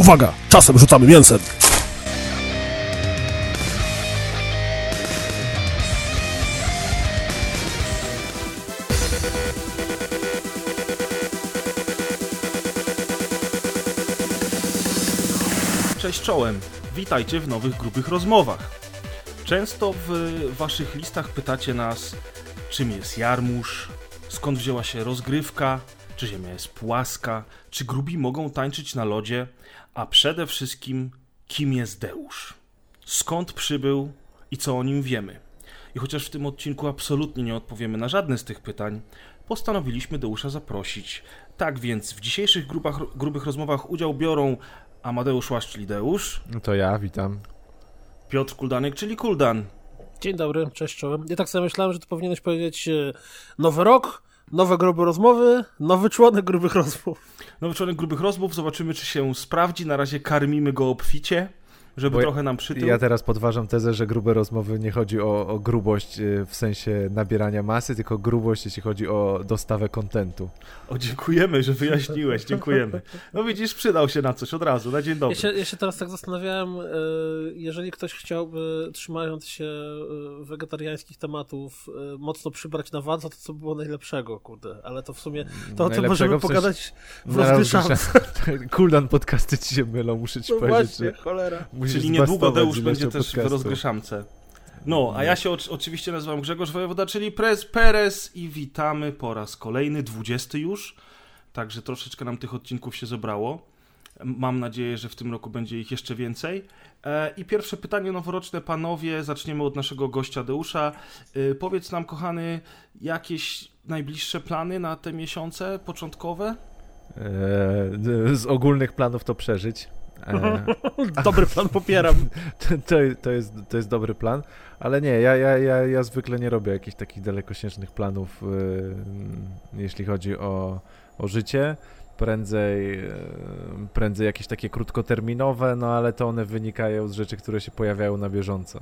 Uwaga, czasem rzucamy mięsem. Cześć czołem, witajcie w nowych grubych rozmowach. Często w waszych listach pytacie nas, czym jest jarmuż, skąd wzięła się rozgrywka, czy ziemia jest płaska, czy grubi mogą tańczyć na lodzie, a przede wszystkim, kim jest Deusz, skąd przybył i co o nim wiemy. I chociaż w tym odcinku absolutnie nie odpowiemy na żadne z tych pytań, postanowiliśmy Deusza zaprosić. Tak więc w dzisiejszych grupach, grubych rozmowach udział biorą Amadeusz Łaszcz, czyli Deusz, No to ja, witam. Piotr Kuldanek, czyli Kuldan. Dzień dobry, cześć czołem. Ja tak sobie myślałem, że to powinieneś powiedzieć e, nowy rok, nowe grube rozmowy, nowy członek grubych rozmów. Nowy członek grubych rozmów, zobaczymy czy się sprawdzi. Na razie karmimy go obficie, żeby Bo trochę nam przytył. Ja teraz podważam tezę, że grube rozmowy nie chodzi o, o grubość y, w sensie nabierania masy, tylko grubość, jeśli chodzi o dostawę kontentu. O, dziękujemy, że wyjaśniłeś, dziękujemy. No widzisz, przydał się na coś od razu, na dzień dobry. Ja się, ja się teraz tak zastanawiałem, e, jeżeli ktoś chciałby, trzymając się e, wegetariańskich tematów, mocno przybrać na wadze, to co było najlepszego, kurde. Ale to w sumie, to o tym Najlepszego możemy w sensie- pogadać w Na rozgryszance. Cooldown podcasty ci się mylą, muszę ci No powiedzieć, właśnie, że cholera. musisz Czyli niedługo Deusz będzie też w podcastów. rozgryszamce. No, a ja się oczy- oczywiście nazywam Grzegorz Wojewoda, czyli Prez Perez i witamy po raz kolejny, 20 już. Także troszeczkę nam tych odcinków się zebrało. Mam nadzieję, że w tym roku będzie ich jeszcze więcej. E, I pierwsze pytanie noworoczne, panowie. Zaczniemy od naszego gościa Deusza. E, Powiedz nam, kochany, jakieś najbliższe plany na te miesiące początkowe? E, z ogólnych planów to przeżyć. E, Dobry plan, popieram. to, to, jest, to jest dobry plan, ale nie, ja, ja, ja, ja zwykle nie robię jakichś takich dalekosiężnych planów, y, jeśli chodzi o, o życie. Prędzej, y, prędzej jakieś takie krótkoterminowe, no ale to one wynikają z rzeczy, które się pojawiają na bieżąco.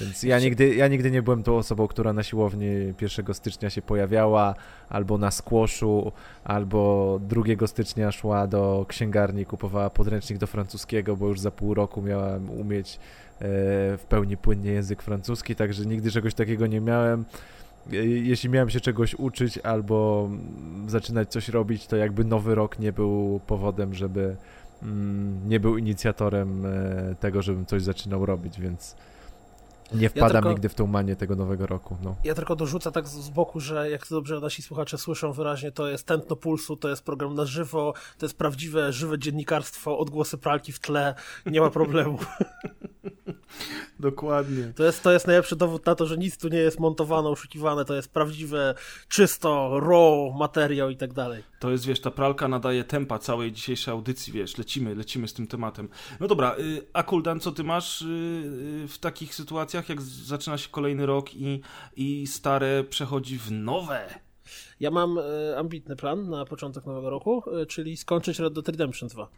Więc ja nigdy, ja nigdy nie byłem tą osobą, która na siłowni 1 stycznia się pojawiała, albo na squashu, albo 2 stycznia szła do księgarni, kupowała podręcznik do francuskiego, bo już za pół roku miałem umieć e, w pełni płynnie język francuski, także nigdy czegoś takiego nie miałem. Jeśli miałem się czegoś uczyć albo mm, zaczynać coś robić, to jakby nowy rok nie był powodem, żeby mm, nie był inicjatorem e, tego, żebym coś zaczynał robić, więc nie wpadam tylko- nigdy w tą manię tego nowego roku. No. Ja tylko dorzucę tak z z boku, że jak to dobrze nasi słuchacze słyszą wyraźnie, to jest tętno pulsu, to jest program na żywo, to jest prawdziwe, żywe dziennikarstwo, odgłosy pralki w tle, nie ma problemu. Dokładnie. To jest, to jest najlepszy dowód na to, że nic tu nie jest montowane, oszukiwane, to jest prawdziwe, czysto, raw materiał i tak dalej. To jest, wiesz, ta pralka nadaje tempa całej dzisiejszej audycji, wiesz, lecimy, lecimy z tym tematem. No dobra, y, a Kuldan, co ty masz y, y, w takich sytuacjach, jak zaczyna się kolejny rok i, i stare przechodzi w nowe? Ja mam ambitny plan na początek nowego roku, czyli skończyć Red Dead Redemption 2.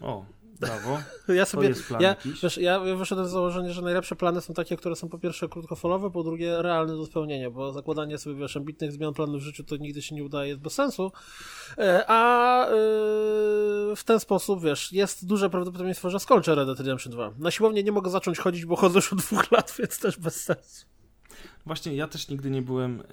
O, brawo. Ja sobie, ja, wiesz, ja ja wyszedłem z założenia, że najlepsze plany są takie, które są po pierwsze krótkofalowe, po drugie realne do spełnienia, bo zakładanie sobie, wiesz, ambitnych zmian planów w życiu to nigdy się nie udaje, jest bez sensu, E, a e, w ten sposób, wiesz, jest duże prawdopodobieństwo, że skończę Red Dead Redemption 2. Na siłownię nie mogę zacząć chodzić, bo chodzę już od dwóch lat, więc też bez sensu. Właśnie ja też nigdy nie byłem e,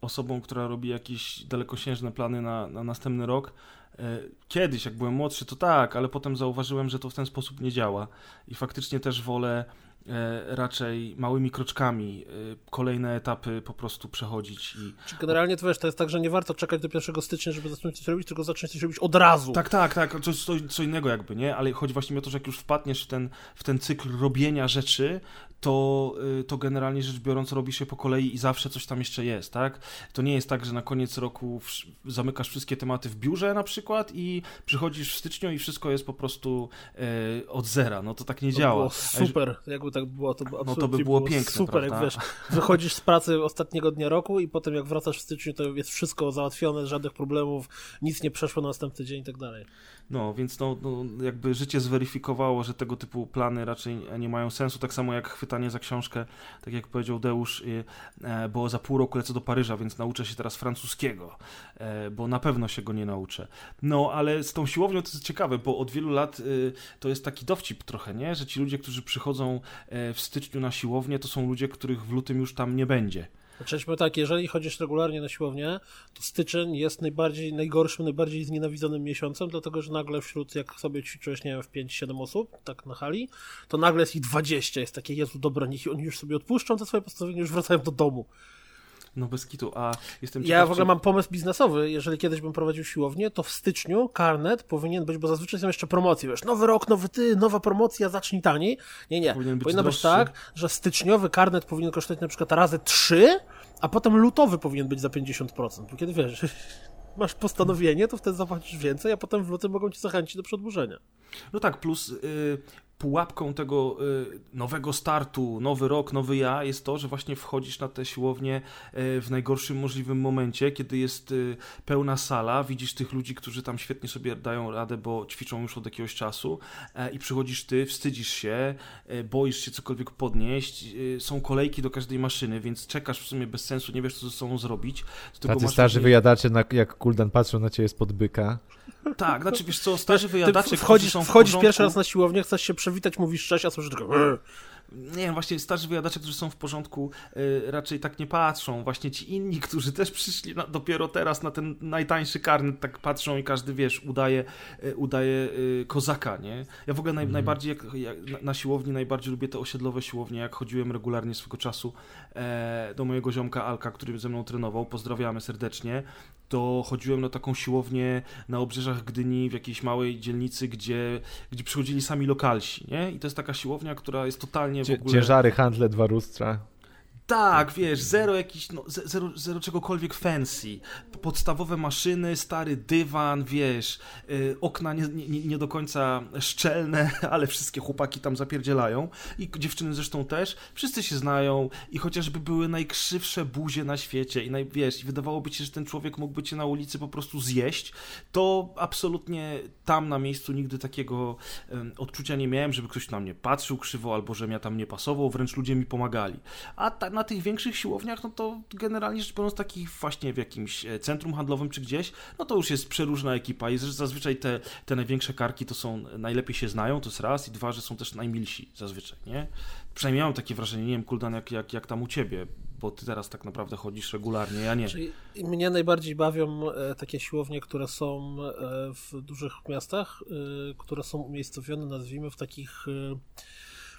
osobą, która robi jakieś dalekosiężne plany na, na następny rok. E, Kiedyś, jak byłem młodszy, to tak, ale potem zauważyłem, że to w ten sposób nie działa. I faktycznie też wolę e, raczej małymi kroczkami e, kolejne etapy po prostu przechodzić i Czy generalnie to wiesz, to jest tak, że nie warto czekać do 1 stycznia, żeby zacząć coś robić, tylko zacząć coś robić od razu. Tak, tak, tak, jest co, co innego jakby, nie? Ale chodzi właśnie o to, że jak już wpadniesz w ten, w ten cykl robienia rzeczy, to, y, to generalnie rzecz biorąc robi się po kolei i zawsze coś tam jeszcze jest, tak? To nie jest tak, że na koniec roku zamykasz wszystkie tematy w biurze na przykład i przychodzisz w styczniu i wszystko jest po prostu e, od zera, no to tak nie To działa. super. Jakby tak było, to by No to by było było piękne, super, prawda? jak wiesz, wychodzisz z pracy ostatniego dnia roku i potem jak wracasz w styczniu, to jest wszystko załatwione, żadnych problemów, nic nie przeszło na następny dzień i tak dalej. No, więc no, no, jakby życie zweryfikowało, że tego typu plany raczej nie mają sensu, tak samo jak chwytanie za książkę, tak jak powiedział Deusz, e, bo za pół roku lecę do Paryża, więc nauczę się teraz francuskiego, e, bo na pewno się go nie nauczę. No, ale z tą siłownią to jest ciekawe, bo od wielu lat y, to jest taki dowcip trochę, nie? Że ci ludzie, którzy przychodzą e, w styczniu na siłownię, to są ludzie, których w lutym już tam nie będzie. Znaczy, tak, jeżeli chodzisz regularnie na siłownię, to styczeń jest najbardziej, najgorszym, najbardziej znienawidzonym miesiącem, dlatego że nagle wśród, jak sobie ćwiczyłeś, nie wiem, w 5-7 osób, tak na hali, to nagle jest ich 20, jest takie, Jezu, dobra, niech oni już sobie odpuszczą te swoje postanowienia, już wracają do domu. No bez kitu, a jestem Ja ciekaw, w ogóle czy- mam pomysł biznesowy, jeżeli kiedyś bym prowadził siłownię, to w styczniu karnet powinien być, bo zazwyczaj są jeszcze promocje, wiesz, nowy rok, nowy ty, nowa promocja, zacznij taniej. Nie, nie, Powinien być powinno być droższy. tak, że styczniowy karnet powinien kosztować na przykład razy 3, a potem lutowy powinien być za 50%, bo kiedy wiesz, masz postanowienie, to wtedy zapłacisz więcej, a potem w lutym mogą ci zachęcić do przedłużenia. No tak, plus y, pułapką tego y, nowego startu, nowy rok, nowy ja jest to, że właśnie wchodzisz na tę siłownię y, w najgorszym możliwym momencie, kiedy jest pełna sala, widzisz tych ludzi, którzy tam świetnie sobie dają radę, bo ćwiczą już od jakiegoś czasu e, i przychodzisz ty, wstydzisz się, e, boisz się cokolwiek podnieść, są kolejki do każdej maszyny, więc czekasz w sumie bez sensu, nie wiesz co ze sobą zrobić. Tacy starzy wyjadacze, na, jak Kuldan patrzą na ciebie spod byka. Tak, znaczy wiesz co, starzy Ty wyjadacze, którzy wchodzisz, są wchodzisz pierwszy raz na siłownię, chcesz się przywitać, mówisz cześć, a słyszysz tylko. Nie wiem, właśnie starzy wyjadacze, którzy są w porządku, y, raczej tak nie patrzą. Właśnie ci inni, którzy też przyszli na, dopiero teraz na ten najtańszy karnet, tak patrzą i każdy, wiesz, udaje, y, udaje y, kozaka, nie? Ja w ogóle naj, najbardziej, jak, jak, na, na siłowni najbardziej lubię te osiedlowe siłownie, jak chodziłem regularnie swego czasu do mojego ziomka Alka, który ze mną trenował, pozdrawiamy serdecznie, to chodziłem na taką siłownię na obrzeżach Gdyni, w jakiejś małej dzielnicy, gdzie, gdzie przychodzili sami lokalsi, nie? I to jest taka siłownia, która jest totalnie w ogóle... ciężary, handle, dwa lustra. Tak, wiesz, zero jakiś, no, ze- zero, zero czegokolwiek fancy. Podstawowe maszyny, stary dywan, wiesz, y, okna nie, nie, nie do końca szczelne, ale wszystkie chłopaki tam zapierdzielają i dziewczyny zresztą też. Wszyscy się znają i chociażby były najkrzywsze buzie na świecie i naj, wiesz, i wydawałoby ci się, że ten człowiek mógłby cię na ulicy po prostu zjeść, to absolutnie tam na miejscu nigdy takiego em, odczucia nie miałem, żeby ktoś na mnie patrzył krzywo albo że ja tam nie pasował, wręcz ludzie mi pomagali. A ta, na tych większych siłowniach, no to generalnie rzecz biorąc, takich właśnie w jakimś e, centrum handlowym czy gdzieś, no to już jest przeróżna ekipa i zazwyczaj te, te największe karki to są, najlepiej się znają, to jest raz, i dwa, że są też najmilsi zazwyczaj, nie? Przynajmniej mam takie wrażenie, nie wiem, Kuldan, jak, jak, jak tam u ciebie, bo ty teraz tak naprawdę chodzisz regularnie, ja nie. Czyli mnie najbardziej bawią e, takie siłownie, które są e, w dużych miastach, e, które są umiejscowione, nazwijmy, w takich e,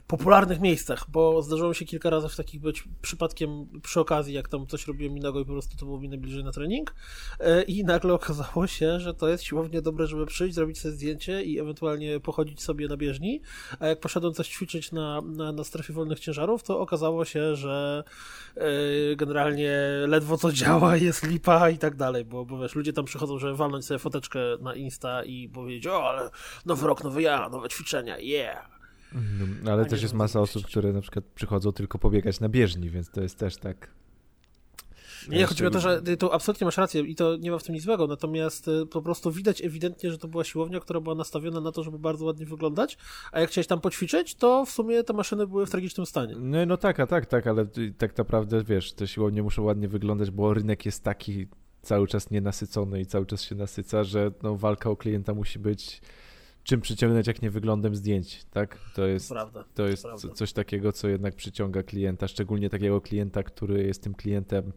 popularnych miejscach, bo zdarzyło mi się kilka razy w takich być przypadkiem przy okazji, jak tam coś robiłem innego i po prostu to było mi najbliżej na trening e, i nagle okazało się, że to jest siłownie dobre, żeby przyjść, zrobić sobie zdjęcie i ewentualnie pochodzić sobie na bieżni, a jak poszedłem coś ćwiczyć na, na, na strefie wolnych ciężarów, to okazało się, że e, generalnie ledwo co działa, jest lipa i tak dalej, bo, bo wiesz, ludzie tam przychodzą, żeby walnąć sobie foteczkę na Insta i powiedzieć, o, ale nowy rok, nowy ja, nowe ćwiczenia, yeah. No, ale A też jest masa osób, które na przykład przychodzą tylko pobiegać na bieżni, więc to jest też tak. Nie, chodzi mi o to, że ty tu absolutnie masz rację i to nie ma w tym nic złego, natomiast y, po prostu widać ewidentnie, że to była siłownia, która była nastawiona na to, żeby bardzo ładnie wyglądać, a jak chciałeś tam poćwiczyć, to w sumie te maszyny były w tragicznym stanie. No, no tak, a tak, tak, ale tak naprawdę wiesz, te siłownie muszą ładnie wyglądać, bo rynek jest taki cały czas nienasycony i cały czas się nasyca, że no, walka o klienta musi być czym przyciągnąć, jak nie wyglądem zdjęć, tak? To jest, Prawda. to jest prawda. co- coś takiego, co jednak przyciąga klienta, szczególnie takiego klienta, który jest tym klientem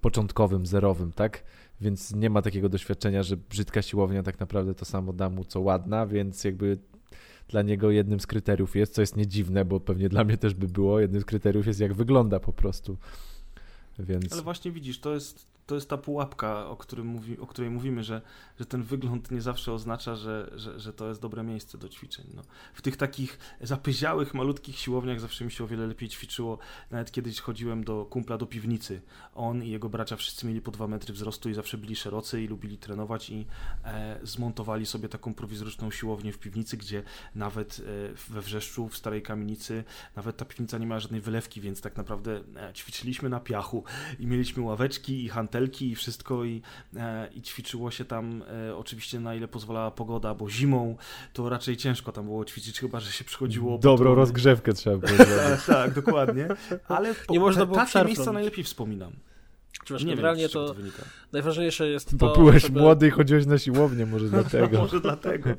początkowym, zerowym, tak? Więc nie ma takiego doświadczenia, że brzydka siłownia tak naprawdę to samo da mu co ładna, więc jakby dla niego jednym z kryteriów jest, co jest nie dziwne, bo pewnie dla mnie też by było, jednym z kryteriów jest jak wygląda po prostu. Więc Ale właśnie widzisz, to jest to jest ta pułapka, o, mówi, o której mówimy, że, że ten wygląd nie zawsze oznacza, że, że, że to jest dobre miejsce do ćwiczeń. No. W tych takich zapyziałych, malutkich siłowniach zawsze mi się o wiele lepiej ćwiczyło. Nawet kiedyś chodziłem do kumpla do piwnicy. On i jego bracia wszyscy mieli po dwa metry wzrostu i zawsze byli szerocy i lubili trenować i e, zmontowali sobie taką prowizoryczną siłownię w piwnicy, gdzie nawet e, we Wrzeszczu, w Starej Kamienicy, nawet ta piwnica nie ma żadnej wylewki, więc tak naprawdę e, ćwiczyliśmy na piachu i mieliśmy ławeczki i hantelki i wszystko i, e, i ćwiczyło się tam e, oczywiście na ile pozwalała pogoda, bo zimą to raczej ciężko tam było ćwiczyć, chyba że się przychodziło... Dobrą rozgrzewkę trzeba było tak, tak, dokładnie. Ale po, nie można było takie miejsca najlepiej wspominam. Czy nie generalnie wiem, to, to najważniejsze jest to... Bo byłeś żeby... młody i chodziłeś na siłownię, może dlatego. może dlatego.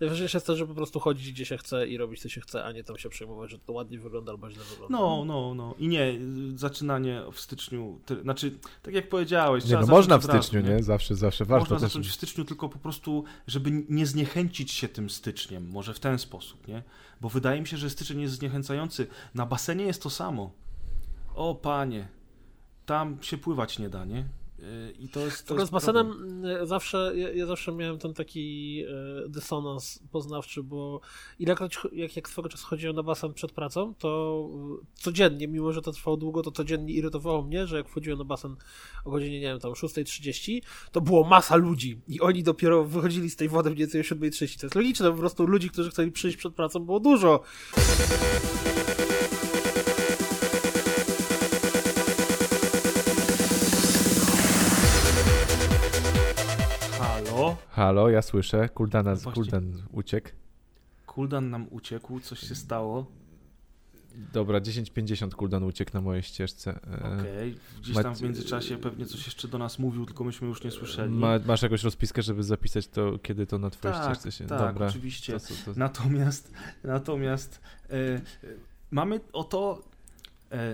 Najważniejsze jest to, żeby po prostu chodzić gdzie się chce i robić co się chce, a nie tam się przejmować, że to ładnie wygląda albo źle wygląda. No, no, no. I nie, zaczynanie w styczniu, ty, znaczy, tak jak powiedziałeś, nie, no można w styczniu, razu, nie? Zawsze, zawsze warto Można też... zacząć w styczniu, tylko po prostu, żeby nie zniechęcić się tym styczniem, może w ten sposób, nie? Bo wydaje mi się, że styczeń jest zniechęcający. Na basenie jest to samo. O panie, tam się pływać nie da, nie? Y, I to jest. To z basenem problem. zawsze, ja, ja, zawsze miałem ten taki e, dysonans poznawczy, bo ilekroć, jak, jak swego czasu chodziłem na basen przed pracą, to codziennie, mimo że to trwało długo, to codziennie irytowało mnie, że jak wchodziłem na basen o godzinie, nie wiem, tam 6.30, to było masa ludzi i oni dopiero wychodzili z tej wody mniej więcej o 7.30. To jest logiczne, po prostu ludzi, którzy chcieli przyjść przed pracą było dużo. Halo, ja słyszę. Kuldan, no Kuldan uciekł. Kuldan nam uciekł, coś się stało. Dobra, 10.50 Kuldan uciekł na mojej ścieżce. E, Okej, okay. gdzieś tam w międzyczasie pewnie coś jeszcze do nas mówił, tylko myśmy już nie słyszeli. Ma, masz jakąś rozpiskę, żeby zapisać to, kiedy to na twojej tak, ścieżce się... Tak, Dobra. oczywiście. To, to, to... Natomiast, natomiast e mamy oto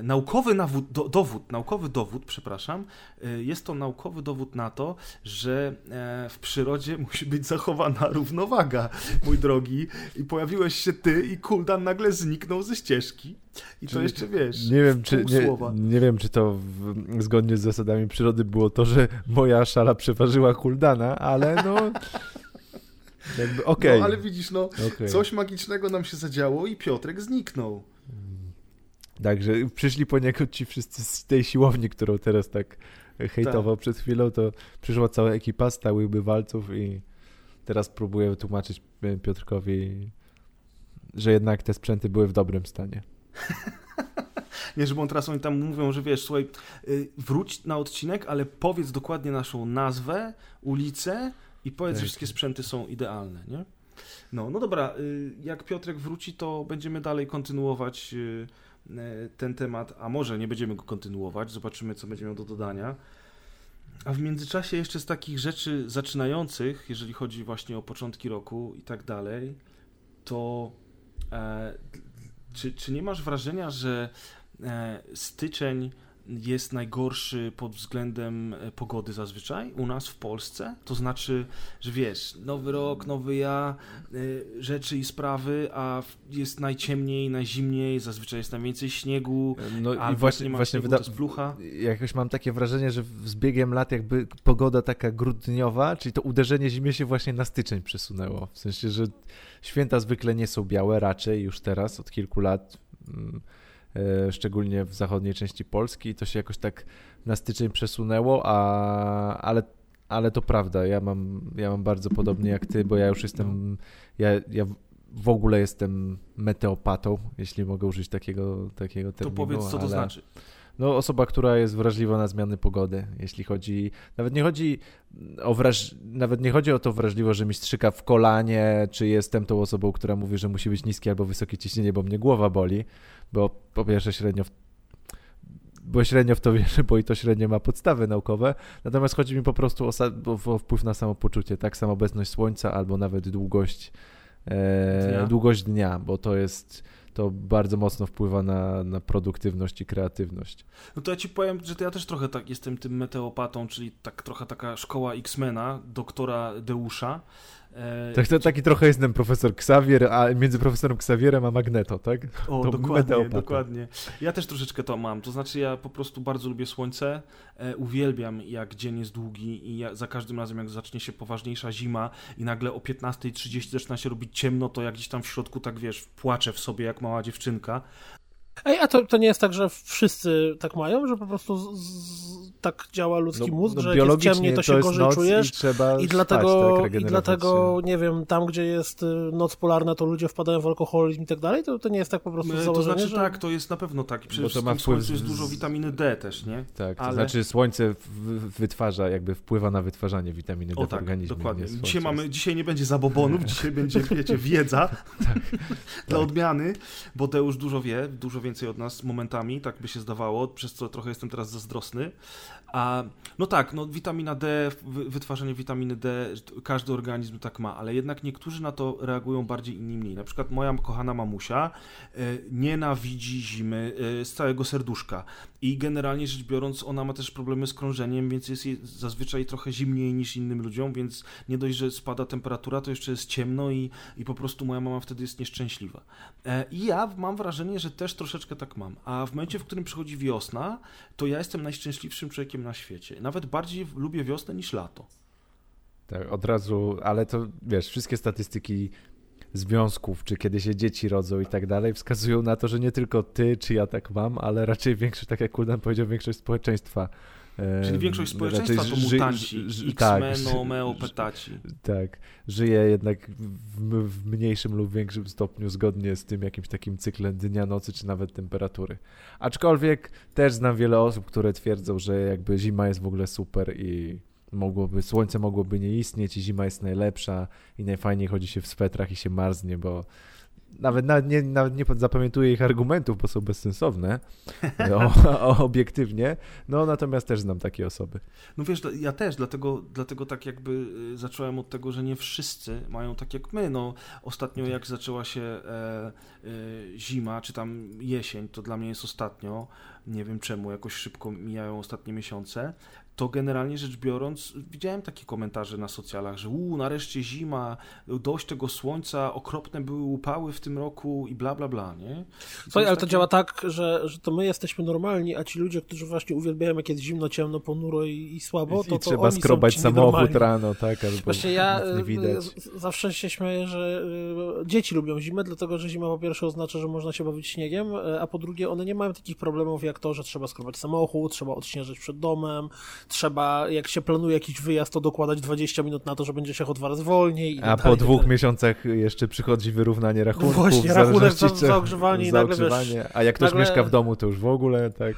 naukowy nawód, do, dowód, naukowy dowód, przepraszam, e, jest to naukowy dowód na to, że e, w przyrodzie musi być zachowana równowaga, mój drogi. I pojawiłeś się ty i Kuldan nagle zniknął ze ścieżki. I to jeszcze wiesz. Nie wiem, czy, nie, nie, wiem, czy to w, zgodnie z zasadami przyrody było to, że moja szala przeważyła Kuldana, ale no. Jakby, okay. No ale widzisz, no, okay. coś magicznego nam się zadziało i Piotrek zniknął. Także przyszli poniekąd ci wszyscy z tej siłowni, którą teraz tak hejtował tak. przed chwilą, to przyszła cała ekipa stałych bywalców i teraz próbuję tłumaczyć Piotrkowi, że jednak te sprzęty były w dobrym stanie. Nie, żeby on teraz oni tam mówią, że wiesz, słuchaj, y, wróć na odcinek, ale powiedz dokładnie naszą nazwę, ulicę i powiedz, tak. że wszystkie sprzęty są idealne, nie? No, no dobra, y, jak Piotrek wróci, to będziemy dalej kontynuować y, ten temat, a może nie będziemy go kontynuować, zobaczymy, co będzie miał do dodania. A w międzyczasie jeszcze z takich rzeczy zaczynających, jeżeli chodzi właśnie o początki roku i tak dalej, to e, czy, czy nie masz wrażenia, że e, styczeń jest najgorszy pod względem e, pogody zazwyczaj u nas w Polsce. To znaczy, że wiesz, nowy rok, nowy ja, e, rzeczy i sprawy, a jest najciemniej, najzimniej, zazwyczaj jest najwięcej śniegu, no i właśnie, nie właśnie śniegu, wyda-. Jakoś mam takie wrażenie, że z biegiem lat jakby pogoda taka grudniowa, czyli to uderzenie zimie się właśnie na styczeń przesunęło. W sensie, że święta zwykle nie są białe, raczej już teraz od kilku lat mm, E, szczególnie w zachodniej części Polski. To się jakoś tak na styczeń przesunęło, a, ale, ale to prawda, ja mam, ja mam bardzo podobnie jak ty, bo ja już jestem, ja, ja w ogóle jestem meteopatą, jeśli mogę użyć takiego, takiego terminu. To powiedz, co to znaczy. No, osoba, która jest wrażliwa na zmiany pogody, jeśli chodzi, nawet nie chodzi o wraż... nawet nie chodzi o to wrażliwość, że mi strzyka w kolanie, czy jestem tą osobą, która mówi, że musi być niskie albo wysokie ciśnienie, bo mnie głowa boli, bo po pierwsze średnio w bo średnio w to wierzę, bo i to średnio ma podstawy naukowe. Natomiast chodzi mi po prostu o, wpływ na samopoczucie, tak? Samobecność słońca albo nawet długość, e, długość dnia, bo to jest to bardzo mocno wpływa na, na produktywność i kreatywność. No to ja ci powiem, że ja też trochę tak jestem tym meteopatą, czyli tak trochę taka szkoła X-Mena, doktora Deusza, tak, to taki trochę jest ten profesor Xavier, a między profesorem Xavierem a Magneto, tak? O, to dokładnie, dokładnie. Ja też troszeczkę to mam, to znaczy ja po prostu bardzo lubię słońce, e, uwielbiam jak dzień jest długi i ja, za każdym razem jak zacznie się poważniejsza zima i nagle o 15.30 zaczyna się robić ciemno, to jak gdzieś tam w środku tak wiesz, płaczę w sobie jak mała dziewczynka. Ej, a to, to nie jest tak, że wszyscy tak mają, że po prostu z, z, tak działa ludzki no, mózg, no, że jak jest ciemniej, to się to gorzej czujesz i, trzeba i dlatego, spać, tak, i dlatego, nie wiem, tam gdzie jest y, noc polarna, to ludzie wpadają w alkoholizm i tak dalej, to, to nie jest tak po prostu założenie, To znaczy że... tak, to jest na pewno tak. Przede Bo to ma wpływ... jest dużo witaminy D też, nie? Tak, to Ale... znaczy słońce wytwarza, jakby wpływa na wytwarzanie witaminy D o, w tak, organizmie. dokładnie. Dzisiaj, mamy, dzisiaj nie będzie zabobonów, dzisiaj będzie, wiecie, wiedza tak, dla tak. odmiany, bo te już dużo wie, dużo więcej od nas momentami, tak by się zdawało, przez co trochę jestem teraz zazdrosny. A, no tak, no witamina D, wytwarzanie witaminy D, każdy organizm tak ma, ale jednak niektórzy na to reagują bardziej, inni mniej. Na przykład moja kochana mamusia e, nienawidzi zimy e, z całego serduszka i generalnie rzecz biorąc ona ma też problemy z krążeniem, więc jest jej zazwyczaj trochę zimniej niż innym ludziom, więc nie dość, że spada temperatura, to jeszcze jest ciemno i, i po prostu moja mama wtedy jest nieszczęśliwa. E, I ja mam wrażenie, że też troszeczkę tak mam. A w momencie, w którym przychodzi wiosna, to ja jestem najszczęśliwszym człowiekiem na świecie. Nawet bardziej lubię wiosnę niż lato. Tak, od razu, ale to wiesz, wszystkie statystyki związków, czy kiedy się dzieci rodzą i tak dalej, wskazują na to, że nie tylko ty, czy ja tak mam, ale raczej większość, tak jak Kuldan powiedział, większość społeczeństwa Czyli większość społeczeństwa to mutanci, X-menomeopetaci. Tak, tak, żyje jednak w, w, mniejszym lub większym stopniu zgodnie z tym jakimś takim cyklem dnia, nocy, czy nawet temperatury. Aczkolwiek też znam wiele osób, które twierdzą, że jakby zima jest w ogóle super i mogłoby, słońce mogłoby nie istnieć i zima jest najlepsza i najfajniej chodzi się w swetrach i się marznie, bo nawet, nawet, nie, nawet nie zapamiętuję ich argumentów, bo są bezsensowne, o, o, obiektywnie, no natomiast też znam takie osoby. No wiesz, ja też, dlatego, dlatego tak jakby y, zacząłem od tego, że nie wszyscy mają tak jak my, no ostatnio jak zaczęła się e, e, zima, czy tam jesień, to dla mnie jest ostatnio, nie wiem czemu, jakoś szybko mijają ostatnie miesiące, to generalnie rzecz biorąc, widziałem takie komentarze na socjalach, że uuu, nareszcie zima, dość tego słońca, okropne były upały w tym roku i bla, bla, bla, nie? Słuchaj, ale to działa tak, że, że to my jesteśmy normalni, a ci ludzie, którzy właśnie uwielbiają, jak jest zimno, ciemno, ponuro i, i słabo, to, I to trzeba oni skrobać samochód rano, tak? Albo właśnie ja y, zawsze się śmieję, że y, dzieci lubią zimę, dlatego, że zima po pierwsze oznacza, że można się bawić śniegiem, y, a po drugie one nie mają takich problemów jak to, że trzeba skrobać samochód, trzeba odśnieżyć przed domem, trzeba, jak się planuje jakiś wyjazd, to dokładać 20 minut na to, że będzie się o dwa razy wolniej. A tak po dwóch miesiącach jeszcze przychodzi wyrównanie rachunków. Właśnie, rachunek za, za ogrzewanie i nagle wiesz, A jak ktoś nagle... mieszka w domu, to już w ogóle tak...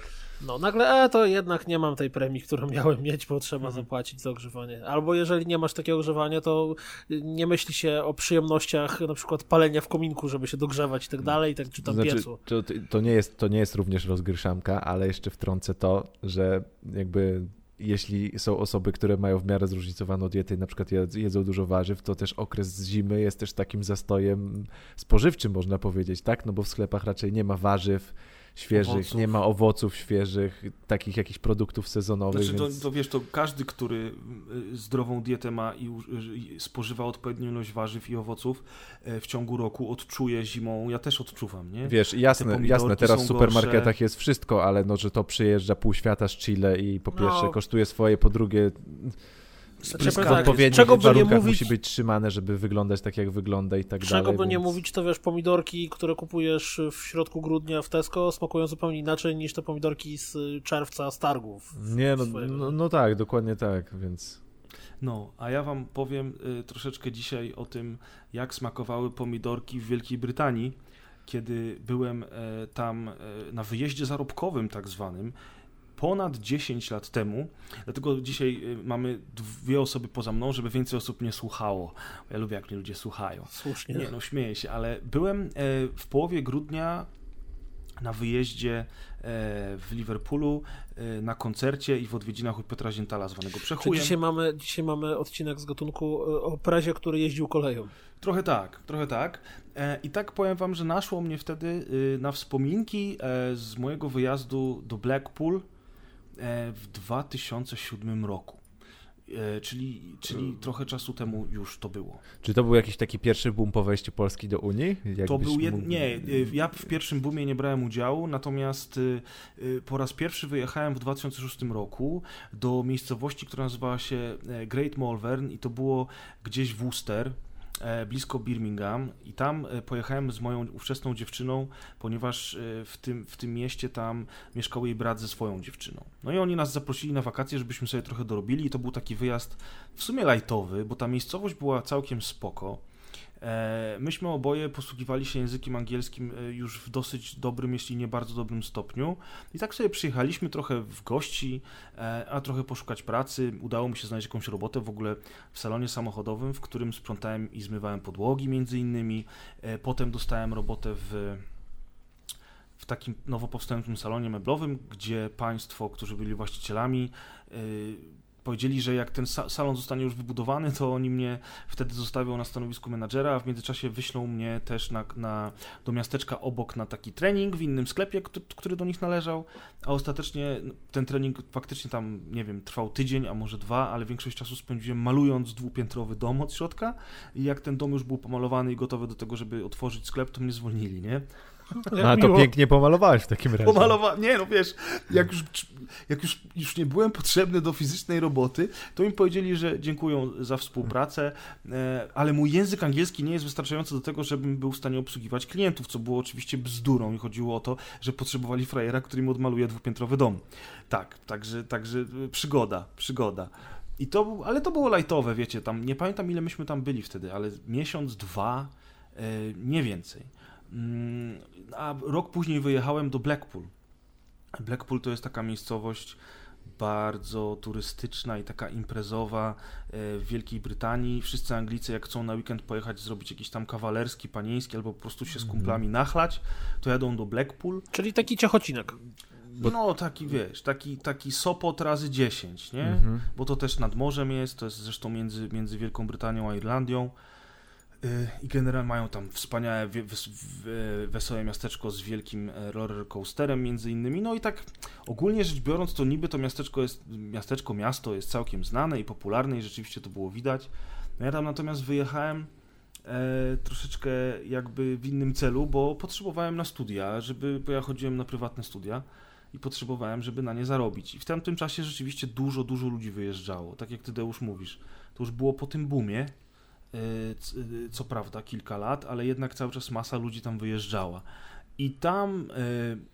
No nagle, e, to jednak nie mam tej premii, którą miałem mieć, bo trzeba mhm. zapłacić za ogrzewanie. Albo jeżeli nie masz takiego ogrzewania, to nie myśli się o przyjemnościach na przykład palenia w kominku, żeby się dogrzewać i tak dalej, tak, czy tam znaczy, piecu. To, to, nie jest, to nie jest również rozgryszamka, ale jeszcze wtrącę to, że jakby jeśli są osoby, które mają w miarę zróżnicowaną dietę i na przykład jedzą dużo warzyw, to też okres zimy jest też takim zastojem spożywczym, można powiedzieć, tak? No bo w sklepach raczej nie ma warzyw, świeżych, owoców. nie ma owoców świeżych, takich jakichś produktów sezonowych. Znaczy, więc... to, to, wiesz, to każdy, który y, zdrową dietę ma i y, spożywa odpowiednią ilość warzyw i owoców e, w ciągu roku, odczuje zimą. Ja też odczuwam, nie? Wiesz, jasne, jasne teraz w supermarketach gorsze. jest wszystko, ale no, że to przyjeżdża pół świata z Chile i po pierwsze no. kosztuje swoje, po drugie znaczy, w odpowiednich czego by nie mówić, musi być trzymane, żeby wyglądać tak, jak wygląda i tak czego dalej. Czego by więc... nie mówić, to wiesz, pomidorki, które kupujesz w środku grudnia w Tesco smakują zupełnie inaczej niż te pomidorki z czerwca z targów. Nie, no, no, no tak, dokładnie tak, więc... No, a ja wam powiem y, troszeczkę dzisiaj o tym, jak smakowały pomidorki w Wielkiej Brytanii, kiedy byłem y, tam y, na wyjeździe zarobkowym tak zwanym ponad 10 lat temu. Dlatego dzisiaj y, mamy dwie osoby poza mną, żeby więcej osób nie słuchało. Ja lubię, jak mnie ludzie słuchają. Słusznie. Nie, no śmieję się, ale byłem e, w połowie grudnia na wyjeździe e, w Liverpoolu e, na koncercie i w odwiedzinach u Piotra Ziętala zwanego Przechujem. dzisiaj mamy, dzisiaj mamy odcinek z gatunku o prezie, który jeździł koleją. Trochę tak, trochę tak. I tak powiem wam, że naszło mnie wtedy y, na wspominki z mojego wyjazdu do Blackpool w 2007 roku. E, czyli, czyli trochę czasu temu już to było. Czy to był jakiś taki pierwszy boom po wejściu Polski do Unii? to był jed... mógł... Nie, ja w pierwszym boomie nie brałem udziału, natomiast po raz pierwszy wyjechałem w 2006 roku do miejscowości, która nazywała się Great Malvern i to było gdzieś w Worcester, E, blisko Birmingham i tam e, pojechałem z moją ówczesną dziewczyną, ponieważ e, w tym, w tym mieście tam mieszkał jej brat ze swoją dziewczyną. No i oni nas zaprosili na wakacje, żebyśmy sobie trochę dorobili i to był taki wyjazd w sumie lajtowy, bo ta miejscowość była całkiem spoko. E, myśmy oboje posługiwali się językiem angielskim e, już w dosyć dobrym, jeśli nie bardzo dobrym stopniu. I tak sobie przyjechaliśmy trochę w gości, e, a trochę poszukać pracy. Udało mi się znaleźć jakąś robotę w ogóle w salonie samochodowym, w którym sprzątałem i zmywałem podłogi między innymi. Potem dostałem robotę w w takim nowo powstającym salonie meblowym, gdzie państwo, którzy byli właścicielami, powiedzieli, że jak ten salon zostanie już wybudowany, to oni mnie wtedy zostawią na stanowisku menadżera, a w międzyczasie wyślą mnie też na, na, do miasteczka obok na taki trening w innym sklepie, który, który do nich należał, a ostatecznie ten trening faktycznie tam, nie wiem, trwał tydzień, a może dwa, ale większość czasu spędziłem malując dwupiętrowy dom od środka i jak ten dom już był pomalowany i gotowy do tego, żeby otworzyć sklep, to mnie zwolnili, nie? No, a to pięknie pomalowałeś w takim razie. Pomalowałem, nie no wiesz, jak, już, jak już, już nie byłem potrzebny do fizycznej roboty, to mi powiedzieli, że dziękują za współpracę, e, ale mój język angielski nie jest wystarczający do tego, żebym był w stanie obsługiwać klientów, co było oczywiście bzdurą i chodziło o to, że potrzebowali frajera, który im odmaluje dwupiętrowy dom. Tak, także, także e, przygoda, przygoda. I to, ale to było lajtowe, wiecie, tam nie pamiętam ile myśmy tam byli wtedy, ale miesiąc, dwa, e, nie więcej. Mm, a rok później wyjechałem do Blackpool. Blackpool to jest taka miejscowość bardzo turystyczna i taka imprezowa e, w Wielkiej Brytanii. Wszyscy Anglicy, jak chcą na weekend pojechać, zrobić jakiś tam kawalerski, panieński, albo po prostu się z mhm. kumplami nachlać, to jadą do Blackpool. Czyli taki ciechocinek. Bo... No, taki wiesz, taki, taki Sopot razy 10, nie? Mhm. Bo to też nad morzem jest, to jest zresztą między, między Wielką Brytanią a Irlandią. Y, I generalnie mają tam wspaniałe, wesołe miasteczko z wielkim e, roller coasterem między innymi. No i tak ogólnie rzecz biorąc, to niby to miasteczko jest, miasteczko, miasto jest całkiem znane i popularne i rzeczywiście to było widać. No ja tam natomiast wyjechałem e, troszeczkę jakby w innym celu, bo potrzebowałem na studia, żeby, bo ja chodziłem na prywatne studia i potrzebowałem, żeby na nie zarobić. I w tamtym czasie rzeczywiście dużo, dużo ludzi wyjeżdżało. Tak jak ty Deusz mówisz, to już było po tym boomie, co prawda kilka lat, ale jednak cały czas masa ludzi tam wyjeżdżała. I tam y,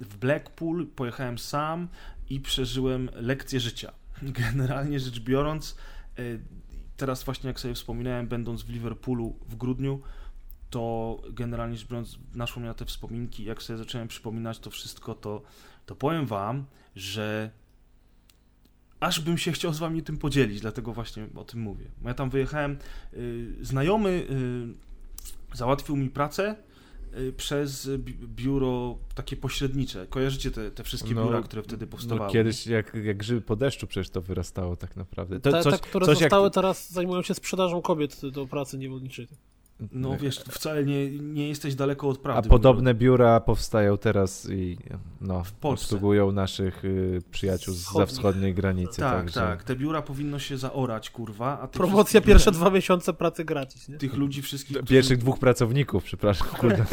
w Blackpool pojechałem sam i przeżyłem lekcję życia. Generalnie rzecz biorąc, teraz właśnie jak sobie wspominałem, będąc w Liverpoolu w grudniu, to generalnie rzecz biorąc naszło mnie na te wspominki, jak sobie zacząłem przypominać to wszystko, to, to powiem wam, że aż bym się chciał z wami tym podzielić, dlatego właśnie o tym mówię. Ja tam wyjechałem, y, znajomy y, załatwił mi pracę y, przez biuro takie pośrednicze. Kojarzycie te, te wszystkie no, biura, które wtedy no powstawały? No kiedyś jak, jak grzyby po deszczu przecież to wyrastało tak naprawdę. To, te, coś, te, które coś zostały jak... teraz zajmują się sprzedażą kobiet do pracy niewolniczej. No wiesz, wcale nie, nie jesteś daleko od prawdy. A podobne biura powstają teraz i no, w Polsce. obsługują naszych y, przyjaciół za wschodniej granicy. Tak, także... tak. Te biura powinno się zaorać, kurwa. A Promocja pierwsze dwa miesiące pracy gratis, nie? Tych ludzi wszystkich... Którzy... Pierwszych dwóch pracowników, przepraszam, kurde.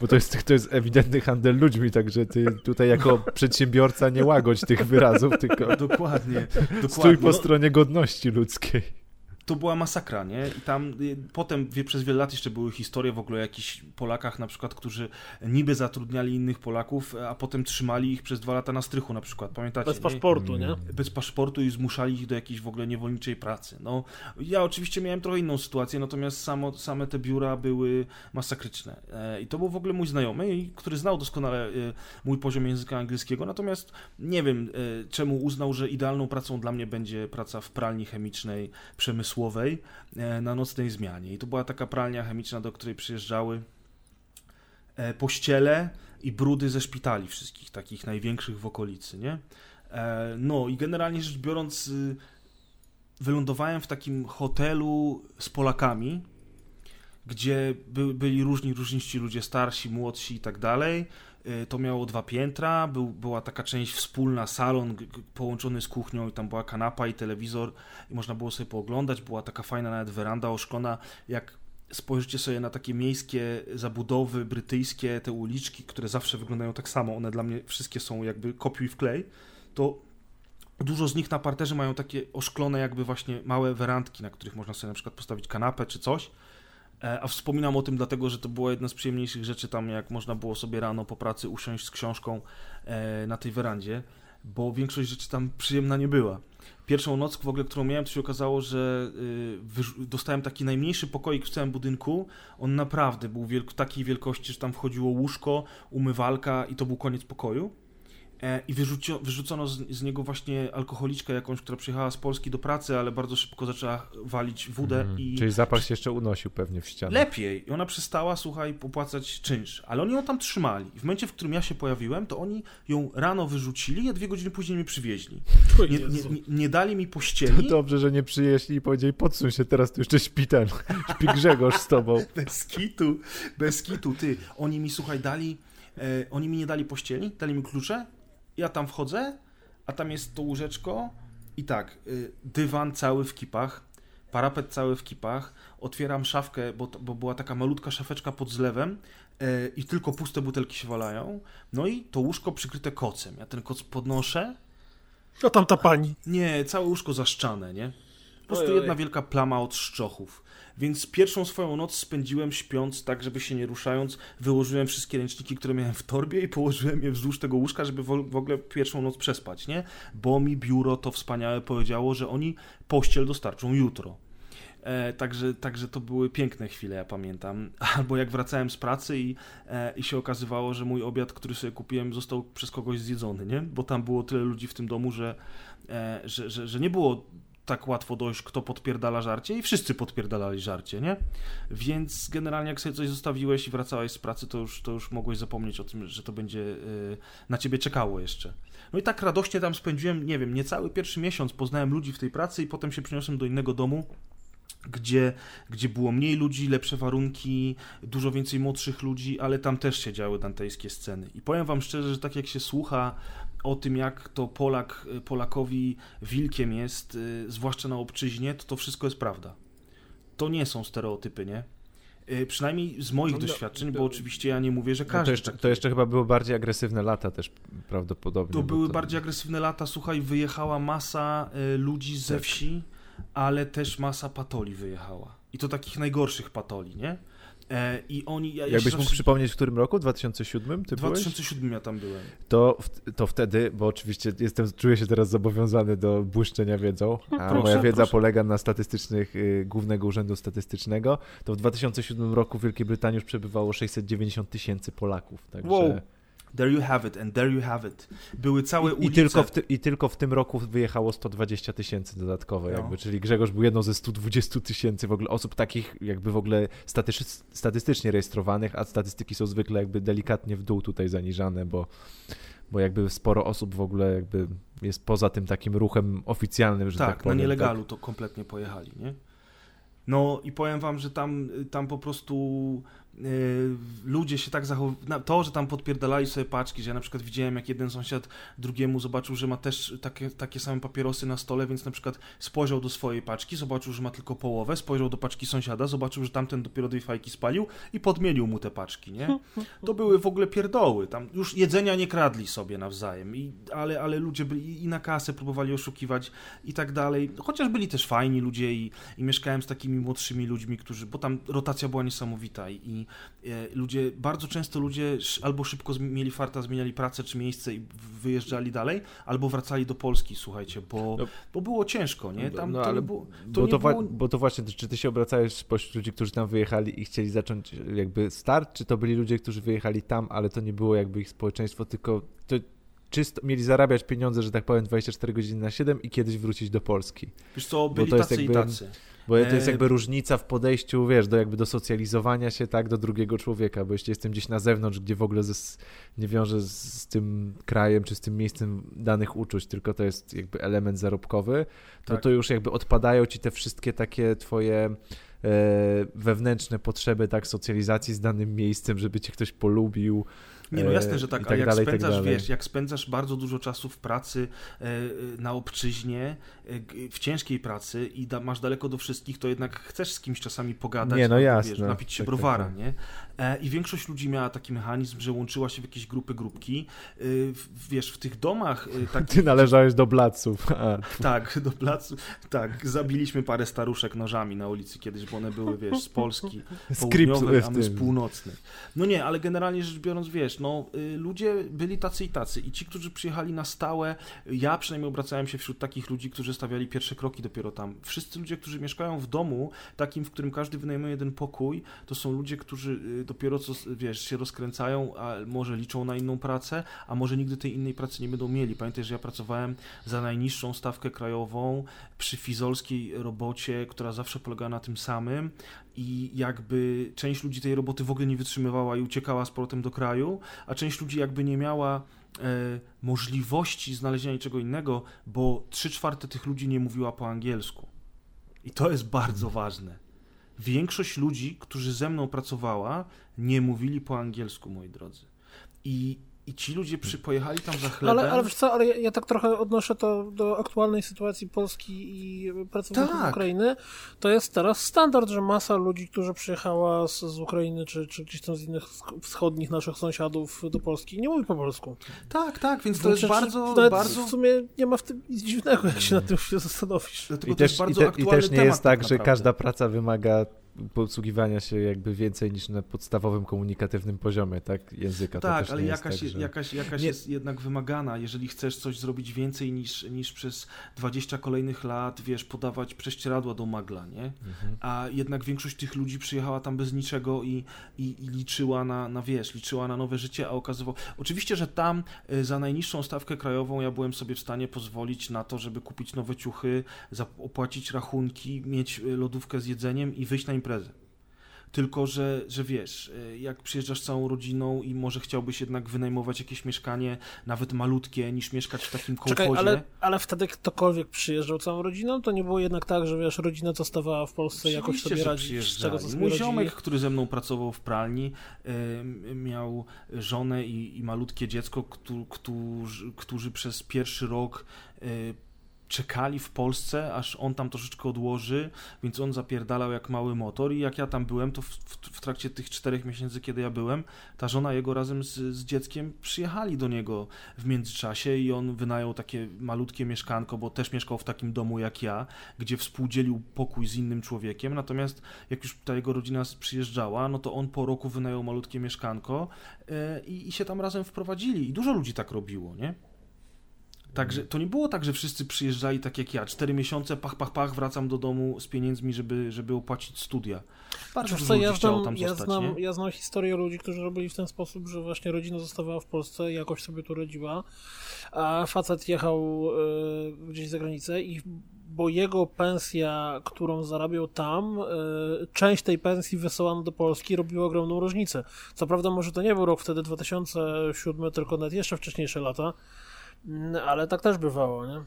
Bo to jest, to jest ewidentny handel ludźmi, także ty tutaj jako przedsiębiorca nie łagodź tych wyrazów, tylko... Dokładnie. dokładnie. Stój po no... stronie godności ludzkiej to była masakra, nie? I tam y, potem wie, przez wiele lat jeszcze były historie w ogóle o jakichś Polakach na przykład, którzy niby zatrudniali innych Polaków, a potem trzymali ich przez dwa lata na strychu na przykład, pamiętacie? Bez paszportu, nie? Bez paszportu i zmuszali ich do jakiejś w ogóle niewolniczej pracy. No, ja oczywiście miałem trochę inną sytuację, natomiast samo, same te biura były masakryczne. E, I to był w ogóle mój znajomy, który znał doskonale e, mój poziom języka angielskiego, natomiast nie wiem e, czemu uznał, że idealną pracą dla mnie będzie praca w pralni chemicznej, przemysłowej, e, na nocnej zmianie. I to była taka pralnia chemiczna, do której przyjeżdżały e, pościele i brudy ze szpitali wszystkich, takich największych w okolicy, nie? E, no i generalnie rzecz biorąc, wylądowałem w takim hotelu z Polakami, gdzie by, byli różni, różniści ludzie, starsi, młodsi i tak dalej. Y, to miało dwa piętra, był, była taka część wspólna, salon połączony z kuchnią i tam była kanapa i telewizor i można było sobie pooglądać. Była taka fajna nawet weranda oszklona, jak spojrzycie sobie na takie miejskie zabudowy brytyjskie, te uliczki, które zawsze wyglądają tak samo, one dla mnie wszystkie są jakby kopiuj w klej, to dużo z nich na parterze mają takie oszklone jakby właśnie małe werandki, na których można sobie na przykład postawić kanapę czy coś. E, a wspominam o tym dlatego, że to była jedna z przyjemniejszych rzeczy tam, jak można było sobie rano po pracy usiąść z książką e, na tej werandzie, bo większość rzeczy tam przyjemna nie była. Pierwszą noc w ogóle, którą miałem, to się okazało, że y, dostałem taki najmniejszy pokoik w całym budynku. On naprawdę był wielk takiej wielkości, że tam wchodziło łóżko, umywalka i to był koniec pokoju. E, i wyrzucio, wyrzucono z, z, niego właśnie alkoholiczkę jakąś, która przyjechała z Polski do pracy, ale bardzo szybko zaczęła walić wódę mm, i... Czyli zapach się jeszcze unosił pewnie w ścianę. Lepiej. I ona przestała, słuchaj, popłacać czynsz. Ale oni ją tam trzymali. I w momencie, w którym ja się pojawiłem, to oni ją rano wyrzucili, a dwie godziny później mnie przywieźli. Nie, nie, nie, nie dali mi pościeli. To dobrze, że nie przyjeśli i powiedzieli, podsuń się, teraz tu jeszcze śpi ten, śpi Grzegorz z tobą. bez kitu, bez kitu, ty. Oni mi, słuchaj, dali... E, oni mi nie dali pościeli, dali mi klucze ja tam wchodzę, a tam jest to łóżeczko i tak, y, dywan cały w kipach, parapet cały w kipach, otwieram szafkę, bo, bo była taka malutka szafeczka pod zlewem y, i tylko puste butelki się walają, no i to łóżko przykryte kocem. Ja ten koc podnoszę. A tam ta pani? Nie, całe łóżko zaszczane, nie? Po prostu jedna wielka plama od szczochów. Więc pierwszą swoją noc spędziłem śpiąc tak, żeby się nie ruszając. Wyłożyłem wszystkie ręczniki, które miałem w torbie i położyłem je wzdłuż tego łóżka, żeby w ogóle pierwszą noc przespać, nie? Bo mi biuro to wspaniałe powiedziało, że oni pościel dostarczą jutro. E, także, także to były piękne chwile, ja pamiętam. Albo jak wracałem z pracy i, e, i się okazywało, że mój obiad, który sobie kupiłem, został przez kogoś zjedzony, nie? Bo tam było tyle ludzi w tym domu, że, e, że, że, że nie było tak łatwo dojść, kto podpierdala żarcie i wszyscy podpierdalali żarcie, nie? Więc generalnie jak sobie coś zostawiłeś i wracałeś z pracy, to już, to już mogłeś zapomnieć o tym, że to będzie yy, na ciebie czekało jeszcze. No i tak radośnie tam spędziłem, nie wiem, niecały pierwszy miesiąc, poznałem ludzi w tej pracy i potem się przeniosłem do innego domu, gdzie, gdzie było mniej ludzi, lepsze warunki, dużo więcej młodszych ludzi, ale tam też się działy dantejskie sceny. I powiem wam szczerze, że tak jak się słucha o tym, jak to Polak Polakowi wilkiem jest, y, zwłaszcza na obczyźnie, to to wszystko jest prawda. To nie są stereotypy, nie? Y, przynajmniej z moich no, no doświadczeń, bo oczywiście ja nie mówię, że każdy. No to, jeszcze, to jeszcze chyba były bardziej agresywne lata też prawdopodobnie. To były to... bardziej agresywne lata. Słuchaj, wyjechała masa y, ludzi ze tak. wsi, ale też masa patoli wyjechała. I to takich najgorszych patoli, nie? E, I oni. Ja, Jakbyś mógł przypomnieć, w którym roku? 2007? Ty 2007 byłeś? ja tam byłem. To, to wtedy, bo oczywiście jestem, czuję się teraz zobowiązany do błyszczenia wiedzą, a proszę, moja wiedza proszę. polega na statystycznych, y, Głównego Urzędu Statystycznego, to w 2007 roku w Wielkiej Brytanii już przebywało 690 tysięcy Polaków. Także... Wow. There you have it, and there you have it. Były całe I, ulice. I tylko, w ty, I tylko w tym roku wyjechało 120 tysięcy dodatkowe, no. jakby, czyli Grzegorz był jedną ze 120 tysięcy w ogóle osób takich jakby w ogóle statystycznie rejestrowanych, a statystyki są zwykle jakby delikatnie w dół tutaj zaniżane, bo, bo jakby sporo osób w ogóle jakby jest poza tym takim ruchem oficjalnym, że tak, tak powiem. na nielegalu tak. to kompletnie pojechali, nie? No i powiem wam, że tam, tam po prostu ludzie się tak zachowują, to, że tam podpierdalali sobie paczki, że ja na przykład widziałem, jak jeden sąsiad drugiemu zobaczył, że ma też takie, takie same papierosy na stole, więc na przykład spojrzał do swojej paczki, zobaczył, że ma tylko połowę, spojrzał do paczki sąsiada, zobaczył, że tamten dopiero dwie fajki spalił i podmienił mu te paczki, nie? To były w ogóle pierdoły, tam już jedzenia nie kradli sobie nawzajem, i, ale, ale ludzie byli i na kasę próbowali oszukiwać i tak dalej, chociaż byli też fajni ludzie i, i mieszkałem z takimi młodszymi ludźmi, którzy, bo tam rotacja była niesamowita i, ludzie, bardzo często ludzie albo szybko mieli farta, zmieniali pracę czy miejsce i wyjeżdżali dalej, albo wracali do Polski, słuchajcie, bo, no, bo było ciężko, nie? Tam no, to ale, było, to bo, to było... bo to właśnie, czy ty się obracałeś spośród ludzi, którzy tam wyjechali i chcieli zacząć jakby start, czy to byli ludzie, którzy wyjechali tam, ale to nie było jakby ich społeczeństwo, tylko to czysto, mieli zarabiać pieniądze, że tak powiem, 24 godziny na 7 i kiedyś wrócić do Polski. Wiesz co, byli tacy jakby, i tacy. Bo to jest jakby różnica w podejściu, wiesz, do jakby do socjalizowania się, tak, do drugiego człowieka, bo jeśli jestem gdzieś na zewnątrz, gdzie w ogóle z, nie wiąże z, z, tym krajem czy z tym miejscem danych uczuć, tylko to jest jakby element zarobkowy, to tak. to już jakby odpadają ci te wszystkie takie twoje wewnętrzne potrzeby, tak, socjalizacji z danym miejscem, żeby cię ktoś polubił, nie, no jasne, że tak, tak a jak dalej, spędzasz, tak wiesz, jak spędzasz bardzo dużo czasu w pracy e, na obczyźnie, e, w ciężkiej pracy i da, masz daleko do wszystkich, to jednak chcesz z kimś czasami pogadać, nie, no jasne. Wiesz, napić się tak, browara, tak, tak. nie? E, I większość ludzi miała taki mechanizm, że łączyła się w jakieś grupy, grupki. E, wiesz, w tych domach... E, takich, Ty należałeś do placów. A. Tak, do placu. Tak, zabiliśmy parę staruszek nożami na ulicy kiedyś, bo one były, wiesz, z Polski południowej, a my z północnej. No nie, ale generalnie rzecz biorąc, wiesz, no y, ludzie byli tacy i tacy i ci, którzy przyjechali na stałe, ja przynajmniej obracałem się wśród takich ludzi, którzy stawiali pierwsze kroki dopiero tam. Wszyscy ludzie, którzy mieszkają w domu, takim, w którym każdy wynajmuje jeden pokój, to są ludzie, którzy y, dopiero co, wiesz, się rozkręcają, a może liczą na inną pracę, a może nigdy tej innej pracy nie będą mieli. Pamiętaj, że ja pracowałem za najniższą stawkę krajową przy fizolskiej robocie, która zawsze polegała na tym samym i jakby część ludzi tej roboty w ogóle nie wytrzymywała i uciekała z powrotem do kraju, a część ludzi jakby nie miała e, możliwości znalezienia niczego innego, bo trzy czwarte tych ludzi nie mówiła po angielsku. I to jest bardzo ważne. Większość ludzi, którzy ze mną pracowała, nie mówili po angielsku, moi drodzy. I i ci ludzie przy, pojechali tam za chlebem. Ale, ale wiesz co, ale ja, ja, tak trochę odnoszę to do aktualnej sytuacji Polski i pracowników tak. Ukrainy. To jest teraz standard, że masa ludzi, którzy przyjechała z, z Ukrainy czy, czy gdzieś tam z innych wschodnich naszych sąsiadów do Polski, nie mówi po polsku. Tak, tak, więc to, jest bardzo, bardzo... W sumie nie ma w tym nic dziwnego, jak się na tym się zastanowisz. I też, i, te, i też nie jest tak, tak że każda praca wymaga posługiwania się jakby więcej niż na podstawowym komunikatywnym poziomie, tak, języka. Tak, ale jakaś, tak, że... jakaś, jakaś jest jednak wymagana, jeżeli chcesz coś zrobić więcej niż, niż przez 20 kolejnych lat, wiesz, podawać prześcieradła do magla, nie? Mhm. A jednak większość tych ludzi przyjechała tam bez niczego i, i, i, liczyła na, na, wiesz, liczyła na nowe życie, a okazywało... Oczywiście, że tam y, za najniższą stawkę krajową ja byłem sobie w stanie pozwolić na to, żeby kupić nowe ciuchy, opłacić rachunki, mieć y, lodówkę z jedzeniem i wyjść na imprezę imprezę. Tylko, że, że wiesz, e, jak przyjeżdżasz całą rodziną i może chciałbyś jednak wynajmować jakieś mieszkanie, nawet malutkie, niż mieszkać w takim kołchozie. Czekaj, ale, ale wtedy ktokolwiek przyjeżdżał całą rodziną, to nie było jednak tak, że wiesz, rodzina zostawała w Polsce jakoś sobie radzić z czego co Mój ziomek, który ze mną pracował w pralni, y, miał żonę i, i malutkie dziecko, którzy, którzy przez pierwszy rok y, czekali w Polsce, aż on tam troszeczkę odłoży, więc on zapierdalał jak mały motor i jak ja tam byłem, to w, w, trakcie tych czterech miesięcy, kiedy ja byłem, ta żona jego razem z, z, dzieckiem przyjechali do niego w międzyczasie i on wynajął takie malutkie mieszkanko, bo też mieszkał w takim domu jak ja, gdzie współdzielił pokój z innym człowiekiem, natomiast jak już ta jego rodzina przyjeżdżała, no to on po roku wynajął malutkie mieszkanko i, i się tam razem wprowadzili i dużo ludzi tak robiło, nie? Także to nie było tak, że wszyscy przyjeżdżali tak jak ja. Cztery miesiące, pach, pach, pach, wracam do domu z pieniędzmi, żeby, żeby opłacić studia. Bardzo dużo ja chciało tam ja zostać, znam, Ja znam historię ludzi, którzy robili w ten sposób, że właśnie rodzina zostawała w Polsce, jakoś sobie tu rodziła, a facet jechał y, gdzieś za granicę i bo jego pensja, którą zarabiał tam, y, część tej pensji wysyłano do Polski, robiła ogromną różnicę. Co prawda może to nie był rok wtedy 2007, tylko nawet jeszcze wcześniejsze lata, ale tak też bywało, nie?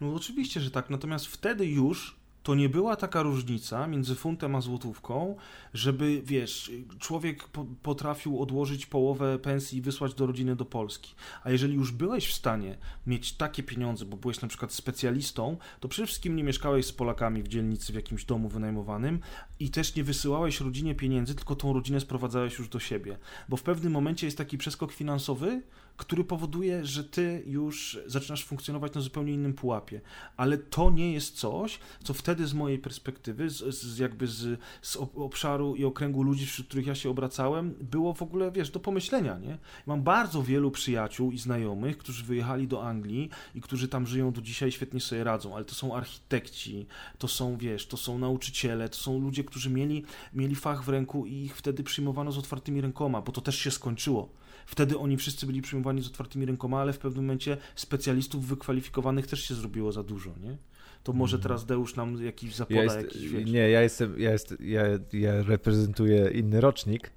No oczywiście, że tak. Natomiast wtedy już to nie była taka różnica między funtem a złotówką, żeby, wiesz, człowiek po, potrafił odłożyć połowę pensji i wysłać do rodziny do Polski. A jeżeli już byłeś w stanie mieć takie pieniądze, bo byłeś na przykład specjalistą, to przede wszystkim nie mieszkałeś z Polakami w dzielnicy w jakimś domu wynajmowanym i też nie wysyłałeś rodzinie pieniędzy, tylko tą rodzinę sprowadzałeś już do siebie. Bo w pewnym momencie jest taki przeskok finansowy, który powoduje, że ty już zaczynasz funkcjonować na zupełnie innym pułapie. Ale to nie jest coś, co wtedy z mojej perspektywy, z, z jakby z, z obszaru i okręgu ludzi, wśród których ja się obracałem, było w ogóle, wiesz, do pomyślenia, nie? Mam bardzo wielu przyjaciół i znajomych, którzy wyjechali do Anglii i którzy tam żyją do dzisiaj, świetnie sobie radzą, ale to są architekci, to są, wiesz, to są nauczyciele, to są ludzie, którzy mieli, mieli fach w ręku i ich wtedy przyjmowano z otwartymi rękoma, bo to też się skończyło Wtedy oni wszyscy byli przyjmowani z otwartymi rękoma, ale w pewnym momencie specjalistów wykwalifikowanych też się zrobiło za dużo, nie? To może mhm. teraz Deusz nam jakiś zapoda, ja jakiś wiesz. Nie, ja jestem, ja, jest, ja, ja reprezentuję inny rocznik,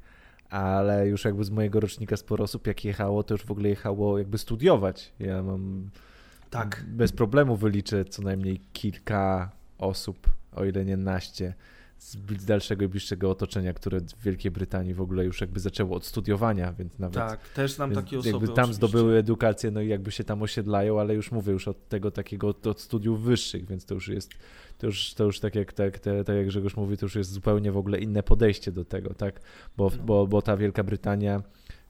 ale już jakby z mojego rocznika sporo osób jak jechało, to już w ogóle jechało jakby studiować. Ja mam tak. bez problemu wyliczę co najmniej kilka osób, o ile nie naście, z dalszego i bliższego otoczenia, które w Wielkiej Brytanii w ogóle już jakby zaczęło od studiowania, więc nawet... Tak, też znam takie osoby Jakby tam oczywiście. zdobyły edukację, no i jakby się tam osiedlają, ale już mówię już od tego takiego, od, od studiów wyższych, więc to już jest, to już, to już tak jak tak, te, tak jak Grzegorz mówi, to już jest zupełnie w ogóle inne podejście do tego, tak, bo, No. bo, bo ta Wielka Brytania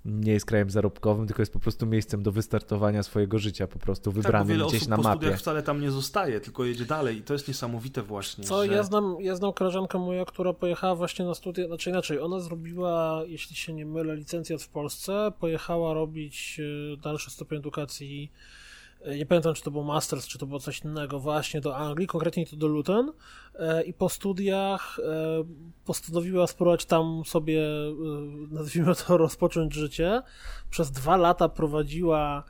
nie jest krajem zarobkowym, tylko jest po prostu miejscem do wystartowania swojego życia, po prostu tak, wybranym wiele gdzieś na po mapie. studiach wcale tam nie zostaje, tylko jedzie dalej i to jest niesamowite właśnie, Co, że... ja znam, ja znam koleżankę moją, która pojechała właśnie na studia, znaczy inaczej, ona zrobiła, jeśli się nie mylę, licencjat w Polsce, pojechała robić e, dalszy stopień edukacji, nie pamiętam, czy to był masters, czy to było coś innego, właśnie do Anglii, konkretnie to do Luton e, i po studiach e, postanowiła spróbować tam sobie, e, nazwijmy to, rozpocząć życie. Przez dwa lata prowadziła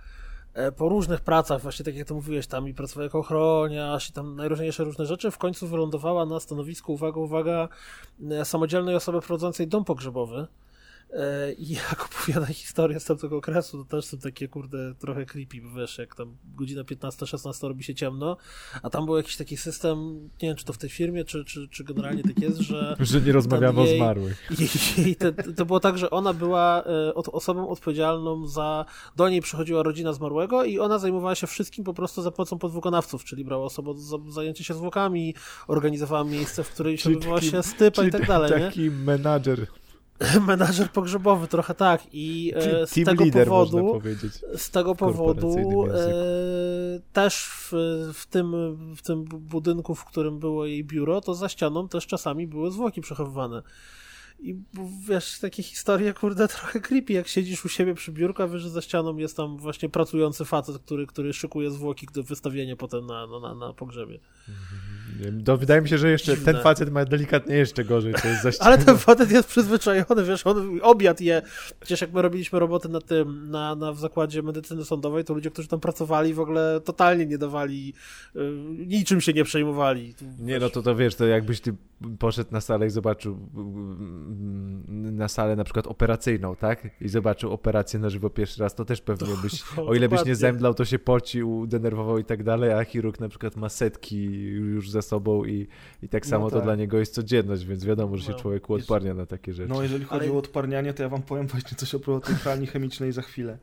e, po różnych pracach, właśnie tak jak to mówiłeś, tam i pracowała jako ochroniarz i tam najróżniejsze różne rzeczy, w końcu wylądowała na stanowisku, uwaga, uwaga, e, samodzielnej osoby prowadzącej dom pogrzebowy. E, I jak opowiada historię z tamtego okresu, to też są takie, kurde, trochę creepy, bo wiesz, jak tam godzina 15-16 robi się ciemno, a tam był jakiś taki system, nie wiem, czy to w tej firmie, czy, czy, czy generalnie tak jest, że Że nie rozmawiamy jej- o zmarłych. jej, jej te, to było tak, że ona była e, od, osobą odpowiedzialną za. Do niej przychodziła rodzina zmarłego i ona zajmowała się wszystkim po prostu za pomocą podwykonawców, czyli brała osobę za zajęcie się zwłokami, organizowała miejsce, w którym się odbywała się stypa i tak dalej. nie? Taki menadżer, Menadżer pogrzebowy, trochę tak. I e, z tego leader powodu. można powiedzieć. Z tego powodu e, też w, w, tym, w tym budynku, w którym było jej biuro, to za ścianą też czasami były zwłoki przechowywane. I wiesz, takie historie, kurde, trochę creepy, jak siedzisz u siebie przy biurku, a wiesz, że za ścianą jest tam właśnie pracujący facet, który, który szykuje zwłoki do wystawienia potem na, na, na, na pogrzebie. To wydaje mi się, że jeszcze Dziwne. ten facet ma delikatnie jeszcze gorzej, to jest Ale ten facet jest przyzwyczajony, wiesz, on obiad je. Przecież jak my robiliśmy robotę na tym, na, na w zakładzie medycyny sądowej, to ludzie, którzy tam pracowali, w ogóle totalnie nie dawali, y, niczym się nie przejmowali. Nie, no to to wiesz, to jakbyś ty poszedł na salę i zobaczył mm, na salę na przykład operacyjną, tak? I zobaczył operację na żywo pierwszy raz, to też pewnie byś, no, o ile byś nie zemdlał, to się pocił, denerwował i tak dalej, a chirurg na przykład ma setki już za sobą i, i tak No samo to tak. dla niego jest codzienność, więc wiadomo, że się No. człowieku odparnia na takie rzeczy. No, jeżeli chodzi Ale- o odparnianie, to ja wam powiem właśnie coś o tej pralni chemicznej za chwilę.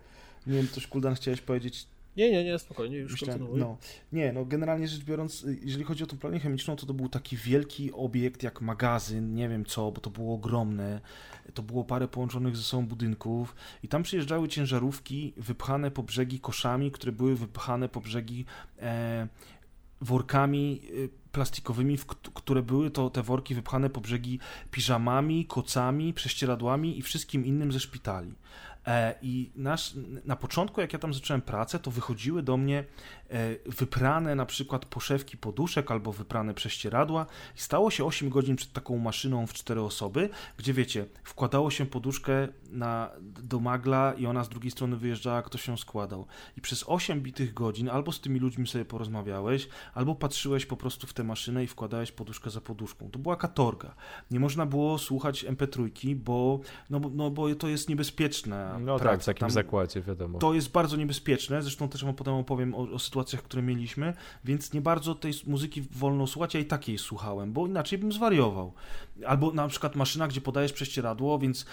Nie wiem, coś Kuldan chciałeś powiedzieć Nie, nie, nie, spokojnie, już Myślałem, kontynuuj. no, nie, no generalnie rzecz biorąc, y, jeżeli chodzi o tą pralnię chemiczną, to to był taki wielki obiekt jak magazyn, nie wiem co, bo to było ogromne. To było parę połączonych ze sobą budynków i tam przyjeżdżały ciężarówki wypchane po brzegi koszami, które były wypchane po brzegi e, workami y, plastikowymi, w, kt- które były to te worki wypchane po brzegi piżamami, kocami, prześcieradłami i wszystkim innym ze szpitali. E, I nasz, na początku, jak ja tam zacząłem pracę, to wychodziły do mnie wyprane na przykład poszewki poduszek albo wyprane prześcieradła i stało się 8 godzin przed taką maszyną w cztery osoby, gdzie wiecie, wkładało się poduszkę na, do magla i ona z drugiej strony wyjeżdżała, ktoś się składał. I przez 8 bitych godzin albo z tymi ludźmi sobie porozmawiałeś, albo patrzyłeś po prostu w tę maszynę i wkładałeś poduszkę za poduszką. To była katorga. Nie można było słuchać MP3, bo, no, no, bo to jest niebezpieczne. No tak, w takim zakładzie, wiadomo. To jest bardzo niebezpieczne, zresztą też wam potem opowiem o, o sytuacjach, które mieliśmy, więc nie bardzo tej muzyki wolno słuchać, ja i takiej słuchałem, bo inaczej bym zwariował. Albo na przykład maszyna, gdzie podajesz prześcieradło, więc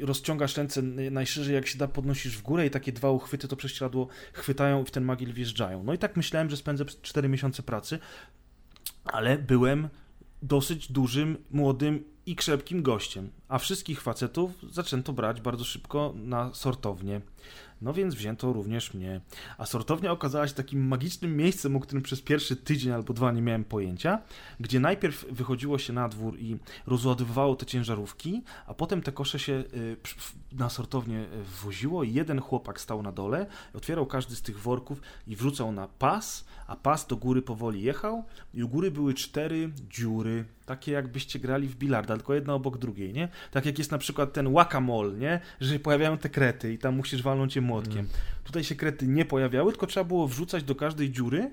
rozciągasz ręce najszerzej jak się da, podnosisz w górę i takie dwa uchwyty to prześcieradło chwytają i w ten magiel wjeżdżają. No i tak myślałem, że spędzę 4 miesiące pracy, ale byłem dosyć dużym, młodym i krzepkim gościem, a wszystkich facetów zaczęto brać bardzo szybko na sortownię. No więc wzięto również mnie. A sortownia okazała się takim magicznym miejscem, o którym przez pierwszy tydzień albo dwa nie miałem pojęcia, gdzie najpierw wychodziło się na dwór i rozładowywało te ciężarówki, a potem te kosze się y, na sortownię y, wwoziło i jeden chłopak stał na dole, otwierał każdy z tych worków i wrzucał na pas, a pas do góry powoli jechał i u góry były cztery dziury, takie jakbyście grali w bilarda, tylko jedna obok drugiej, nie? Tak jak jest na przykład ten whack-a-mole, nie? Że się pojawiają te krety i tam musisz walnąć je młotkiem. Tutaj się krety nie pojawiały, tylko trzeba było wrzucać do każdej dziury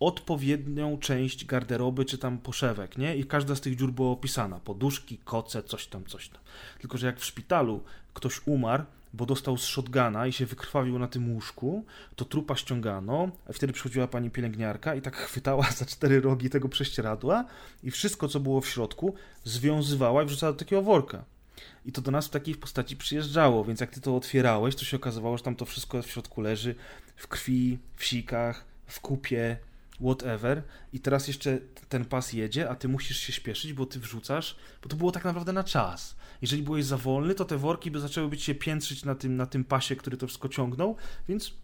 odpowiednią część garderoby czy tam poszewek, nie? I każda z tych dziur była opisana. Poduszki, koce, coś tam, coś tam. Tylko, że jak w szpitalu ktoś umarł, bo dostał z shotguna i się wykrwawił na tym łóżku, to trupa ściągano, a wtedy przychodziła pani pielęgniarka i tak chwytała za cztery rogi tego prześcieradła i wszystko, co było w środku, związywała i wrzucała do takiego worka. I to do nas w takiej postaci przyjeżdżało, więc jak ty to otwierałeś, to się okazywało, że tam to wszystko w środku leży, w krwi, w sikach, w kupie, whatever. I teraz jeszcze ten pas jedzie, a ty musisz się śpieszyć, bo ty wrzucasz, bo to było tak naprawdę na czas. Jeżeli byłeś za wolny, to te worki by zaczęły być się piętrzyć na tym, na tym pasie, który to wszystko ciągnął, więc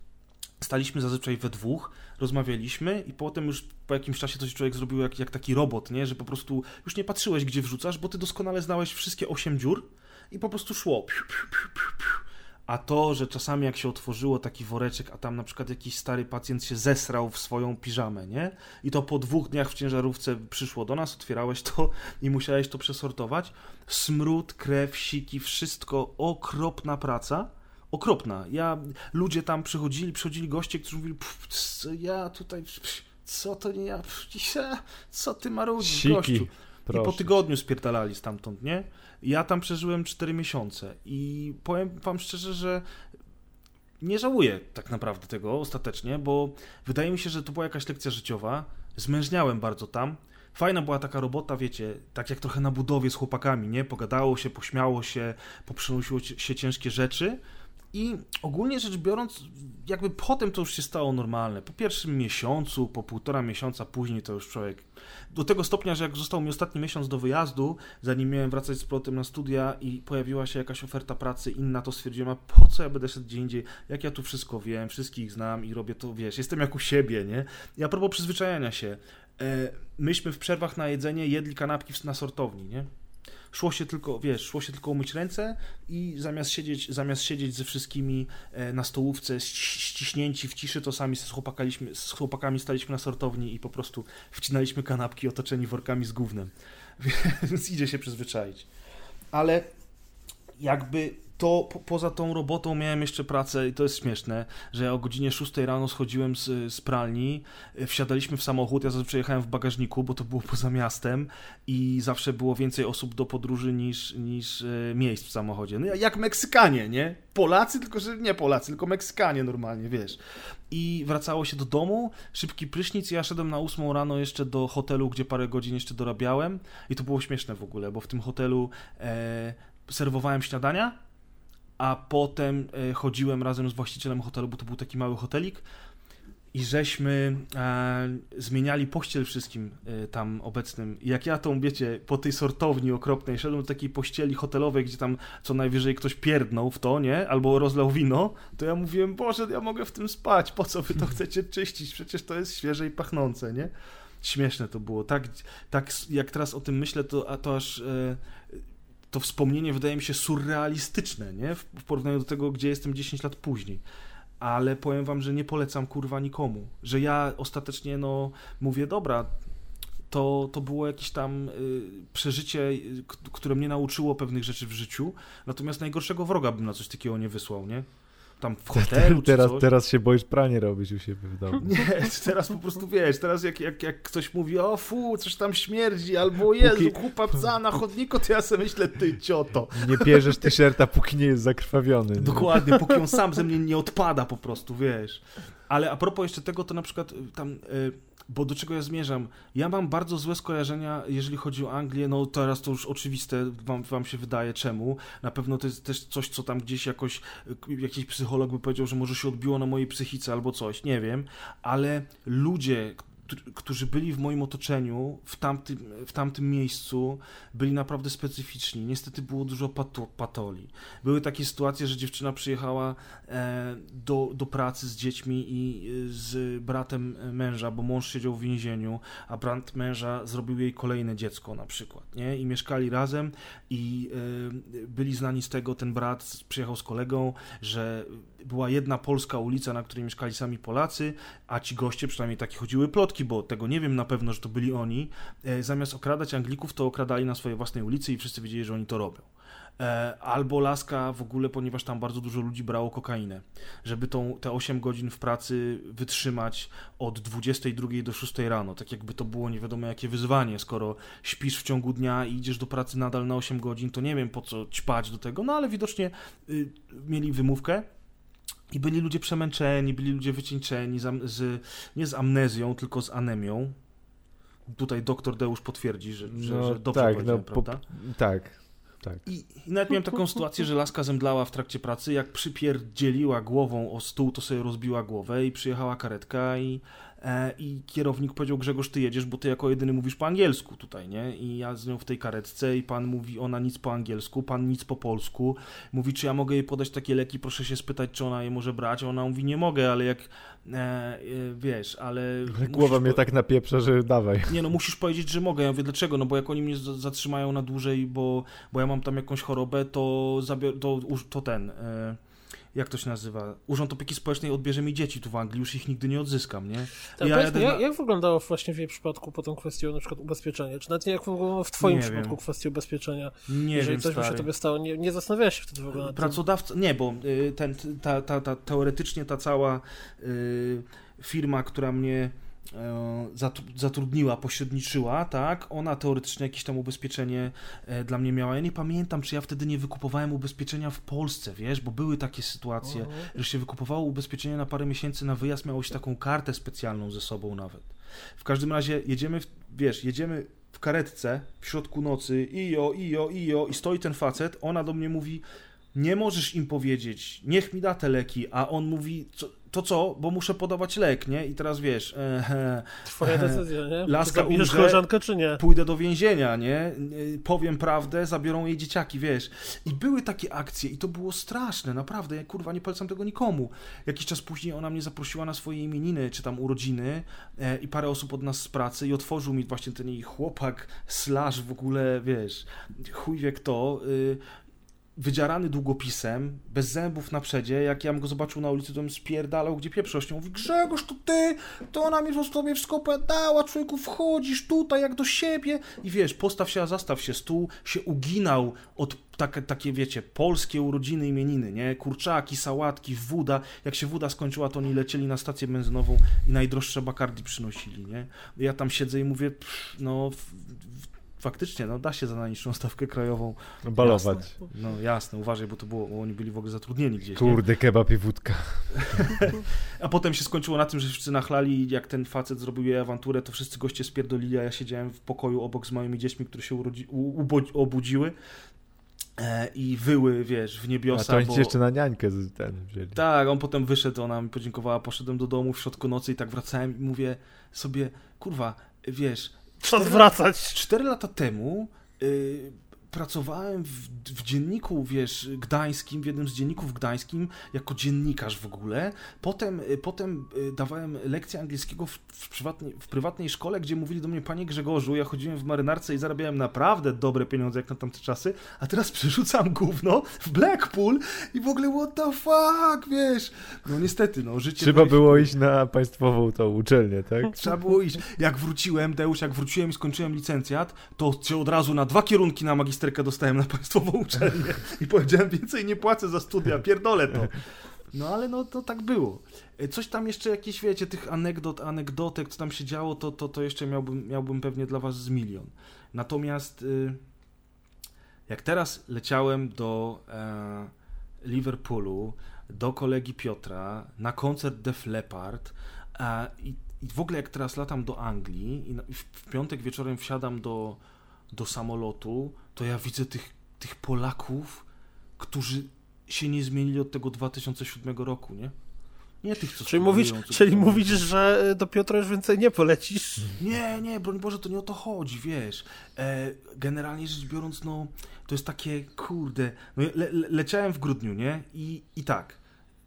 staliśmy zazwyczaj we dwóch, rozmawialiśmy i potem już po jakimś czasie to się człowiek zrobił jak, jak taki robot, nie? że po prostu już nie patrzyłeś, gdzie wrzucasz, bo ty doskonale znałeś wszystkie osiem dziur i po prostu szło. Piu, piu, piu, a to, że czasami jak się otworzyło taki woreczek, a tam na przykład jakiś stary pacjent się zesrał w swoją piżamę, nie? I to po dwóch dniach w ciężarówce przyszło do nas, otwierałeś to i musiałeś to przesortować. Smród, krew, siki, wszystko, okropna praca. Okropna. Ja, ludzie tam przychodzili, przychodzili goście, którzy mówili, ja tutaj, co to nie ja, co ty marudzisz, gościu. Proszę. I po tygodniu spierdalali stamtąd, nie? Ja tam przeżyłem 4 miesiące i powiem wam szczerze, że nie żałuję tak naprawdę tego ostatecznie, bo wydaje mi się, że to była jakaś lekcja życiowa. Zmężniałem bardzo tam. Fajna była taka robota, wiecie, tak jak trochę na budowie z chłopakami, nie? Pogadało się, pośmiało się, poprzynosiło się ciężkie rzeczy, i ogólnie rzecz biorąc, jakby potem to już się stało normalne. Po pierwszym miesiącu, po półtora miesiąca później to już człowiek. Do tego stopnia, że jak został mi ostatni miesiąc do wyjazdu, zanim miałem wracać z powrotem na studia i pojawiła się jakaś oferta pracy inna, to stwierdziłem, a po co ja będę szedł gdzie indziej, jak ja tu wszystko wiem, wszystkich znam i robię to, wiesz, jestem jak u siebie, nie? I a propos przyzwyczajania się, e, myśmy w przerwach na jedzenie jedli kanapki na sortowni, nie? Szło się tylko, wiesz, szło się tylko umyć ręce i zamiast siedzieć, zamiast siedzieć ze wszystkimi e, na stołówce ściśnięci w ciszy, to sami z, z chłopakami staliśmy na sortowni i po prostu wcinaliśmy kanapki otoczeni workami z gównem. Więc idzie się przyzwyczaić. Ale jakby to po, poza tą robotą miałem jeszcze pracę i to jest śmieszne, że ja o godzinie 6 rano schodziłem z, z pralni, e, wsiadaliśmy w samochód, ja zazwyczaj jechałem w bagażniku, bo to było poza miastem i zawsze było więcej osób do podróży niż, niż e, miejsc w samochodzie. No jak Meksykanie, nie? Polacy, tylko że nie Polacy, tylko Meksykanie normalnie, wiesz. I wracało się do domu, szybki prysznic ja szedłem na 8 rano jeszcze do hotelu, gdzie parę godzin jeszcze dorabiałem i to było śmieszne w ogóle, bo w tym hotelu e, serwowałem śniadania, a potem e, chodziłem razem z właścicielem hotelu, bo to był taki mały hotelik i żeśmy e, zmieniali pościel wszystkim e, tam obecnym. I jak ja tą, wiecie, po tej sortowni okropnej szedłem do takiej pościeli hotelowej, gdzie tam co najwyżej ktoś pierdnął w to, nie? Albo rozlał wino, to ja mówiłem, Boże, ja mogę w tym spać, po co wy to chcecie czyścić? Przecież to jest świeże i pachnące, nie? Śmieszne to było. Tak, tak jak teraz o tym myślę, to, to aż e, to wspomnienie wydaje mi się surrealistyczne, nie? W, w porównaniu do tego, gdzie jestem 10 lat później. Ale powiem wam, że nie polecam kurwa nikomu. Że ja ostatecznie, no, mówię, dobra, to, to było jakieś tam y, przeżycie, y, które mnie nauczyło pewnych rzeczy w życiu. Natomiast najgorszego wroga bym na coś takiego nie wysłał, nie? Tam w hotelu teraz, teraz się boisz pranie robić u siebie w domu. Nie, teraz po prostu wiesz, teraz jak, jak, jak ktoś mówi, o fu, coś tam śmierdzi, albo Jezu, póki... kupa psa na chodniku, to ja sobie myślę, ty cioto. Nie bierzesz t-shirta, póki nie jest zakrwawiony. Nie? Dokładnie, póki on sam ze mnie nie odpada po prostu, wiesz. Ale a propos jeszcze tego, to na przykład y, tam... Y, bo do czego ja zmierzam? Ja mam bardzo złe skojarzenia, jeżeli chodzi o Anglię. No teraz to już oczywiste wam, wam się wydaje czemu. Na pewno to jest też coś, co tam gdzieś jakoś jakiś psycholog by powiedział, że może się odbiło na mojej psychice albo coś, nie wiem. Ale ludzie, którzy byli w moim otoczeniu, w tamtym, w tamtym miejscu, byli naprawdę specyficzni. Niestety było dużo pato, patoli. Były takie sytuacje, że dziewczyna przyjechała e, do, do pracy z dziećmi i e, z bratem męża, bo mąż siedział w więzieniu, a brat męża zrobił jej kolejne dziecko na przykład, nie? I mieszkali razem i e, byli znani z tego, ten brat przyjechał z kolegą, że była jedna polska ulica, na której mieszkali sami Polacy, a ci goście, przynajmniej takie chodziły plotki, bo tego nie wiem na pewno, że to byli oni, e, zamiast okradać Anglików, to okradali na swojej własnej ulicy i wszyscy wiedzieli, że oni to robią. E, albo laska w ogóle, ponieważ tam bardzo dużo ludzi brało kokainę. Żeby tą, te 8 godzin w pracy wytrzymać od 22 do 6 rano. Tak jakby to było nie wiadomo jakie wyzwanie, skoro śpisz w ciągu dnia i idziesz do pracy nadal na 8 godzin, to nie wiem po co ćpać do tego, no ale widocznie y, mieli wymówkę. I byli ludzie przemęczeni, byli ludzie wycieńczeni, z, z, nie z amnezją, tylko z anemią. Tutaj doktor Deusz potwierdzi, że, że, No, że dobrze tak, powiedziałem, no, prawda? Tak, tak. I, I nawet miałem taką sytuację, że laska zemdlała w trakcie pracy, jak przypierdzieliła głową o stół, to sobie rozbiła głowę i przyjechała karetka i, i kierownik powiedział Grzegorz, ty jedziesz, bo ty jako jedyny mówisz po angielsku tutaj, nie? I ja z nią w tej karetce i pan mówi, ona nic po angielsku, pan nic po polsku. Mówi, czy ja mogę jej podać takie leki, proszę się spytać, czy ona je może brać. A ona mówi, nie mogę, ale jak, e, e, wiesz, ale... Głowa mnie tak napieprza, że dawaj. nie no, musisz powiedzieć, że mogę. Ja mówię, dlaczego? No bo jak oni mnie zatrzymają na dłużej, bo, bo ja mam tam jakąś chorobę, to, zabior, to, to ten, e, jak to się nazywa? Urząd Opieki Społecznej odbierze mi dzieci tu w Anglii, już ich nigdy nie odzyskam, nie? Tak, Ja powiedz jak, na- jak wyglądało właśnie w jej przypadku po tą kwestią na przykład ubezpieczenia? Czy nawet jak wyglądało w twoim Nie przypadku wiem. ubezpieczenia? Nie Jeżeli wiem, coś by się stary. tobie stało, nie, nie zastanawiałeś się wtedy w ogóle? Pracodawca, nie, bo y, ten, ta, ta, ta, teoretycznie ta cała y, firma, która mnie zatrudniła, pośredniczyła, tak, ona teoretycznie jakieś tam ubezpieczenie e, dla mnie miała. Ja nie pamiętam, czy ja wtedy nie wykupowałem ubezpieczenia w Polsce, wiesz, bo były takie sytuacje, Mhm. że się wykupywało ubezpieczenie na parę miesięcy na wyjazd, miało się taką kartę specjalną ze sobą nawet. W każdym razie jedziemy, w, wiesz, jedziemy w karetce w środku nocy, ijo, ijo, ijo i stoi ten facet, ona do mnie mówi, nie możesz im powiedzieć, niech mi da te leki, a on mówi, co, to co, bo muszę podawać lek, nie? I teraz wiesz, e, Twoja decyzja, nie? Laska umrze- koleżankę, czy nie? pójdę do więzienia, nie? Y, Powiem prawdę, zabiorą jej dzieciaki, wiesz. I były takie akcje i to było straszne, naprawdę. Ja kurwa nie polecam tego nikomu. Jakiś czas później ona mnie zaprosiła na swoje imieniny, czy tam urodziny e, i parę osób od nas z pracy i otworzył mi właśnie ten jej chłopak, slash w ogóle, wiesz, chuj wie kto, y, wydzierany długopisem, bez zębów na przedzie, jak ja go zobaczył na ulicy, to bym spierdalał, gdzie pieprzością. Mówi, Grzegorz, to ty, to ona mi sobie wszystko opowiadała, człowieku, wchodzisz tutaj jak do siebie i wiesz, postaw się, a zastaw się, stół się uginał od takie, takie wiecie, polskie urodziny, imieniny, nie? Kurczaki, sałatki, woda. Jak się woda skończyła, to oni lecieli na stację benzynową i najdroższe bakardi przynosili, nie? Ja tam siedzę i mówię, pff, no... Faktycznie, no da się za najniższą stawkę krajową Balować. Jasne. No jasne, uważaj, bo to było, bo oni byli w ogóle zatrudnieni gdzieś. Nie? Kurde, kebab i wódka. A potem się skończyło na tym, że wszyscy nachlali jak ten facet zrobił jej awanturę, to wszyscy goście spierdolili, a ja siedziałem w pokoju obok z małymi dziećmi, które się urodzi, u, obudziły e, i wyły, wiesz, w A niebiosa, to oni bo... jeszcze na niańkę z- ten wzięli. Tak, on potem wyszedł, ona mi podziękowała, poszedłem do domu w środku nocy i tak wracałem i mówię sobie, kurwa, wiesz, Czas wracać. Cztery lata temu y, pracowałem w, w dzienniku, wiesz, gdańskim, w jednym z dzienników gdańskim, jako dziennikarz w ogóle. Potem, y, potem y, dawałem lekcję angielskiego w, w, prywatnej, w prywatnej szkole, gdzie mówili do mnie, panie Grzegorzu, ja chodziłem w marynarce i zarabiałem naprawdę dobre pieniądze jak na tamte czasy, a teraz przerzucam gówno w Blackpool i w ogóle what the fuck, wiesz. No niestety, no, życie... Trzeba było iść na państwową tą uczelnię, tak? Trzeba było iść. Jak wróciłem, Deusz, jak wróciłem i skończyłem licencjat, to się od razu na dwa kierunki na magisterkę dostałem na państwową uczelnię. I powiedziałem, więcej nie płacę za studia, pierdolę to. No ale no to tak było. E, Coś tam jeszcze jakieś, wiecie, tych anegdot, anegdotek, co tam się działo, to, to, to jeszcze miałbym, miałbym pewnie dla was z milion. Natomiast y, jak teraz leciałem do e, Liverpoolu, do kolegi Piotra, na koncert Def Leppard e, i, i w ogóle jak teraz latam do Anglii i, w, w piątek wieczorem wsiadam do, do samolotu, to ja widzę tych, tych Polaków, którzy się nie zmienili od tego 2007 roku, nie? Nie tych, co Czyli mówisz, czyli mówisz, że do Piotra już więcej nie polecisz? nie, nie, broń Boże, to nie o to chodzi, wiesz. E, generalnie rzecz biorąc, no, to jest takie, kurde, no, le, le, leciałem w grudniu, nie? I, I tak,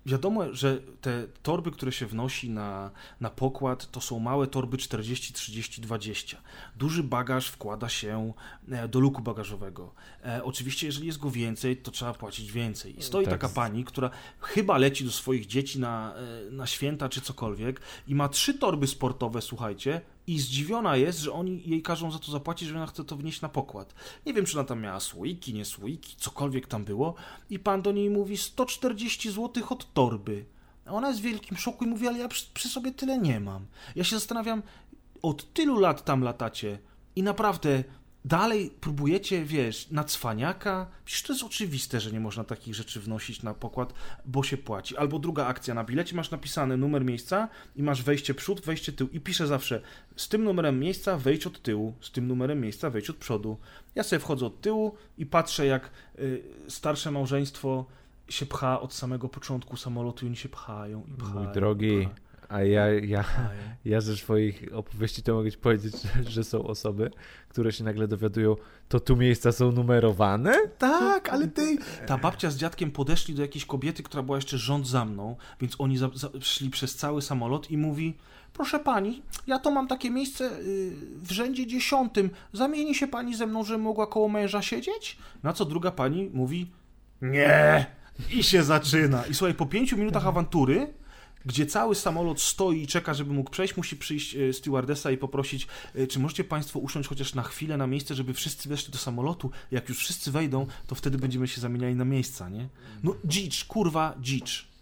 wiadomo, że te torby, które się wnosi na, na pokład, to są małe torby 40, 30, 20. Duży bagaż wkłada się e, do luku bagażowego. E, oczywiście, jeżeli jest go więcej, to trzeba płacić więcej. I stoi Tak. taka pani, która chyba leci do swoich dzieci na, e, na święta czy cokolwiek i ma trzy torby sportowe, słuchajcie, i zdziwiona jest, że oni jej każą za to zapłacić, że ona chce to wnieść na pokład. Nie wiem, czy ona tam miała słoiki, nie słoiki, cokolwiek tam było. I pan do niej mówi 140 zł od torby. A ona jest w wielkim szoku i mówi, ale ja przy, przy sobie tyle nie mam. Ja się zastanawiam, od tylu lat tam latacie i naprawdę dalej próbujecie, wiesz, na cwaniaka? Przecież to jest oczywiste, że nie można takich rzeczy wnosić na pokład, bo się płaci. Albo druga akcja, na bilecie masz napisany numer miejsca i masz wejście przód, wejście tył i pisze zawsze z tym numerem miejsca wejdź od tyłu, z tym numerem miejsca wejdź od przodu. Ja sobie wchodzę od tyłu i patrzę jak y, starsze małżeństwo się pcha od samego początku samolotu i oni się pchają i pchają. Mój drogi, a ja, ja, ja ze swoich opowieści to mogę ci powiedzieć, że, są osoby, które się nagle dowiadują, to tu miejsca są numerowane? Tak, ale ty... Ta babcia z dziadkiem podeszli do jakiejś kobiety, która była jeszcze rząd za mną, więc oni za, za, szli przez cały samolot i mówi proszę pani, ja to mam takie miejsce yy, w rzędzie dziesiątym, zamieni się pani ze mną, że mogła koło męża siedzieć? Na co druga pani mówi nie i się zaczyna. I słuchaj, po pięciu minutach awantury gdzie cały samolot stoi i czeka, żeby mógł przejść, musi przyjść e, stewardesa i poprosić, e, czy możecie Państwo usiąść chociaż na chwilę na miejsce, żeby wszyscy weszli do samolotu. Jak już wszyscy wejdą, to wtedy będziemy się zamieniali na miejsca, nie? No dzicz, kurwa, dzicz.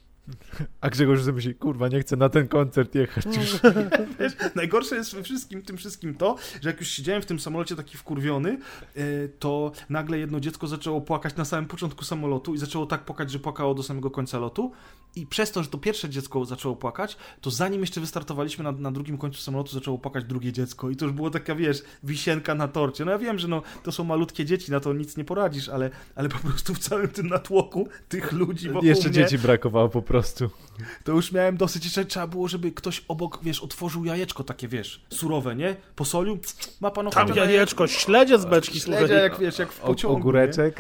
A Grzegorz sobie myśli, kurwa, nie chcę na ten koncert jechać już. Wiesz, najgorsze jest we wszystkim, tym wszystkim to, że jak już siedziałem w tym samolocie taki wkurwiony, e, to nagle jedno dziecko zaczęło płakać na samym początku samolotu i zaczęło tak płakać, że płakało do samego końca lotu i przez to, że to pierwsze dziecko zaczęło płakać, to zanim jeszcze wystartowaliśmy na, na drugim końcu samolotu, zaczęło płakać drugie dziecko i to już było taka, wiesz, wisienka na torcie. No ja wiem, że no, to są malutkie dzieci, na to nic nie poradzisz, ale, ale po prostu w całym tym natłoku tych ludzi wokół Jeszcze mnie, dzieci brakowało po prostu. To już miałem dosyć, jeszcze trzeba było, żeby ktoś obok, wiesz, otworzył jajeczko takie, wiesz, surowe, nie? Posolił, ma pan ochotę Tam jajeczko, śledzie z beczki. Śledzie, jak wiesz, jak w pociągu, Ogóreczek.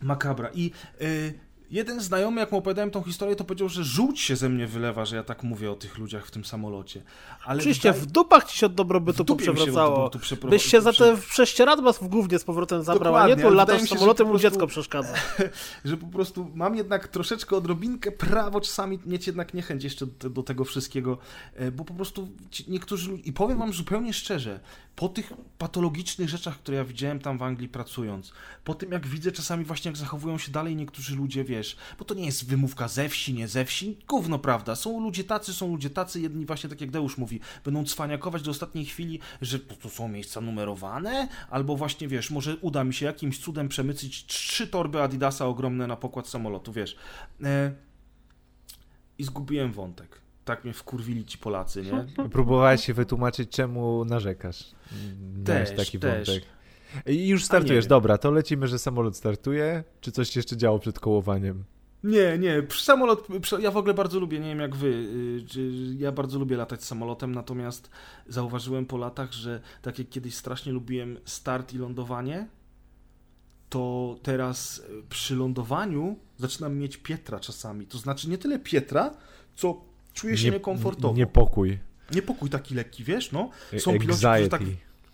Nie? Makabra. I... Yy, jeden znajomy, jak mu opowiadałem tą historię, to powiedział, że żółć się ze mnie wylewa, że ja tak mówię o tych ludziach w tym samolocie. Ale Oczywiście, w dupach ci się od dobrobytu poprzewracało. Się Byś się za te prześcieradła w głównie z powrotem zabrał, Dokładnie, a nie tu latasz się, samolotem, mu dziecko przeszkadza. że po prostu mam jednak troszeczkę odrobinkę prawo czasami mieć jednak niechęć jeszcze do, do tego wszystkiego, e, bo po prostu niektórzy ludzie, i powiem wam zupełnie szczerze, po tych patologicznych rzeczach, które ja widziałem tam w Anglii pracując, po tym jak widzę czasami właśnie jak zachowują się dalej niektórzy ludzie, wiesz, bo to nie jest wymówka ze wsi, nie ze wsi, gówno prawda, są ludzie tacy, są ludzie tacy, jedni właśnie tak jak Deusz mówi, będą cwaniakować do ostatniej chwili, że to są miejsca numerowane, albo właśnie, wiesz, może uda mi się jakimś cudem przemycić trzy torby Adidasa ogromne na pokład samolotu, wiesz. E... I zgubiłem wątek tak mnie wkurwili ci Polacy, nie? Próbowałeś się wytłumaczyć, czemu narzekasz. Miałeś też, taki też. wątek. I już startujesz, dobra, to lecimy, że samolot startuje, czy coś jeszcze działo przed kołowaniem? Nie, nie, samolot, ja w ogóle bardzo lubię, nie wiem jak wy, y, ja bardzo lubię latać samolotem, natomiast zauważyłem po latach, że tak jak kiedyś strasznie lubiłem start i lądowanie, to teraz przy lądowaniu zaczynam mieć Pietra czasami. To znaczy nie tyle Pietra, co czuję się nie, niekomfortowo. Niepokój. Niepokój taki lekki, wiesz, no. Są piloci, którzy tak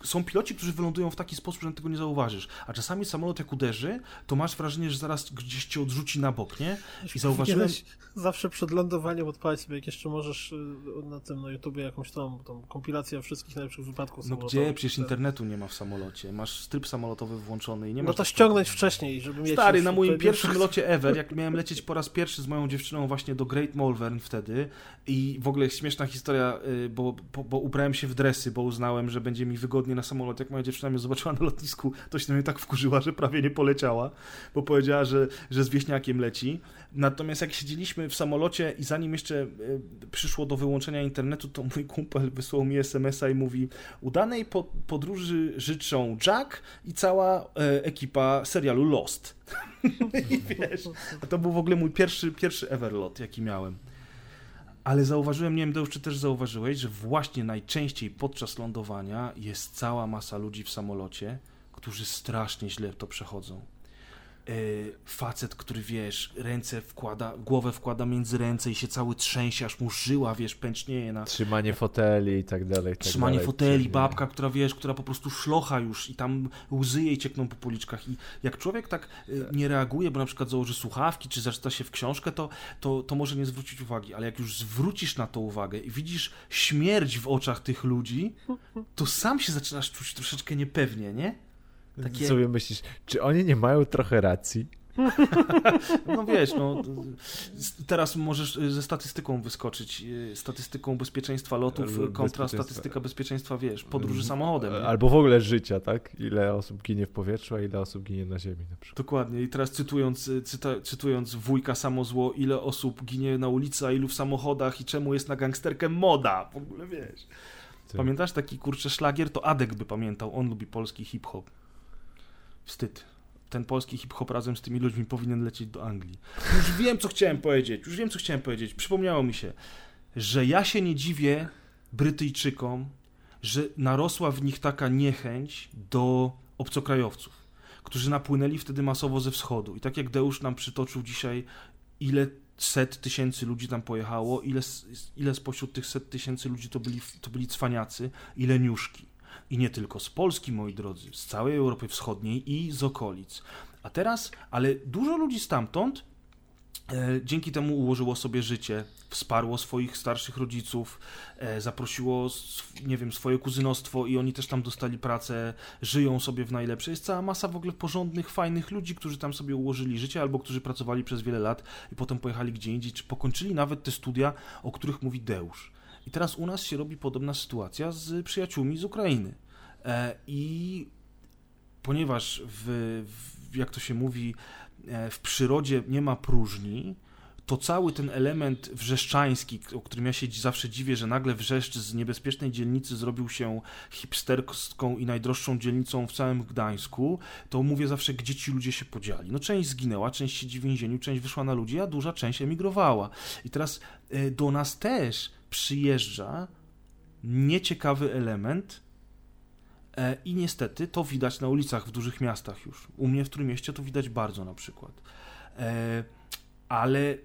są piloci, którzy wylądują w taki sposób, że tego nie zauważysz. A czasami samolot jak uderzy, to masz wrażenie, że zaraz gdzieś cię odrzuci na bok, nie? I zauważyłem... Zawsze przed lądowaniem odpalić sobie, jak jeszcze możesz y, na tym na YouTubie jakąś tą, tą kompilację wszystkich najlepszych wypadków No gdzie? Przecież internetu nie ma w samolocie. Masz tryb samolotowy włączony i nie masz... No to ściągnąć wcześniej, żeby mieć... Stary, na moim pierwszym locie ever, jak miałem lecieć po raz pierwszy z moją dziewczyną właśnie do Great Malvern wtedy i w ogóle śmieszna historia, y, bo, bo, bo ubrałem się w dresy, bo uznałem, że będzie mi wygodnie na samolot. Jak moja dziewczyna mnie zobaczyła na lotnisku, to się na mnie tak wkurzyła, że prawie nie poleciała, bo powiedziała, że, że z wieśniakiem leci. Natomiast jak siedzieliśmy w samolocie i zanim jeszcze y, przyszło do wyłączenia internetu, to mój kumpel wysłał mi smsa i mówi udanej podróży życzą Jack i cała y, ekipa serialu Lost. I wiesz, to był w ogóle mój pierwszy, pierwszy Everlot, jaki miałem. Ale zauważyłem, nie wiem, Deusz, czy też zauważyłeś, że właśnie najczęściej podczas lądowania jest cała masa ludzi w samolocie, którzy strasznie źle to przechodzą. Facet, który wiesz, ręce wkłada, głowę wkłada między ręce i się cały trzęsie, aż mu żyła, wiesz, pęcznieje na... Trzymanie foteli i tak dalej. Tak Trzymanie dalej, foteli, babka, która wiesz, która po prostu szlocha już i tam łzy jej ciekną po policzkach i jak człowiek tak nie reaguje, bo na przykład założy słuchawki, czy zaczyna się w książkę, to, to, to może nie zwrócić uwagi, ale jak już zwrócisz na to uwagę i widzisz śmierć w oczach tych ludzi, to sam się zaczynasz czuć troszeczkę niepewnie, nie? Takie... Sobie myślisz, czy oni nie mają trochę racji? No wiesz, no teraz możesz ze statystyką wyskoczyć, statystyką bezpieczeństwa lotów kontra bezpieczeństwa. statystyka bezpieczeństwa, wiesz, podróży mhm. samochodem. Nie? Albo w ogóle życia, tak? Ile osób ginie w powietrzu, a ile osób ginie na ziemi na przykład. Dokładnie i teraz cytując, cyta, cytując wujka Samozło, ile osób ginie na ulicy, a ilu w samochodach i czemu jest na gangsterkę moda, w ogóle wiesz. Pamiętasz taki kurczę szlagier? To Adek by pamiętał, on lubi polski hip-hop. Wstyd. Ten polski hip-hop razem z tymi ludźmi powinien lecieć do Anglii. Już wiem, co chciałem powiedzieć. Już wiem, co chciałem powiedzieć. Przypomniało mi się, że ja się nie dziwię Brytyjczykom, że narosła w nich taka niechęć do obcokrajowców, którzy napłynęli wtedy masowo ze wschodu. I tak jak Deusz nam przytoczył dzisiaj, ile set tysięcy ludzi tam pojechało, ile, ile spośród tych set tysięcy ludzi to byli, to byli cwaniacy, ile niuszki. I nie tylko z Polski, moi drodzy, z całej Europy Wschodniej i z okolic. A teraz, ale dużo ludzi stamtąd e, dzięki temu ułożyło sobie życie, wsparło swoich starszych rodziców, e, zaprosiło, nie wiem, swoje kuzynostwo i oni też tam dostali pracę, żyją sobie w najlepsze. Jest cała masa w ogóle porządnych, fajnych ludzi, którzy tam sobie ułożyli życie albo którzy pracowali przez wiele lat i potem pojechali gdzie indziej, czy pokończyli nawet te studia, o których mówi Deusz. I teraz u nas się robi podobna sytuacja z przyjaciółmi z Ukrainy. E, I ponieważ w, w, jak to się mówi, e, w przyrodzie nie ma próżni, to cały ten element wrzeszczański, o którym ja się zawsze dziwię, że nagle Wrzeszcz z niebezpiecznej dzielnicy zrobił się hipsterską i najdroższą dzielnicą w całym Gdańsku, to mówię zawsze, gdzie ci ludzie się podzieli. No część zginęła, część siedzi w więzieniu, część wyszła na ludzi, a duża część emigrowała. I teraz e, do nas też przyjeżdża nieciekawy element, I niestety to widać na ulicach w dużych miastach już. U mnie w Trójmieście to widać bardzo na przykład. E, ale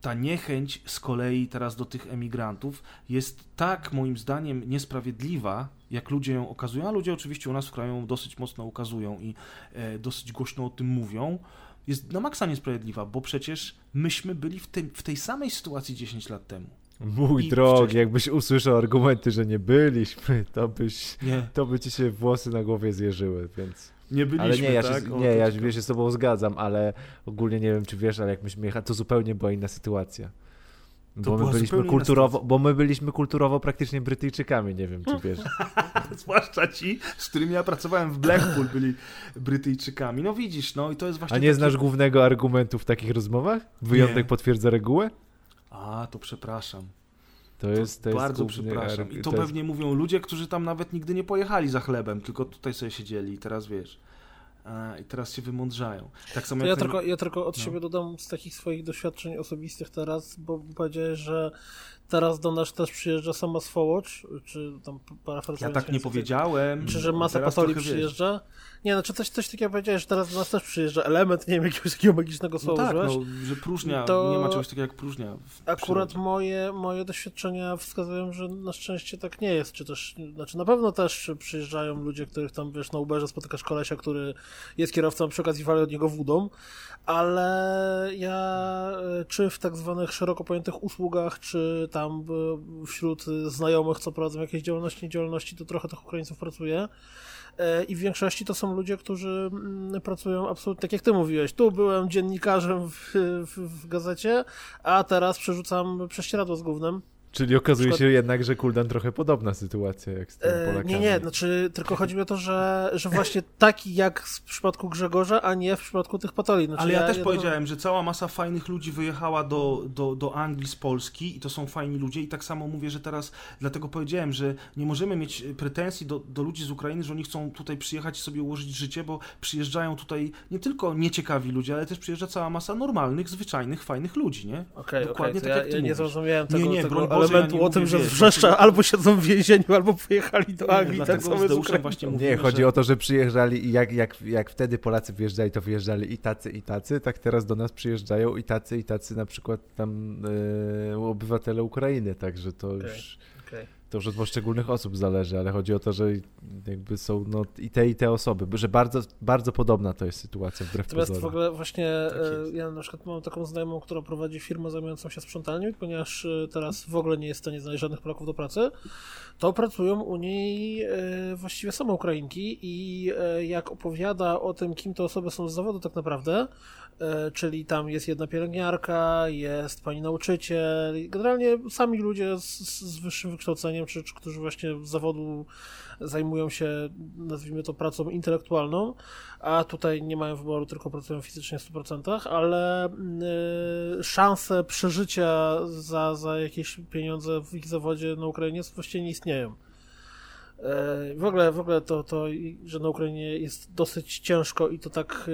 ta niechęć z kolei teraz do tych emigrantów jest tak moim zdaniem niesprawiedliwa, jak ludzie ją okazują, a ludzie oczywiście u nas w kraju dosyć mocno ukazują i e, dosyć głośno o tym mówią, jest na maksa niesprawiedliwa, bo przecież myśmy byli w, w tej samej sytuacji 10 lat temu. Mój I drogi, wcześniej... jakbyś usłyszał argumenty, że nie byliśmy, to byś, nie. to by ci się włosy na głowie zjeżyły, więc... Nie byliśmy, ale nie, ja tak? Się, nie, ja się, się z tobą zgadzam, ale ogólnie nie wiem, czy wiesz, ale jak myśmy jechali, to zupełnie była inna sytuacja. Bo my, byliśmy kulturowo, bo my byliśmy kulturowo praktycznie Brytyjczykami, nie wiem, czy wiesz. Zwłaszcza ci, z którymi ja pracowałem w Blackpool, byli Brytyjczykami. No widzisz, no i to jest właśnie... A nie taki... znasz głównego argumentu w takich rozmowach? Wyjątek nie. potwierdza regułę? A, to przepraszam. To jest, to jest bardzo przepraszam. I to, to pewnie jest... mówią ludzie, którzy tam nawet nigdy nie pojechali za chlebem, tylko tutaj sobie siedzieli i teraz wiesz. I teraz się wymądrzają. Tak samo ja, ten... tylko, ja tylko od no. siebie dodam z takich swoich doświadczeń osobistych teraz, bo powiedziałeś, że teraz do nas też przyjeżdża sama Swołocz, czy tam parafrazując. Ja tak nie powiedziałem. Czy że masa patoli przyjeżdża? Wiesz. Nie, no czy coś, coś takiego powiedziałeś, że teraz do nas też przyjeżdża element, nie wiem, jakiegoś takiego magicznego słowa no tak, no, że próżnia, to... nie ma czegoś takiego jak próżnia. Akurat moje, moje doświadczenia wskazują, że na szczęście tak nie jest, czy też, znaczy na pewno też przyjeżdżają ludzie, których tam, wiesz, na Uberze spotykasz kolesia, który jest kierowcą, przy okazji wali od niego wódą, ale ja e, czy w tak zwanych szeroko pojętych usługach, czy tam wśród znajomych, co prowadzą jakieś działalności, niedziałalności, to trochę tych Ukraińców pracuje. E, I w większości to są ludzie, którzy mm, pracują absolutnie, tak jak ty mówiłeś, tu byłem dziennikarzem w, w, w gazecie, a teraz przerzucam prześcieradło z głównym Czyli okazuje przykład... się jednak, że Kuldan trochę podobna sytuacja jak z tym e, Polakami. Nie, nie, znaczy tylko chodzi mi o to, że, że właśnie taki jak w przypadku Grzegorza, a nie w przypadku tych patoli. Znaczy, Ale ja, ja też ja powiedziałem, że cała masa fajnych ludzi wyjechała do, do, do Anglii z Polski i to są fajni ludzie i tak samo mówię, że teraz, dlatego powiedziałem, że nie możemy mieć pretensji do, do ludzi z Ukrainy, że oni chcą tutaj przyjechać i sobie ułożyć życie, bo przyjeżdżają tutaj nie tylko nieciekawi ludzie, ale też przyjeżdża cała masa normalnych, zwyczajnych, fajnych ludzi, nie? Okay, Dokładnie okay, tak ja, jak ty ja nie zrozumiałem tego, nie, nie, tego broń elementu ja o tym, że wiesz, wrzeszcza albo siedzą w więzieniu, albo pojechali do Nie, Anglii, tak dlatego samo z właśnie Nie, mówimy, chodzi że... o to, że przyjeżdżali i jak, jak, jak wtedy Polacy wyjeżdżali, to wyjeżdżali i tacy, i tacy, tak teraz do nas przyjeżdżają i tacy, i tacy na przykład tam e, obywatele Ukrainy, także to Okej. już, Okej. To już od poszczególnych osób zależy, ale chodzi o to, że jakby są no, i te, i te osoby, że bardzo, bardzo podobna to jest sytuacja wbrew Natomiast w pozorom. ogóle właśnie Tak e, ja na przykład mam taką znajomą, która prowadzi firmę zajmującą się sprzątaniem, ponieważ e, teraz w ogóle nie jest w stanie znaleźć żadnych Polaków do pracy, to pracują u niej e, właściwie same Ukrainki i jak opowiada o tym, kim te osoby są z zawodu tak naprawdę, czyli tam jest jedna pielęgniarka, jest pani nauczyciel, generalnie sami ludzie z, z wyższym wykształceniem, czy, czy którzy właśnie z zawodu zajmują się, nazwijmy to, pracą intelektualną, a tutaj nie mają wyboru, tylko pracują fizycznie w 100%, ale y, szanse przeżycia za, za jakieś pieniądze w ich zawodzie na Ukrainie właściwie nie istnieją. E, W ogóle, w ogóle to, to, że na Ukrainie jest dosyć ciężko i to tak.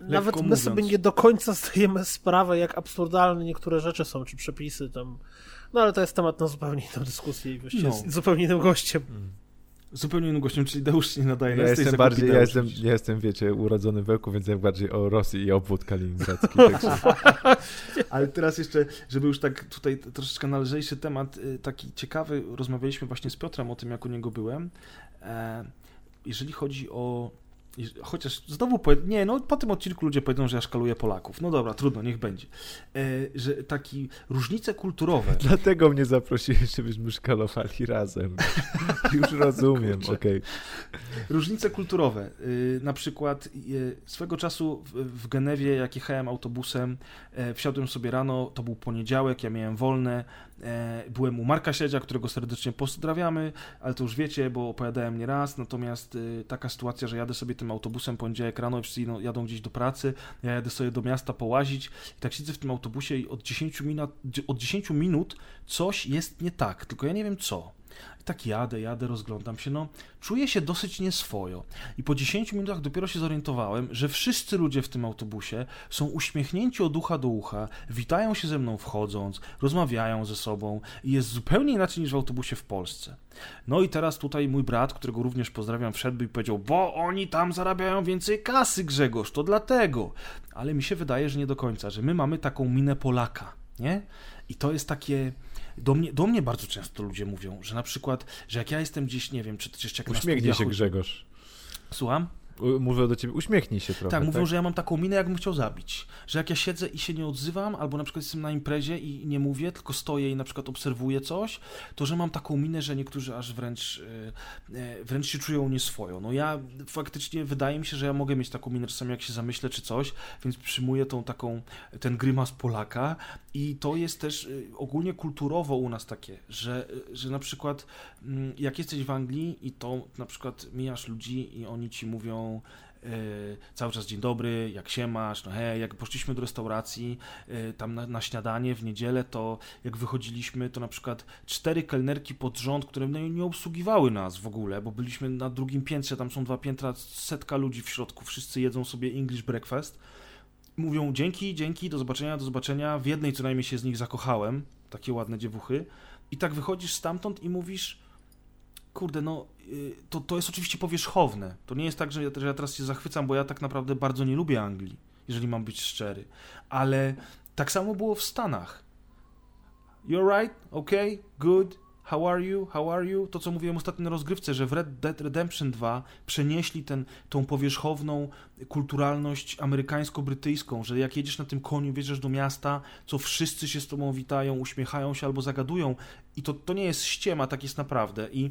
Nawet my mówiąc. sobie nie do końca zdajemy sprawę, jak absurdalne niektóre rzeczy są, czy przepisy tam. No ale to jest temat na zupełnie inną dyskusję i właściwie No. z zupełnie innym gościem. Zupełnie innym gościem, czyli Deusz się nie nadaje. Ja jestem bardziej, ja jestem, ja jestem, wiecie, urodzony w Ełku, więc ja bardziej o Rosji i obwód kaliningradzki. Także Ale teraz jeszcze, żeby już tak tutaj troszeczkę na lżejszy temat, y, taki ciekawy, rozmawialiśmy właśnie z Piotrem o tym, jak u niego byłem. E, Jeżeli chodzi o Chociaż znowu powie... Nie, no po tym odcinku ludzie powiedzą, że ja szkaluję Polaków. No dobra, trudno, niech będzie. E, że taki różnice kulturowe. dlatego mnie zaprosiłeś, żebyśmy szkalowali razem. Już rozumiem, okej. Różnice kulturowe. Y, Na przykład y, swego czasu w, w Genewie, jak jechałem autobusem, e, wsiadłem sobie rano, to był poniedziałek, ja miałem wolne. E, Byłem u Marka Siedzia, którego serdecznie pozdrawiamy, ale to już wiecie, bo opowiadałem nie raz. Natomiast y, taka sytuacja, że jadę sobie tym autobusem poniedziałek rano i wszyscy jadą gdzieś do pracy, ja jadę sobie do miasta połazić i tak siedzę w tym autobusie i od 10 minut, od 10 minut coś jest nie tak, tylko ja nie wiem co. I tak jadę, jadę, rozglądam się, no czuję się dosyć nieswojo. I po 10 minutach dopiero się zorientowałem, że wszyscy ludzie w tym autobusie są uśmiechnięci od ucha do ucha, witają się ze mną wchodząc, rozmawiają ze sobą i jest zupełnie inaczej niż w autobusie w Polsce. No i teraz tutaj mój brat, którego również pozdrawiam, wszedł i powiedział, bo oni tam zarabiają więcej kasy, Grzegorz, to dlatego. Ale mi się wydaje, że nie do końca, że my mamy taką minę Polaka, nie? I to jest takie... Do mnie, do mnie bardzo często ludzie mówią, że na przykład, że jak ja jestem gdzieś, nie wiem, czy to jeszcze jak na Uśmiechnij studiach się, Grzegorz. Słucham? Mówię do ciebie, uśmiechnij się trochę. Tak, mówią, że ja mam taką minę, jakbym chciał zabić. Że jak ja siedzę i się nie odzywam, albo na przykład jestem na imprezie i nie mówię, tylko stoję i na przykład obserwuję coś, to że mam taką minę, że niektórzy aż wręcz, e, e, wręcz się czują nieswojo. No ja faktycznie wydaje mi się, że ja mogę mieć taką minę czasami, jak się zamyślę czy coś, więc przyjmuję tą taką, ten grymas Polaka i to jest też e, ogólnie kulturowo u nas takie, że, e, że na przykład mm, jak jesteś w Anglii i to na przykład mijasz ludzi i oni ci mówią e, cały czas dzień dobry, jak się masz, no hej, jak poszliśmy do restauracji tam na, na śniadanie w niedzielę, to jak wychodziliśmy, to na przykład cztery kelnerki pod rząd, które nie obsługiwały nas w ogóle, bo byliśmy na drugim piętrze, tam są dwa piętra, setka ludzi w środku, wszyscy jedzą sobie English breakfast. Mówią dzięki, dzięki, do zobaczenia, do zobaczenia. W jednej co najmniej się z nich zakochałem, takie ładne dziewuchy. I tak wychodzisz stamtąd i mówisz, kurde, no y, to, to jest oczywiście powierzchowne. To nie jest tak, że ja, że ja teraz się zachwycam, bo ja tak naprawdę bardzo nie lubię Anglii, jeżeli mam być szczery. Ale tak samo było w Stanach. You're right, okay, good, how are you, how are you? To, co mówiłem ostatnio na rozgrywce, że w Red Dead Redemption 2 przenieśli ten, tą powierzchowną kulturalność amerykańsko-brytyjską, że jak jedziesz na tym koniu, wjeżdżasz do miasta, co wszyscy się z tobą witają, uśmiechają się albo zagadują i to, to nie jest ściema, tak jest naprawdę. I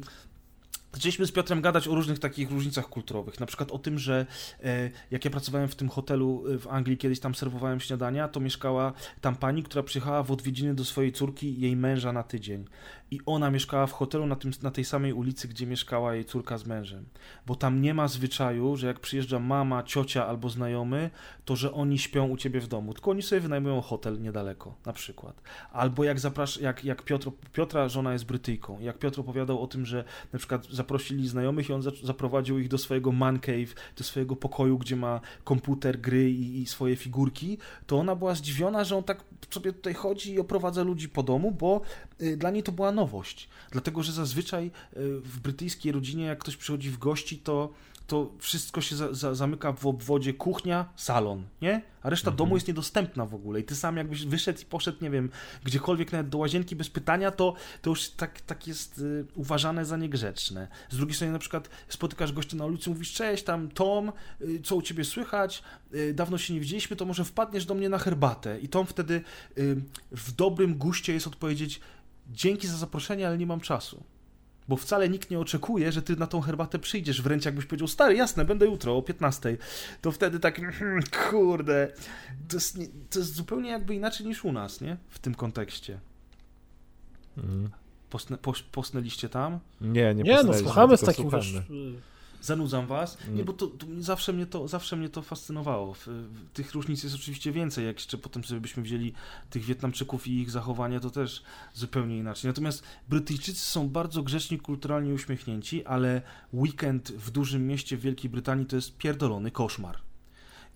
Zaczęliśmy z Piotrem gadać o różnych takich różnicach kulturowych. Na przykład o tym, że e, jak ja pracowałem w tym hotelu e, w Anglii, kiedyś tam serwowałem śniadania, to mieszkała tam pani, która przyjechała w odwiedziny do swojej córki i jej męża na tydzień. I ona mieszkała w hotelu na, tym, na tej samej ulicy, gdzie mieszkała jej córka z mężem. Bo tam nie ma zwyczaju, że jak przyjeżdża mama, ciocia albo znajomy, to że oni śpią u ciebie w domu. Tylko oni sobie wynajmują hotel niedaleko, na przykład. Albo jak zaprasz, jak, jak Piotr, Piotra żona jest Brytyjką. Jak Piotr opowiadał o tym, że na przykład zaprosili znajomych i on zaprowadził ich do swojego man cave, do swojego pokoju, gdzie ma komputer, gry i, i swoje figurki, to ona była zdziwiona, że on tak sobie tutaj chodzi i oprowadza ludzi po domu, bo y, dla niej to była nowość. Dlatego, że zazwyczaj y, w brytyjskiej rodzinie, jak ktoś przychodzi w gości, to to wszystko się za, za, zamyka w obwodzie kuchnia, salon, nie? A reszta mhm. domu jest niedostępna w ogóle. I ty sam jakbyś wyszedł i poszedł, nie wiem, gdziekolwiek nawet do łazienki bez pytania, to, to już tak, tak jest y, uważane za niegrzeczne. Z drugiej strony na przykład spotykasz gościa na ulicy, mówisz, cześć, tam Tom, y, co u ciebie słychać? Y, dawno się nie widzieliśmy, to może wpadniesz do mnie na herbatę. I Tom wtedy y, w dobrym guście jest odpowiedzieć, dzięki za zaproszenie, ale nie mam czasu bo wcale nikt nie oczekuje, że ty na tą herbatę przyjdziesz, wręcz jakbyś powiedział, stary, jasne, będę jutro o 15, to wtedy tak, hmm, kurde, to jest, to jest zupełnie jakby inaczej niż u nas, nie? W tym kontekście. Mhm. Posnę, posnęliście tam? Nie, nie Nie, no słuchamy z takim wiesz, zanudzam was. Nie, mm. bo to, to, zawsze, mnie to, zawsze mnie to fascynowało. Tych różnic jest oczywiście więcej. Jak jeszcze potem sobie byśmy wzięli tych Wietnamczyków i ich zachowanie, to też zupełnie inaczej. Natomiast Brytyjczycy są bardzo grzeczni, kulturalnie uśmiechnięci, ale weekend w dużym mieście w Wielkiej Brytanii to jest pierdolony koszmar.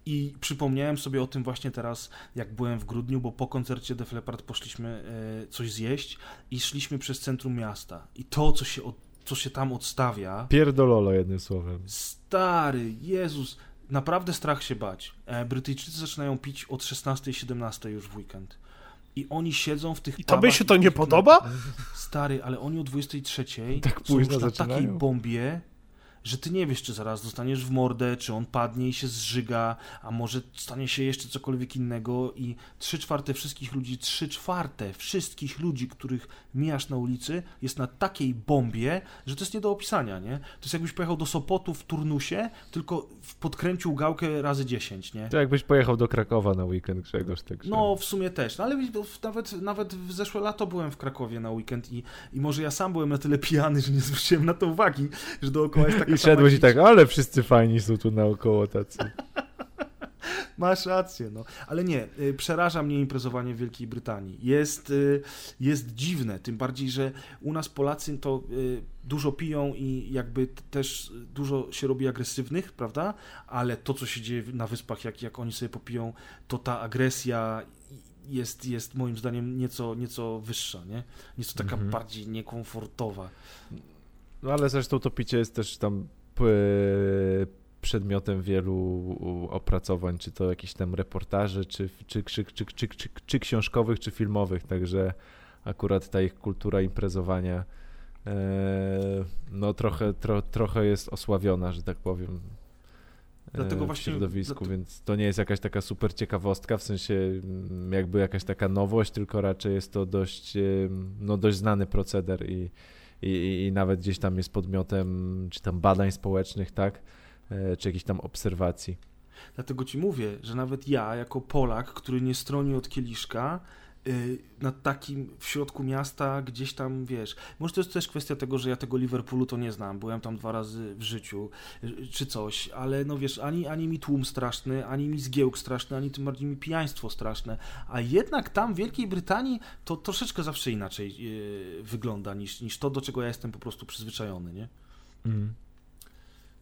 I przypomniałem sobie o tym właśnie teraz, jak byłem w grudniu, bo po koncercie Def Leppard poszliśmy e, coś zjeść i szliśmy przez centrum miasta. I to, co się od co się tam odstawia. Pierdololo jednym słowem. Stary, Jezus, naprawdę strach się bać. E, Brytyjczycy zaczynają pić od 16-17 już w weekend. I oni siedzą w tych I tobie się to nie podoba? Stary, ale oni o 23 tak są już na zaczynają. takiej bombie, że ty nie wiesz, czy zaraz dostaniesz w mordę, czy on padnie i się zżyga, a może stanie się jeszcze cokolwiek innego i trzy czwarte wszystkich ludzi, trzy czwarte wszystkich ludzi, których mijasz na ulicy, jest na takiej bombie, że to jest nie do opisania, nie? To jest jakbyś pojechał do Sopotu w turnusie, tylko podkręcił gałkę razy 10, nie? To jakbyś pojechał do Krakowa na weekend, Grzegorz, także... No, w sumie też, no, ale nawet, nawet w zeszłe lato byłem w Krakowie na weekend i, i może ja sam byłem na tyle pijany, że nie zwróciłem na to uwagi, że dookoła jest taka I szedłeś i tak, ale wszyscy fajni są tu naokoło tacy. Masz rację, no. Ale nie, y, przeraża mnie imprezowanie w Wielkiej Brytanii. Jest, y, jest dziwne, tym bardziej, że u nas Polacy to y, dużo piją i jakby też dużo się robi agresywnych, prawda? Ale to, co się dzieje na wyspach, jak, jak oni sobie popiją, to ta agresja jest, jest moim zdaniem nieco, nieco wyższa, nie? Nieco taka mhm. bardziej niekomfortowa. No ale zresztą to picie jest też tam przedmiotem wielu opracowań, czy to jakichś tam reportaży, czy, czy, czy, czy, czy, czy, czy książkowych, czy filmowych, także akurat ta ich kultura imprezowania e, no trochę, tro, trochę jest osławiona, że tak powiem. Dlatego w właśnie, środowisku, więc to nie jest jakaś taka super ciekawostka, w sensie mm, jakby jakaś taka nowość, tylko raczej jest to dość, no dość znany proceder i, i, i nawet gdzieś tam jest podmiotem czy tam badań społecznych, tak, e, czy jakichś tam obserwacji. Dlatego ci mówię, że nawet ja, jako Polak, który nie stroni od kieliszka, na takim w środku miasta, gdzieś tam, wiesz, może to jest też kwestia tego, że ja tego Liverpoolu to nie znam, byłem tam dwa razy w życiu, y, czy coś, ale no wiesz, ani, ani mi tłum straszny, ani mi zgiełk straszny, ani tym bardziej mi pijaństwo straszne, a jednak tam w Wielkiej Brytanii to troszeczkę zawsze inaczej yy, wygląda niż, niż to, do czego ja jestem po prostu przyzwyczajony, nie? Mm.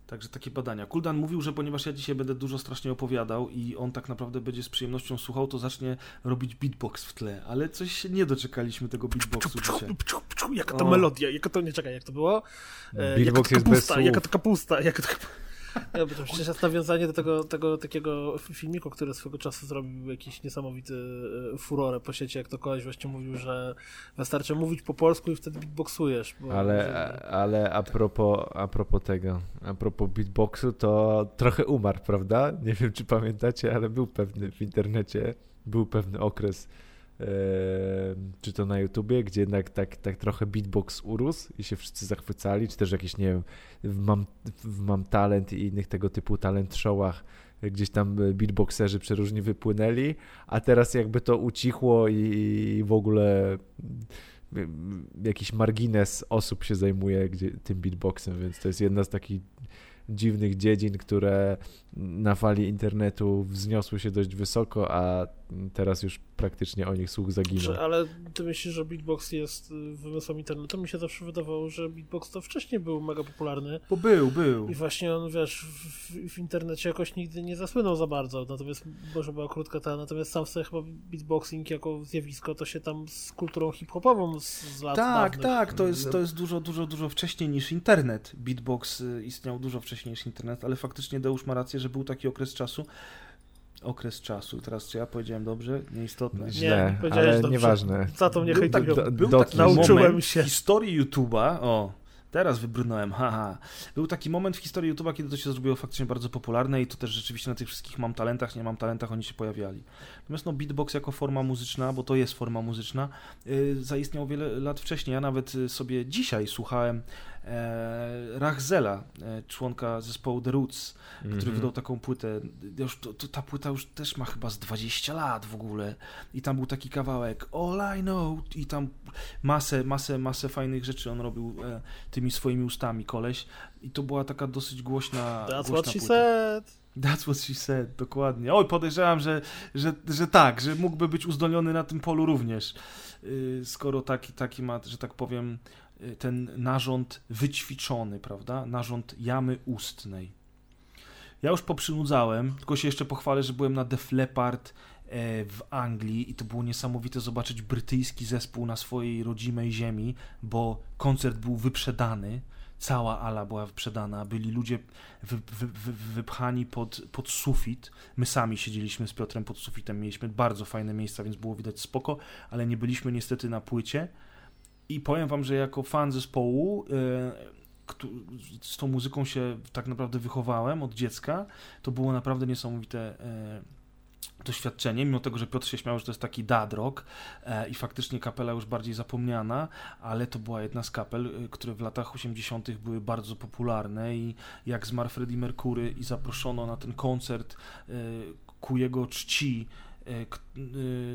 Także takie badania. Kuldan mówił, że ponieważ ja dzisiaj będę dużo strasznie opowiadał i on tak naprawdę będzie z przyjemnością słuchał, to zacznie robić beatbox w tle, ale coś się nie doczekaliśmy tego beatboxu dzisiaj. Jaka to melodia, jaka to, nie czekaj, jak to było? E, beatbox jaka to kapusta, jest bez jaka to kapusta, jaka to kapusta. Ja, to przecież jest nawiązanie do tego, tego takiego filmiku, który swego czasu zrobił jakiś niesamowity e, furorę po sieci, jak to koleś właśnie mówił, że wystarczy mówić po polsku i wtedy beatboxujesz. ale, ale a propos, a propos tego, a propos beatboxu, to trochę umarł, prawda? Nie wiem, czy pamiętacie, ale był pewny w internecie, był pewny okres, czy to na YouTubie, gdzie jednak tak, tak trochę beatbox urósł i się wszyscy zachwycali, czy też jakieś, nie wiem, Mam, mam Talent i innych tego typu talent showach gdzieś tam beatboxerzy przeróżni wypłynęli, a teraz jakby to ucichło i w ogóle jakiś margines osób się zajmuje gdzie, tym beatboxem, więc to jest jedna z takich dziwnych dziedzin, które na fali internetu wzniosły się dość wysoko, a teraz już praktycznie o nich słuch zaginął. Ale ty myślisz, że beatbox jest y, wymysłem internetu? Mi się zawsze wydawało, że beatbox to wcześniej był mega popularny. Bo był, był. I właśnie on, wiesz, w, w internecie jakoś nigdy nie zasłynął za bardzo, natomiast może była krótka ta, natomiast sam sobie chyba beatboxing jako zjawisko to się tam z kulturą hip-hopową z, z lat Tak, dawnych. tak, to jest, to jest dużo, dużo, dużo wcześniej niż internet. Beatbox y, istniał dużo wcześniej niż internet, ale faktycznie Deusz ma rację, że był taki okres czasu, okres czasu. Teraz czy ja powiedziałem dobrze? Nieistotne. Źle, nie powiedziałeś ale dobrze. nieważne. Za to mnie Był, tak, był Do- taki Nauczyłem moment się. w historii YouTube'a, o, teraz wybrnąłem, haha. Był taki moment w historii YouTube'a, kiedy to się zrobiło faktycznie bardzo popularne i to też rzeczywiście na tych wszystkich mam talentach, nie mam talentach, oni się pojawiali. Natomiast no beatbox jako forma muzyczna, bo to jest forma muzyczna, yy, zaistniał wiele lat wcześniej. Ja nawet y, sobie dzisiaj słuchałem Rachzela, e, członka zespołu The Roots, który Mhm. wydał taką płytę. Już, to, to, ta płyta już też ma chyba z 20 lat w ogóle. I tam był taki kawałek All I Know i tam masę, masę, masę fajnych rzeczy on robił e, tymi swoimi ustami, koleś. I to była taka dosyć głośna That's głośna what she płyta. said. That's what she said, dokładnie. Oj, podejrzewam, że, że, że tak, że mógłby być uzdolniony na tym polu również. Yy, skoro taki, taki ma, że tak powiem, yy, ten narząd wyćwiczony, prawda? Narząd jamy ustnej. Ja już poprzynudzałem, tylko się jeszcze pochwalę, że byłem na Def Leppard e, w Anglii i to było niesamowite zobaczyć brytyjski zespół na swojej rodzimej ziemi, bo koncert był wyprzedany. Cała ala była wyprzedana, byli ludzie wy, wy, wy, wypchani pod, pod sufit. My sami siedzieliśmy z Piotrem pod sufitem, mieliśmy bardzo fajne miejsca, więc było widać spoko, ale nie byliśmy niestety na płycie. I powiem wam, że jako fan zespołu, e, z tą muzyką się tak naprawdę wychowałem od dziecka, to było naprawdę niesamowite e, doświadczenie, mimo tego, że Piotr się śmiał, że to jest taki dad rock e, i faktycznie kapela już bardziej zapomniana, ale to była jedna z kapel, które w latach 80. były bardzo popularne i jak zmarł Freddie Mercury i zaproszono na ten koncert ku jego czci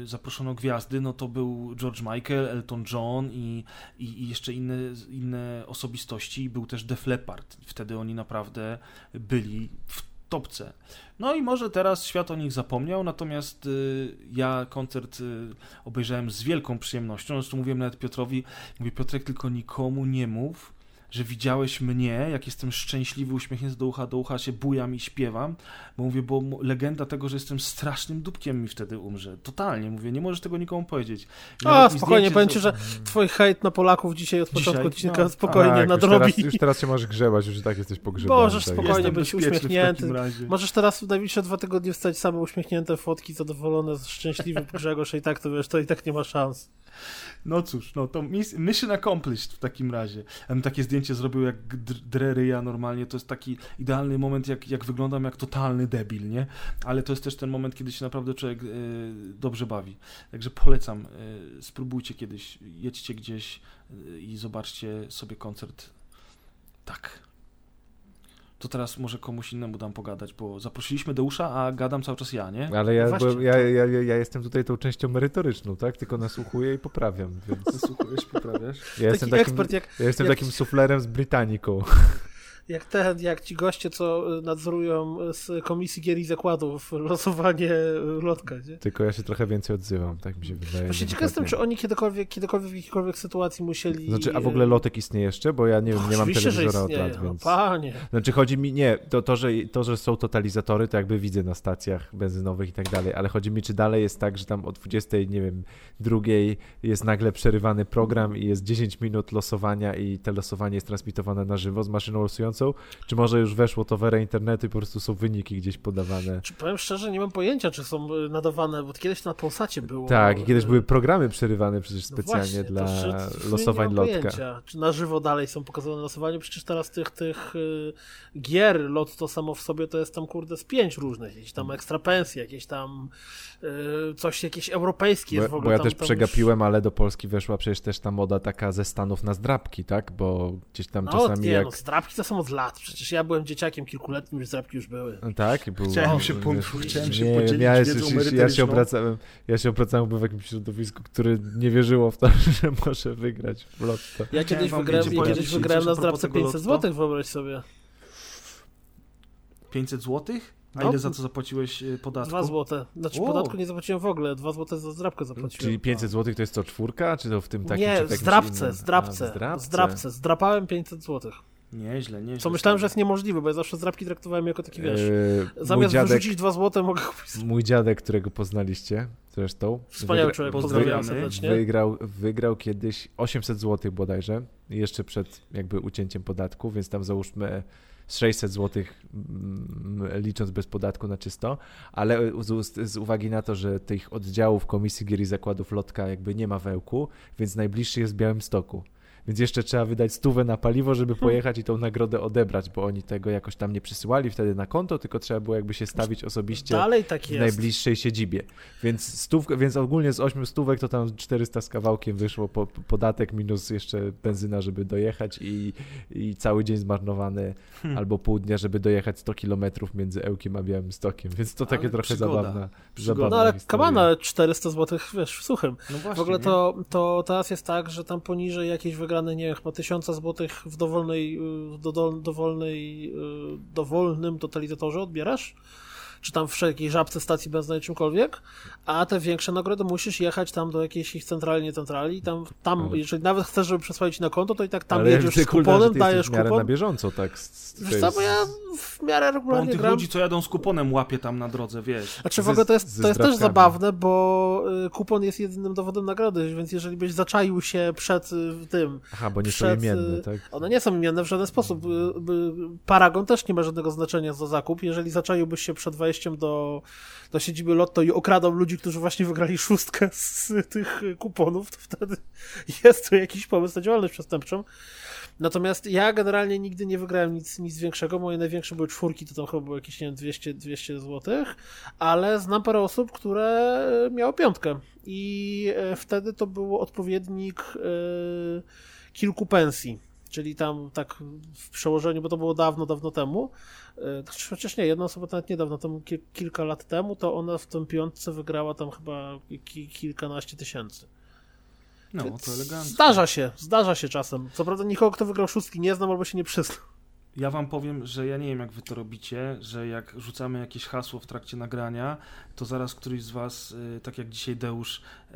zaproszono gwiazdy, no to był George Michael, Elton John i, i, i jeszcze inne, inne osobistości. Był też Def Leppard. Wtedy oni naprawdę byli w topce. No i może teraz świat o nich zapomniał, natomiast y, ja koncert obejrzałem z wielką przyjemnością. Zresztą mówiłem nawet Piotrowi, mówię Piotrek, tylko nikomu nie mów, że widziałeś mnie, jak jestem szczęśliwy, uśmiechnięty do ucha do ucha, się bujam i śpiewam, bo mówię, bo legenda tego, że jestem strasznym dupkiem mi wtedy umrze. Totalnie, mówię, nie możesz tego nikomu powiedzieć. A, spokojnie, zdjęcie powiem ci, że twój hejt na Polaków dzisiaj od początku Dzisiaj? odcinka No. spokojnie tak, nadrobi. Już teraz, już teraz się możesz grzebać, już i tak jesteś pogrzebany. Możesz tak. spokojnie Jestem być uśmiechnięty. takim razie. Możesz teraz w najbliższe dwa tygodnie wstać same uśmiechnięte fotki, zadowolone, szczęśliwy Grzegorz i tak to wiesz, to i tak nie ma szans. No cóż, no to mis- mission accomplished w takim razie. Takie zdjęcie zrobił jak dr- dreryja normalnie, to jest taki idealny moment, jak, jak wyglądam jak totalny debil, nie? Ale to jest też ten moment, kiedy się naprawdę człowiek e, dobrze bawi. Także polecam, e, spróbujcie kiedyś, jedźcie gdzieś e, i zobaczcie sobie koncert. Tak. To teraz może komuś innemu dam pogadać, bo zaprosiliśmy Deusza, a gadam cały czas ja, nie? Ale ja, Właśnie. byłem, ja, ja, ja, ja jestem tutaj tą częścią merytoryczną, tak? Tylko nasłuchuję i poprawiam, więc Słuchajesz, poprawiasz? ja jestem Taki takim, ekspert jak, ja jestem jak- takim suflerem z Britanniką. Jak ten, jak ci goście, co y, nadzorują z Komisji Gier i Zakładów losowanie y, lotka, nie? Tylko ja się trochę więcej odzywam, tak mi się wydaje. Właśnie ciekaw jestem, czy oni kiedykolwiek, kiedykolwiek w jakiejkolwiek sytuacji musieli... Znaczy, a w ogóle lotek istnieje jeszcze? Bo ja nie wiem, nie mam telewizora od lat, no, więc... Panie. Znaczy chodzi mi, nie, to, to, że, to, że są totalizatory, to jakby widzę na stacjach benzynowych i tak dalej, ale chodzi mi, czy dalej jest tak, że tam o 20, nie wiem, drugiej jest nagle przerywany program i jest 10 minut losowania i te losowanie jest transmitowane na żywo z maszyną losującą, czy może już weszło to w erę internetu i po prostu są wyniki gdzieś podawane? Czy powiem szczerze, nie mam pojęcia, czy są y, nadawane, bo kiedyś na Polsacie było... Tak, i kiedyś y, były programy przerywane przecież No specjalnie właśnie, dla to, w sumie losowań nie mam lotka. Pojęcia, czy na żywo dalej są pokazywane losowanie? Przecież teraz tych, tych y, gier lot to samo w sobie to jest tam kurde z pięć różnych, jakieś tam ekstra pensje, jakieś tam coś jakieś europejskie jest w Bo, ogóle. bo ja tam, też tam przegapiłem, ale do Polski weszła przecież też ta moda taka ze Stanów na zdrabki, tak? Bo gdzieś tam No czasami nie, jak... no zdrabki to są od lat, przecież ja byłem dzieciakiem kilkuletnim, już zdrabki już były. Tak, był, Chciałem się pom- chciałem się nie, podzielić ja, wiedzą się, ja się obracałem, ja się obracałem w jakimś środowisku, które nie wierzyło w to, że może wygrać w lotto. Ja kiedyś wygrałem, ja kiedyś wygrałem na zdrabce tego 500 lotto. zł, wyobraź sobie. 500 złotych? A ile za to zapłaciłeś y, podatku? 2 złote. Znaczy O. podatku nie zapłaciłem w ogóle, 2 złote za zdrabkę zapłaciłem. Czyli 500 zł to jest co, czwórka? Czy to w tym takim, nie, zdrabce, zdrabce, zdrabce. zdrabce. Zdrapałem 500 złotych. Nieźle, nieźle. Co myślałem, że jest niemożliwe, bo ja zawsze zdrabki traktowałem jako taki, wiesz, Eee, zamiast dziadek, wyrzucić 2 złote mogę kupić... mój dziadek, którego poznaliście zresztą. Wspaniały wygra- człowiek, pozdrawiamy. pozdrawiam serdecznie. Wygrał, wygrał kiedyś 800 zł bodajże, jeszcze przed jakby ucięciem podatku, więc tam załóżmy 600 zł mm, licząc bez podatku na czysto, ale z, z uwagi na to, że tych oddziałów Komisji Gier i Zakładów Lotka jakby nie ma w Ełku, więc najbliższy jest w Białymstoku. Więc jeszcze trzeba wydać stówę na paliwo, żeby pojechać i tą nagrodę odebrać, bo oni tego jakoś tam nie przysyłali wtedy na konto, tylko trzeba było jakby się stawić osobiście Dalej tak w najbliższej siedzibie. Więc, stówkę, więc ogólnie z 8 stówek to tam 400 z kawałkiem wyszło po, podatek minus jeszcze benzyna, żeby dojechać i, i cały dzień zmarnowany Hmm. albo pół dnia, żeby dojechać 100 kilometrów między Ełkiem a Białymstokiem. Więc to takie Ale trochę przygoda. zabawna, Przygoda. zabawna No ale kamana 400 zł, wiesz, w suchym. No właśnie, W ogóle to, to teraz jest tak, że tam poniżej jakieś wygrane, nie wiem, chyba 1000 złotych w dowolnej, y, dodol, dowolnej, y, dowolnym totalizatorze odbierasz? Czy tam w jakiejś żabce, stacji benzynowej, czymkolwiek, a te większe nagrody musisz jechać tam do jakiejś ich centrali, nie centrali, i tam, tam Ale- jeżeli nawet chcesz, żeby przesłać na konto, to i tak tam ale jedziesz z kuponem, dajesz w miarę na kupon. bieżąco, tak. Wiesz co, ja w miarę Bo on regularnie tych gram. ludzi, co jadą z kuponem, łapie tam na drodze, wiesz. Znaczy w ogóle to jest, to jest też zabawne, bo y, kupon jest jedynym dowodem nagrody, więc jeżeli byś zaczaił się przed y, tym, Aha, bo nie są przed, imienne, y, tak? one nie są imienne w żaden sposób. Paragon też nie ma żadnego znaczenia za zakup. Jeżeli zaczaiłbyś się przed wejściem do, do siedziby Lotto i okradał ludzi, którzy właśnie wygrali szóstkę z tych kuponów, to wtedy jest to jakiś pomysł na działalność przestępczą. Natomiast ja generalnie nigdy nie wygrałem nic, nic większego. Moje największe były czwórki, to tam chyba było jakieś, nie wiem, 200, 200 złotych, ale znam parę osób, które miało piątkę i e, wtedy to był odpowiednik e, kilku pensji. Czyli tam tak w przełożeniu, bo to było dawno, dawno temu. e, Chociaż nie, jedna osoba to nawet niedawno, kilka lat temu, to ona w tym piątce wygrała tam chyba ki- kilkanaście tysięcy. No, to elegancko. Zdarza się, zdarza się czasem. Co prawda nikogo, kto wygrał szóstki nie znam albo się nie przyznał. Ja wam powiem, że ja nie wiem, jak wy to robicie, że jak rzucamy jakieś hasło w trakcie nagrania, to zaraz któryś z was, y, tak jak dzisiaj Deusz, y,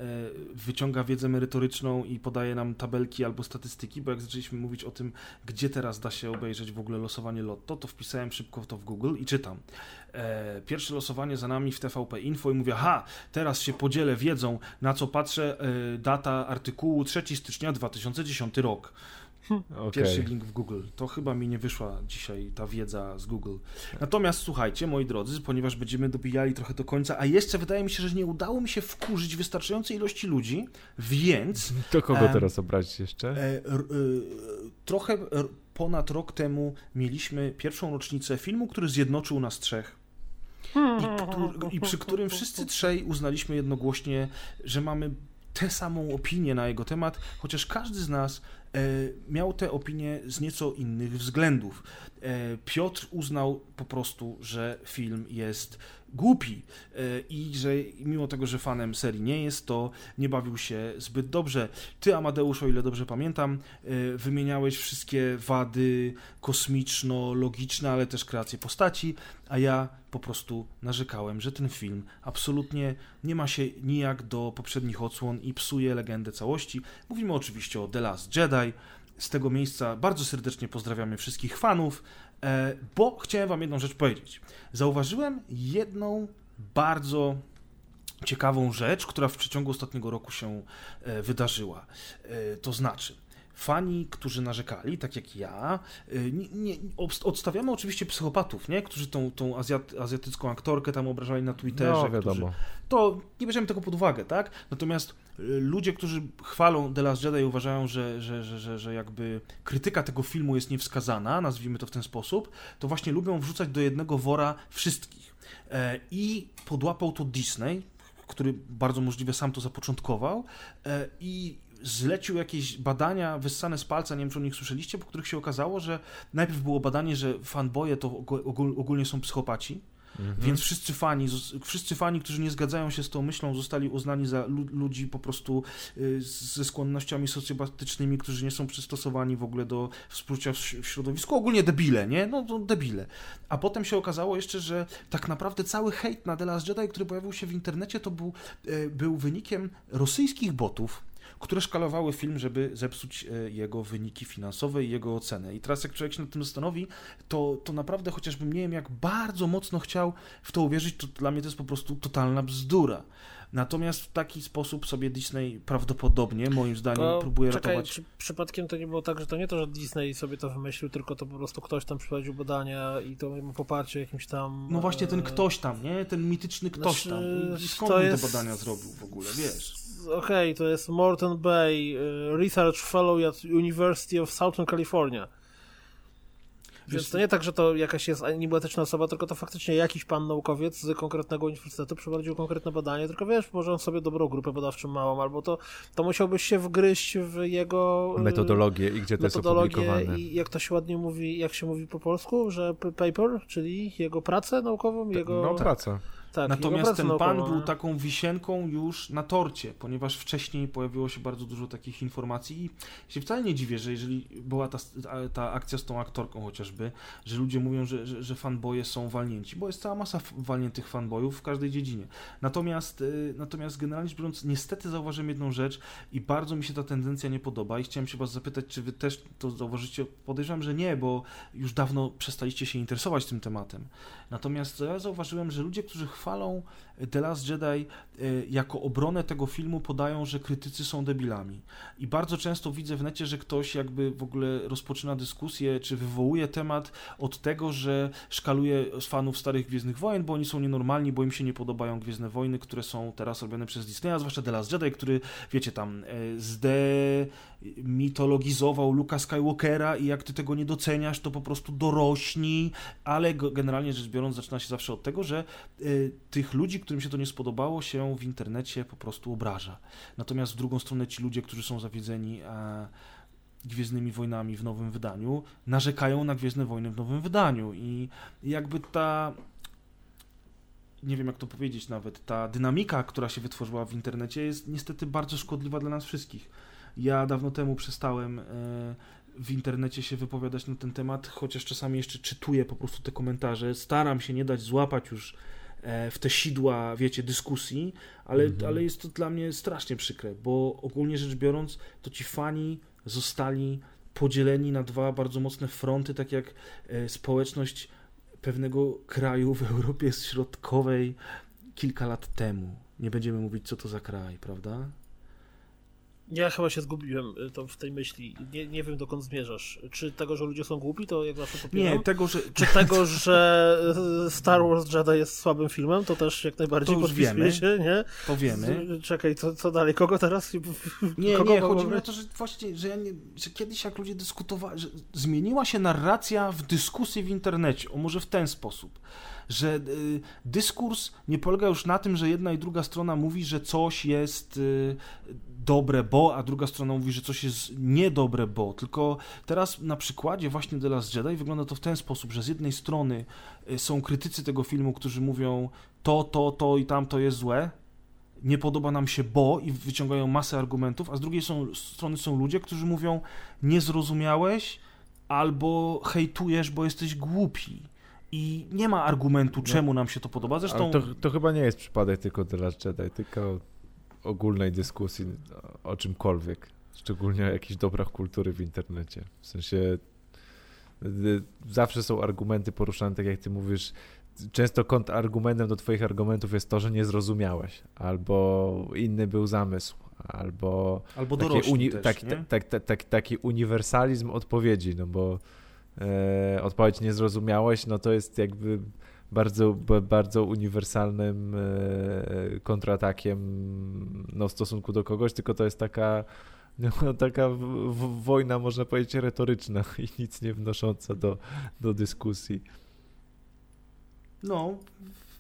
wyciąga wiedzę merytoryczną i podaje nam tabelki albo statystyki, bo jak zaczęliśmy mówić o tym, gdzie teraz da się obejrzeć w ogóle losowanie lotto, to wpisałem szybko to w Google i czytam. E, Pierwsze losowanie za nami w TVP Info i mówię, ha, teraz się podzielę wiedzą, na co patrzę, e, data artykułu 3 stycznia 2010 rok. Okej. Pierwszy link w Google. To chyba mi nie wyszła dzisiaj ta wiedza z Google. Natomiast słuchajcie, moi drodzy, ponieważ będziemy dobijali trochę do końca, a jeszcze wydaje mi się, że nie udało mi się wkurzyć wystarczającej ilości ludzi, więc To kogo teraz obrazić jeszcze? e, e, trochę r, ponad rok temu mieliśmy pierwszą rocznicę filmu, który zjednoczył nas trzech. I, I przy którym wszyscy trzej uznaliśmy jednogłośnie, że mamy tę samą opinię na jego temat, chociaż każdy z nas e, miał tę opinię z nieco innych względów. E, Piotr uznał po prostu, że film jest głupi e, i że mimo tego, że fanem serii nie jest, to nie bawił się zbyt dobrze. Ty, Amadeusz, o ile dobrze pamiętam, e, wymieniałeś wszystkie wady kosmiczno-logiczne, ale też kreacje postaci, a ja po prostu narzekałem, że ten film absolutnie nie ma się nijak do poprzednich odsłon i psuje legendę całości. Mówimy oczywiście o The Last Jedi. Z tego miejsca bardzo serdecznie pozdrawiamy wszystkich fanów, bo chciałem wam jedną rzecz powiedzieć. Zauważyłem jedną bardzo ciekawą rzecz, która w przeciągu ostatniego roku się e, wydarzyła. E, To znaczy, fani, którzy narzekali, tak jak ja, e, nie, nie, odstawiamy oczywiście psychopatów, nie? którzy tą, tą azjat, azjatycką aktorkę tam obrażali na Twitterze. No, którzy, wiadomo. to nie bierzemy tego pod uwagę, tak? Natomiast ludzie, którzy chwalą The Last Jedi uważają, że, że, że, że, jakby krytyka tego filmu jest niewskazana, nazwijmy to w ten sposób, to właśnie lubią wrzucać do jednego wora wszystkich. E, I podłapał to Disney, który bardzo możliwe sam to zapoczątkował e, i zlecił jakieś badania wyssane z palca, nie wiem czy o nich słyszeliście, po których się okazało, że najpierw było badanie, że fanboye to ogó- ogól- ogólnie są psychopaci, Mhm. Więc wszyscy fani, wszyscy fani, którzy nie zgadzają się z tą myślą, zostali uznani za ludzi po prostu y, ze skłonnościami socjopatycznymi, którzy nie są przystosowani w ogóle do współczucia w środowisku. Ogólnie debile, nie? No to debile. A potem się okazało jeszcze, że tak naprawdę cały hejt na The Last Jedi, który pojawił się w internecie, to był, y, był wynikiem rosyjskich botów, które szkalowały film, żeby zepsuć e, jego wyniki finansowe i jego ocenę. I teraz jak człowiek się nad tym zastanowi, to, to naprawdę chociażbym nie wiem, jak bardzo mocno chciał w to uwierzyć, to dla mnie to jest po prostu totalna bzdura. Natomiast w taki sposób sobie Disney prawdopodobnie, moim zdaniem, no, próbuje czekaj, ratować. Czy przypadkiem to nie było tak, że to nie to, że Disney sobie to wymyślił, tylko to po prostu ktoś tam przeprowadził badania i to mu poparcie jakimś tam. No właśnie ten e, ktoś tam, nie? Ten mityczny ktoś znaczy, tam. I skąd on jest... te badania zrobił w ogóle, wiesz? okej, okay, to jest Morton Bay, y, Research Fellow at University of Southern California. Więc to nie tak, że to jakaś jest enigmatyczna osoba, tylko to faktycznie jakiś pan naukowiec z konkretnego uniwersytetu przeprowadził konkretne badanie, tylko wiesz, może on sobie dobrą grupę badawczą małą, albo to, to musiałbyś się wgryźć w jego... Y, metodologię i gdzie to jest opublikowane. i jak to się ładnie mówi, jak się mówi po polsku, że paper, czyli jego pracę naukową, jego... No, pracę. Tak, Natomiast ten pan był taką wisienką już na torcie, ponieważ wcześniej pojawiło się bardzo dużo takich informacji i się wcale nie dziwię, że jeżeli była ta, ta akcja z tą aktorką chociażby, że ludzie mówią, że, że, że fanboje są walnięci, bo jest cała masa walniętych fanbojów w każdej dziedzinie. Natomiast, y, natomiast generalnie rzecz biorąc, niestety zauważyłem jedną rzecz i bardzo mi się ta tendencja nie podoba i chciałem się was zapytać, czy wy też to zauważycie? Podejrzewam, że nie, bo już dawno przestaliście się interesować tym tematem. Natomiast ja zauważyłem, że ludzie, którzy chwalą The Last Jedi e, jako obronę tego filmu podają, że krytycy są debilami. I bardzo często widzę w necie, że ktoś jakby w ogóle rozpoczyna dyskusję, czy wywołuje temat od tego, że szkaluje fanów starych Gwiezdnych Wojen, bo oni są nienormalni, bo im się nie podobają Gwiezdne Wojny, które są teraz robione przez Disneya, zwłaszcza The Last Jedi, który, wiecie, tam e, zdemitologizował Luka Skywalkera i jak ty tego nie doceniasz, to po prostu dorośni, ale generalnie rzecz biorąc zaczyna się zawsze od tego, że y, tych ludzi, którym się to nie spodobało, się w internecie po prostu obraża. Natomiast w drugą stronę ci ludzie, którzy są zawiedzeni e, Gwiezdnymi Wojnami w nowym wydaniu, narzekają na Gwiezdne Wojny w nowym wydaniu i jakby ta nie wiem jak to powiedzieć nawet, ta dynamika, która się wytworzyła w internecie jest niestety bardzo szkodliwa dla nas wszystkich. Ja dawno temu przestałem e, w internecie się wypowiadać na ten temat, chociaż czasami jeszcze czytuję po prostu te komentarze, staram się nie dać złapać już E, w te sidła, wiecie, dyskusji, ale, mhm. ale jest to dla mnie strasznie przykre, bo ogólnie rzecz biorąc, to ci fani zostali podzieleni na dwa bardzo mocne fronty, tak jak e, społeczność pewnego kraju w Europie Środkowej kilka lat temu. Nie będziemy mówić, co to za kraj, prawda? Ja chyba się zgubiłem y, to w tej myśli. Nie, nie wiem, dokąd zmierzasz. Czy tego, że ludzie są głupi, to jak zawsze popieram? Nie, tego, że... Czy tego, że y, Star Wars Jedi jest słabym filmem, to też jak najbardziej podpisuje się, nie? To wiemy. Czekaj, co, co dalej? Kogo teraz? Nie, Kogo nie, chodzi mi o to, że właśnie, że, ja nie, że kiedyś jak ludzie dyskutowali, że zmieniła się narracja w dyskusji w internecie, o może w ten sposób, że y, dyskurs nie polega już na tym, że jedna i druga strona mówi, że coś jest y, dobre, bo, a druga strona mówi, że coś jest niedobre, bo. Tylko teraz na przykładzie właśnie The Last Jedi wygląda to w ten sposób, że z jednej strony y, są krytycy tego filmu, którzy mówią to, to, to i tamto jest złe, nie podoba nam się, bo i wyciągają masę argumentów, a z drugiej są, strony są ludzie, którzy mówią nie zrozumiałeś albo hejtujesz, bo jesteś głupi. I nie ma argumentu, no. czemu nam się to podoba. Zresztą. To, to, chyba nie jest przypadek tylko The Last Jedi, tylko ogólnej dyskusji o czymkolwiek, szczególnie o jakichś dobrach kultury w internecie. W sensie y, zawsze są argumenty poruszane, tak jak ty mówisz, często kontrargumentem do twoich argumentów jest to, że nie zrozumiałeś, albo inny był zamysł, albo, albo taki, uni też, tak, tak, tak, taki uniwersalizm odpowiedzi, no bo e, odpowiedź nie zrozumiałeś, no to jest jakby bardzo, bardzo uniwersalnym e, kontratakiem no, w stosunku do kogoś, tylko to jest taka, no, taka wojna, można powiedzieć, retoryczna i nic nie wnosząca do, do dyskusji. No,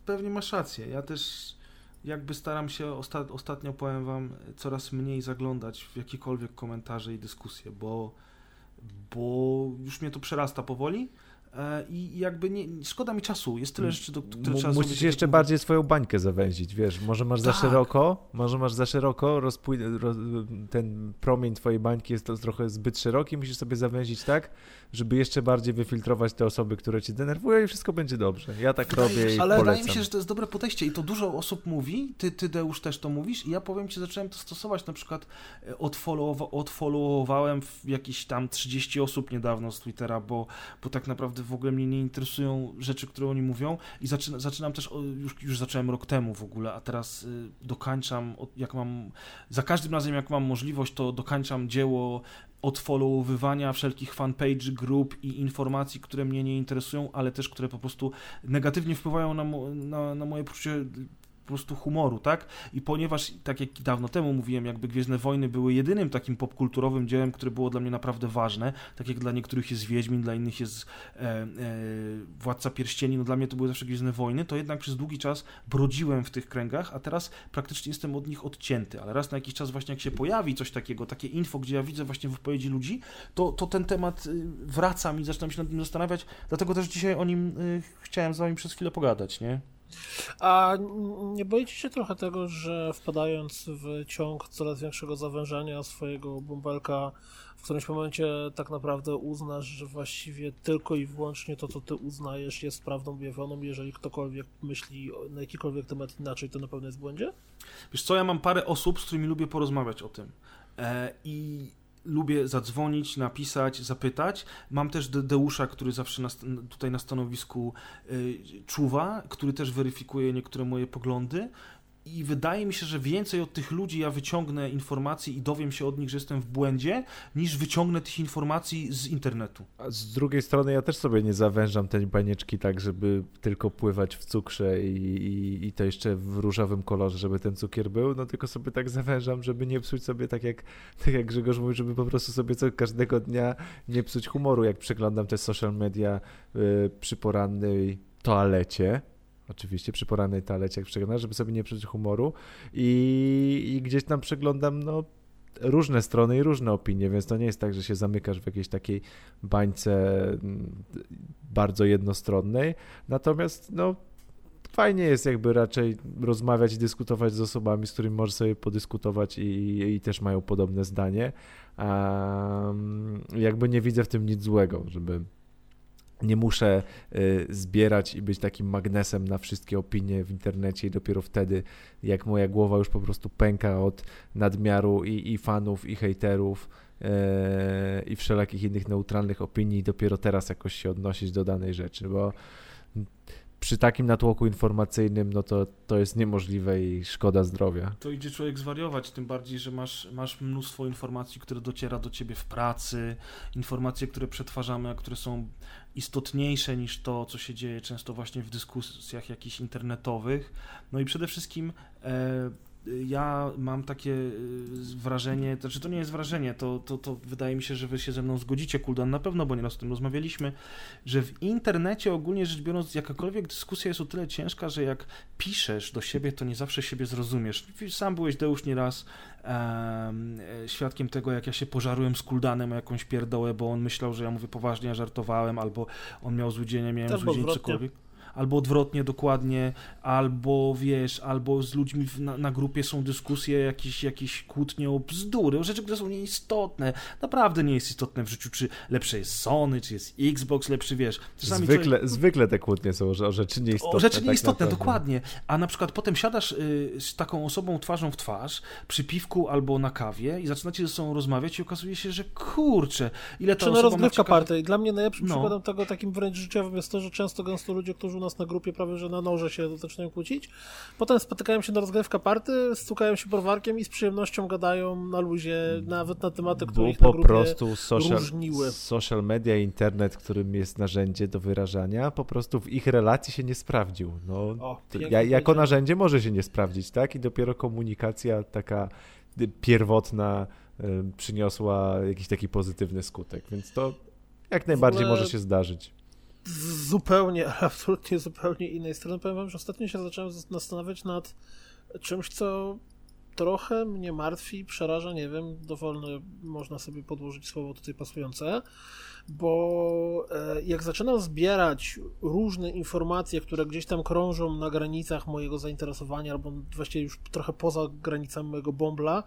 pewnie masz rację. Ja też jakby staram się, osta ostatnio powiem wam, coraz mniej zaglądać w jakiekolwiek komentarze i dyskusje, bo, bo już mnie to przerasta powoli e, i jakby nie, szkoda mi czasu, jest tyle rzeczy, do, które trzeba Musisz jeszcze bardziej swoją bańkę zawęzić, wiesz, może masz za Tak. szeroko, może masz za szeroko, rozpój- roz, ten promień twojej bańki jest to trochę zbyt szeroki, musisz sobie zawęzić tak, żeby jeszcze bardziej wyfiltrować te osoby, które cię denerwują i wszystko będzie dobrze. Ja tak Wydaje robię się- i ale polecam. wydaje mi się, że to jest dobre podejście i to dużo osób mówi, ty, ty Deusz też to mówisz i ja powiem ci, zacząłem to stosować, na przykład e, odfollow- odfollowowałem jakieś tam 30 osób niedawno z Twittera, bo, bo tak naprawdę w ogóle mnie nie interesują rzeczy, które oni mówią i zaczynam, zaczynam też, już, już zacząłem rok temu w ogóle, a teraz y, dokańczam, jak mam, za każdym razem jak mam możliwość, to dokańczam dzieło odfollowowywania wszelkich fanpage, grup i informacji, które mnie nie interesują, ale też które po prostu negatywnie wpływają na, mo, na, na moje poczucie po prostu humoru, tak? I ponieważ, tak jak dawno temu mówiłem, jakby Gwiezdne Wojny były jedynym takim popkulturowym dziełem, które było dla mnie naprawdę ważne, tak jak dla niektórych jest Wiedźmin, dla innych jest e, e, Władca Pierścieni, no dla mnie to były zawsze Gwiezdne Wojny, to jednak przez długi czas brodziłem w tych kręgach, a teraz praktycznie jestem od nich odcięty, ale raz na jakiś czas właśnie jak się pojawi coś takiego, takie info, gdzie ja widzę właśnie wypowiedzi ludzi, to, to ten temat y, wraca mi, zaczynam się nad nim zastanawiać, dlatego też dzisiaj o nim y, chciałem z wami przez chwilę pogadać, nie? A nie boicie się trochę tego, że wpadając w ciąg coraz większego zawężania swojego bąbelka, w którymś momencie tak naprawdę uznasz, że właściwie tylko i wyłącznie to, co ty uznajesz, jest prawdą objawioną, jeżeli ktokolwiek myśli na jakikolwiek temat inaczej, to na pewno jest w błędzie? Wiesz co, ja mam parę osób, z którymi lubię porozmawiać o tym. E, I lubię zadzwonić, napisać, zapytać. Mam też De- Deusza, który zawsze na, tutaj na stanowisku y, czuwa, który też weryfikuje niektóre moje poglądy. I wydaje mi się, że więcej od tych ludzi ja wyciągnę informacji i dowiem się od nich, że jestem w błędzie, niż wyciągnę tych informacji z internetu. A z drugiej strony ja też sobie nie zawężam tej banieczki tak, żeby tylko pływać w cukrze i, i, i to jeszcze w różowym kolorze, żeby ten cukier był, no tylko sobie tak zawężam, żeby nie psuć sobie tak jak, tak jak Grzegorz mówi, żeby po prostu sobie co każdego dnia nie psuć humoru, jak przeglądam te social media y, przy porannej toalecie, Oczywiście przy porannej toalecie, jak przeglądam, żeby sobie nie psuć humoru i, i gdzieś tam przeglądam no, różne strony i różne opinie, więc to nie jest tak, że się zamykasz w jakiejś takiej bańce mm, bardzo jednostronnej. Natomiast no, fajnie jest jakby raczej rozmawiać i dyskutować z osobami, z którymi możesz sobie podyskutować i, i też mają podobne zdanie. Um, jakby nie widzę w tym nic złego, żeby nie muszę y, zbierać i być takim magnesem na wszystkie opinie w internecie i dopiero wtedy, jak moja głowa już po prostu pęka od nadmiaru i, i fanów, i hejterów, e, i wszelakich innych neutralnych opinii, dopiero teraz jakoś się odnosić do danej rzeczy, bo przy takim natłoku informacyjnym, no to, to jest niemożliwe i szkoda zdrowia. To idzie człowiek zwariować, tym bardziej, że masz, masz mnóstwo informacji, które dociera do ciebie w pracy, informacje, które przetwarzamy, a które są istotniejsze niż to, co się dzieje często właśnie w dyskusjach jakichś internetowych. No i przede wszystkim e, ja mam takie e, wrażenie, to znaczy to nie jest wrażenie, to, to, to wydaje mi się, że wy się ze mną zgodzicie, Kuldan, na pewno, bo nieraz o tym rozmawialiśmy, że w internecie ogólnie rzecz biorąc jakakolwiek dyskusja jest o tyle ciężka, że jak piszesz do siebie, to nie zawsze siebie zrozumiesz. Sam byłeś, Deusz, nieraz e, świadkiem tego, jak ja się pożarłem z Kuldanem o jakąś pierdołę, bo on myślał, że ja mówię poważnie, ja żartowałem, albo on miał ja miałem zły dzień, odwrotnie. cokolwiek. Albo odwrotnie, dokładnie, albo wiesz, albo z ludźmi w, na, na grupie są dyskusje, jakieś, jakieś kłótnie o bzdury, o rzeczy, które są nieistotne. Naprawdę nie jest istotne w życiu, czy lepsze jest Sony, czy jest Xbox lepszy, wiesz. Czasami Zwykle, człowiek- zwykle te kłótnie są o, rzeczy nieistotne. o rzeczy tak nieistotne, naprawdę. dokładnie. A na przykład potem siadasz y, z taką osobą twarzą w twarz, przy piwku albo na kawie i zaczynacie ze sobą rozmawiać i okazuje się, że kurczę, ile ta Czy na osoba ma rozgrywka ciekawych... party. Dla mnie najlepszym No. przykładem tego takim wręcz życiowym jest to, że często gęsto ludzie, którzy u nas na grupie prawie że na noże się zaczynają kłócić, potem spotykają się na rozgrywka party, stukają się browarkiem i z przyjemnością gadają na luzie, nawet na tematy, które Bo ich na po prostu social, różniły. social media internet, którym jest narzędzie do wyrażania, po prostu w ich relacji się nie sprawdził. No, O, ja, jako narzędzie może się nie sprawdzić, tak? I dopiero komunikacja taka y, pierwotna y, przyniosła jakiś taki pozytywny skutek, więc to jak najbardziej może się zdarzyć. Z zupełnie, absolutnie zupełnie innej strony. Powiem wam, że ostatnio się zacząłem zas- zastanawiać nad czymś, co trochę mnie martwi, przeraża, nie wiem, dowolne można sobie podłożyć słowo tutaj pasujące, bo e, jak zaczynam zbierać różne informacje, które gdzieś tam krążą na granicach mojego zainteresowania, albo właściwie już trochę poza granicami mojego bombla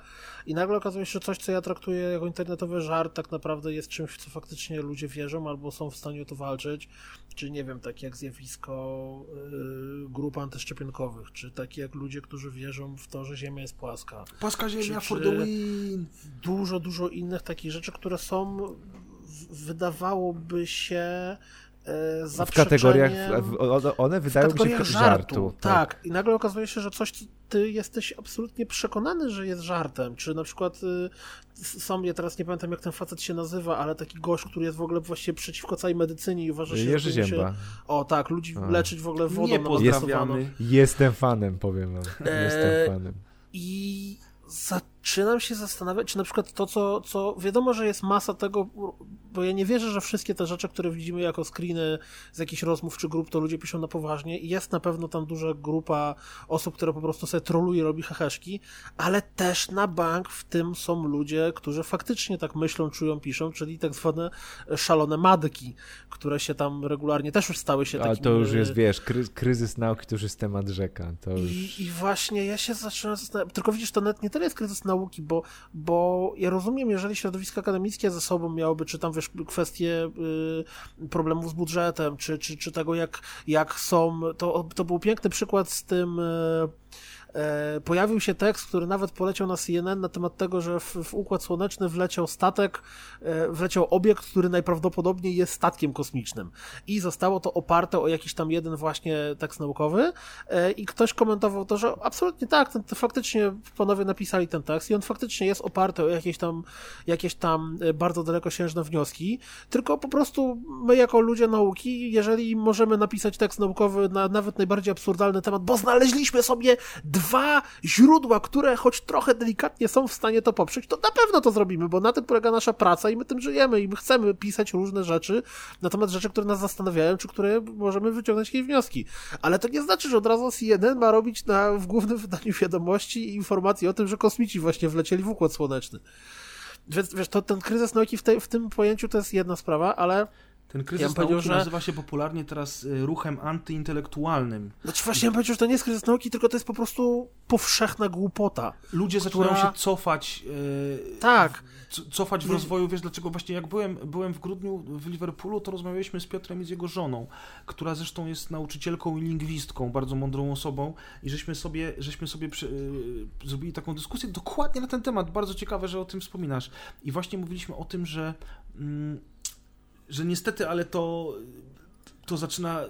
i nagle okazuje się, że coś, co ja traktuję jako internetowy żart, tak naprawdę jest czymś, w co faktycznie ludzie wierzą, albo są w stanie o to walczyć, czy nie wiem, takie jak zjawisko y, grup antyszczepionkowych, czy takie jak ludzie, którzy wierzą w to, że Ziemia jest płaska. Płaska Ziemia Czy- for the win! Dużo, dużo innych takich rzeczy, które są, wydawałoby się, e, W kategoriach, zaprzeczeniem- w, w, one wydają mi się kategoriach żartu. żartu. Tak. i nagle okazuje się, że coś, co ty jesteś absolutnie przekonany, że jest żartem. Czy na przykład y, s- są, ja teraz nie pamiętam jak ten facet się nazywa, ale taki gość, który jest w ogóle właściwie przeciwko całej medycynie i uważa się, Jerzy że. Się, o tak, ludzi A. leczyć w ogóle wodą Nie pozdrawiamy. Jestem fanem, powiem wam. Eee, Jestem fanem. I zaczynam się zastanawiać, czy na przykład to, co, co wiadomo, że jest masa tego, bo ja nie wierzę, że wszystkie te rzeczy, które widzimy jako screeny z jakichś rozmów czy grup, to ludzie piszą na poważnie i jest na pewno tam duża grupa osób, które po prostu sobie troluje, robi heheszki, ale też na bank w tym są ludzie, którzy faktycznie tak myślą, czują, piszą, czyli tak zwane szalone madki, które się tam regularnie też już stały się Ale takim... to już jest, e, wiesz, kry, kryzys nauki to już jest temat rzeka. To już... i, I właśnie ja się zaczynam zastanawiać, tylko widzisz, to nawet nie tyle jest kryzys nauki, bo, bo ja rozumiem, jeżeli środowisko akademickie ze sobą miałoby, czy tam wiesz, kwestie y, problemów z budżetem, czy, czy, czy tego, jak, jak są, to, to był piękny przykład z tym. Y, Pojawił się tekst, który nawet poleciał na CNN na temat tego, że w, w Układ Słoneczny wleciał statek, e, wleciał obiekt, który najprawdopodobniej jest statkiem kosmicznym. I zostało to oparte o jakiś tam jeden właśnie tekst naukowy e, i ktoś komentował to, że absolutnie tak, ten, to faktycznie panowie napisali ten tekst i on faktycznie jest oparty o jakieś tam, jakieś tam e, bardzo dalekosiężne wnioski, tylko po prostu my jako ludzie nauki, jeżeli możemy napisać tekst naukowy na nawet najbardziej absurdalny temat, bo znaleźliśmy sobie dwa źródła, które choć trochę delikatnie są w stanie to poprzeć, to na pewno to zrobimy, bo na tym polega nasza praca i my tym żyjemy i my chcemy pisać różne rzeczy na temat rzeczy, które nas zastanawiają, czy które możemy wyciągnąć jakieś wnioski. Ale to nie znaczy, że od razu CNN ma robić na, w głównym wydaniu wiadomości informacji o tym, że kosmici właśnie wlecieli w Układ Słoneczny. Więc wiesz, to ten kryzys nauki w, tej, w tym pojęciu to jest jedna sprawa, ale Ten Ja kryzys powiedział, nauki że- nazywa się popularnie teraz y, ruchem antyintelektualnym. znaczy właśnie ja bym powiedział, że to nie jest kryzys nauki, tylko to jest po prostu powszechna głupota. Ludzie Która- zaczynają się cofać, y, Tak. cofać w rozwoju. Wiesz dlaczego? Właśnie jak byłem, byłem w grudniu w Liverpoolu, to rozmawialiśmy z Piotrem i z jego żoną, która zresztą jest nauczycielką i lingwistką, bardzo mądrą osobą i żeśmy sobie, żeśmy sobie przy, y, zrobili taką dyskusję dokładnie na ten temat. Bardzo ciekawe, że o tym wspominasz. I właśnie mówiliśmy o tym, że, mm, że niestety, ale to, to zaczyna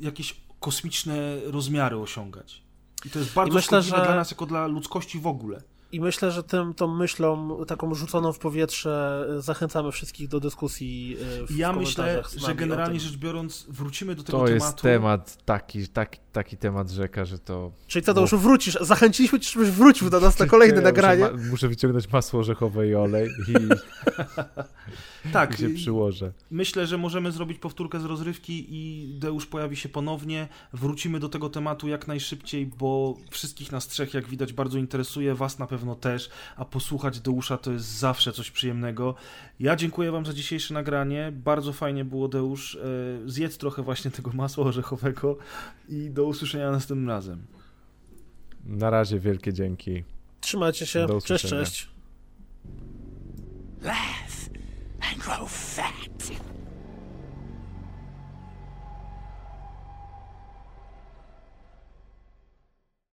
jakieś kosmiczne rozmiary osiągać. I to jest bardzo myślę, szkodliwe że- dla nas jako dla ludzkości w ogóle. I myślę, że tym, tą myślą taką rzuconą w powietrze y, zachęcamy wszystkich do dyskusji y, w Ja myślę, że generalnie rzecz biorąc, wrócimy do tego To tematu. jest temat taki, taki, taki temat rzeka, że to... Czyli Tadeuszu, wrócisz. Zachęciliśmy cię, żebyś wrócił do nas na kolejne Ja nagranie. Muszę, ma, muszę wyciągnąć masło orzechowe i olej i, Tak, i się przyłożę. myślę, że możemy zrobić powtórkę z rozrywki i Deusz pojawi się ponownie. Wrócimy do tego tematu jak najszybciej, bo wszystkich nas trzech, jak widać, bardzo interesuje, was na pewno też, a posłuchać Deusza to jest zawsze coś przyjemnego. Ja dziękuję wam za dzisiejsze nagranie, bardzo fajnie było Deusz. E, Zjedz trochę właśnie tego masła orzechowego i do usłyszenia następnym razem. Na razie wielkie dzięki. Trzymajcie się. Do Cześć, cześć. Laugh and grow fat.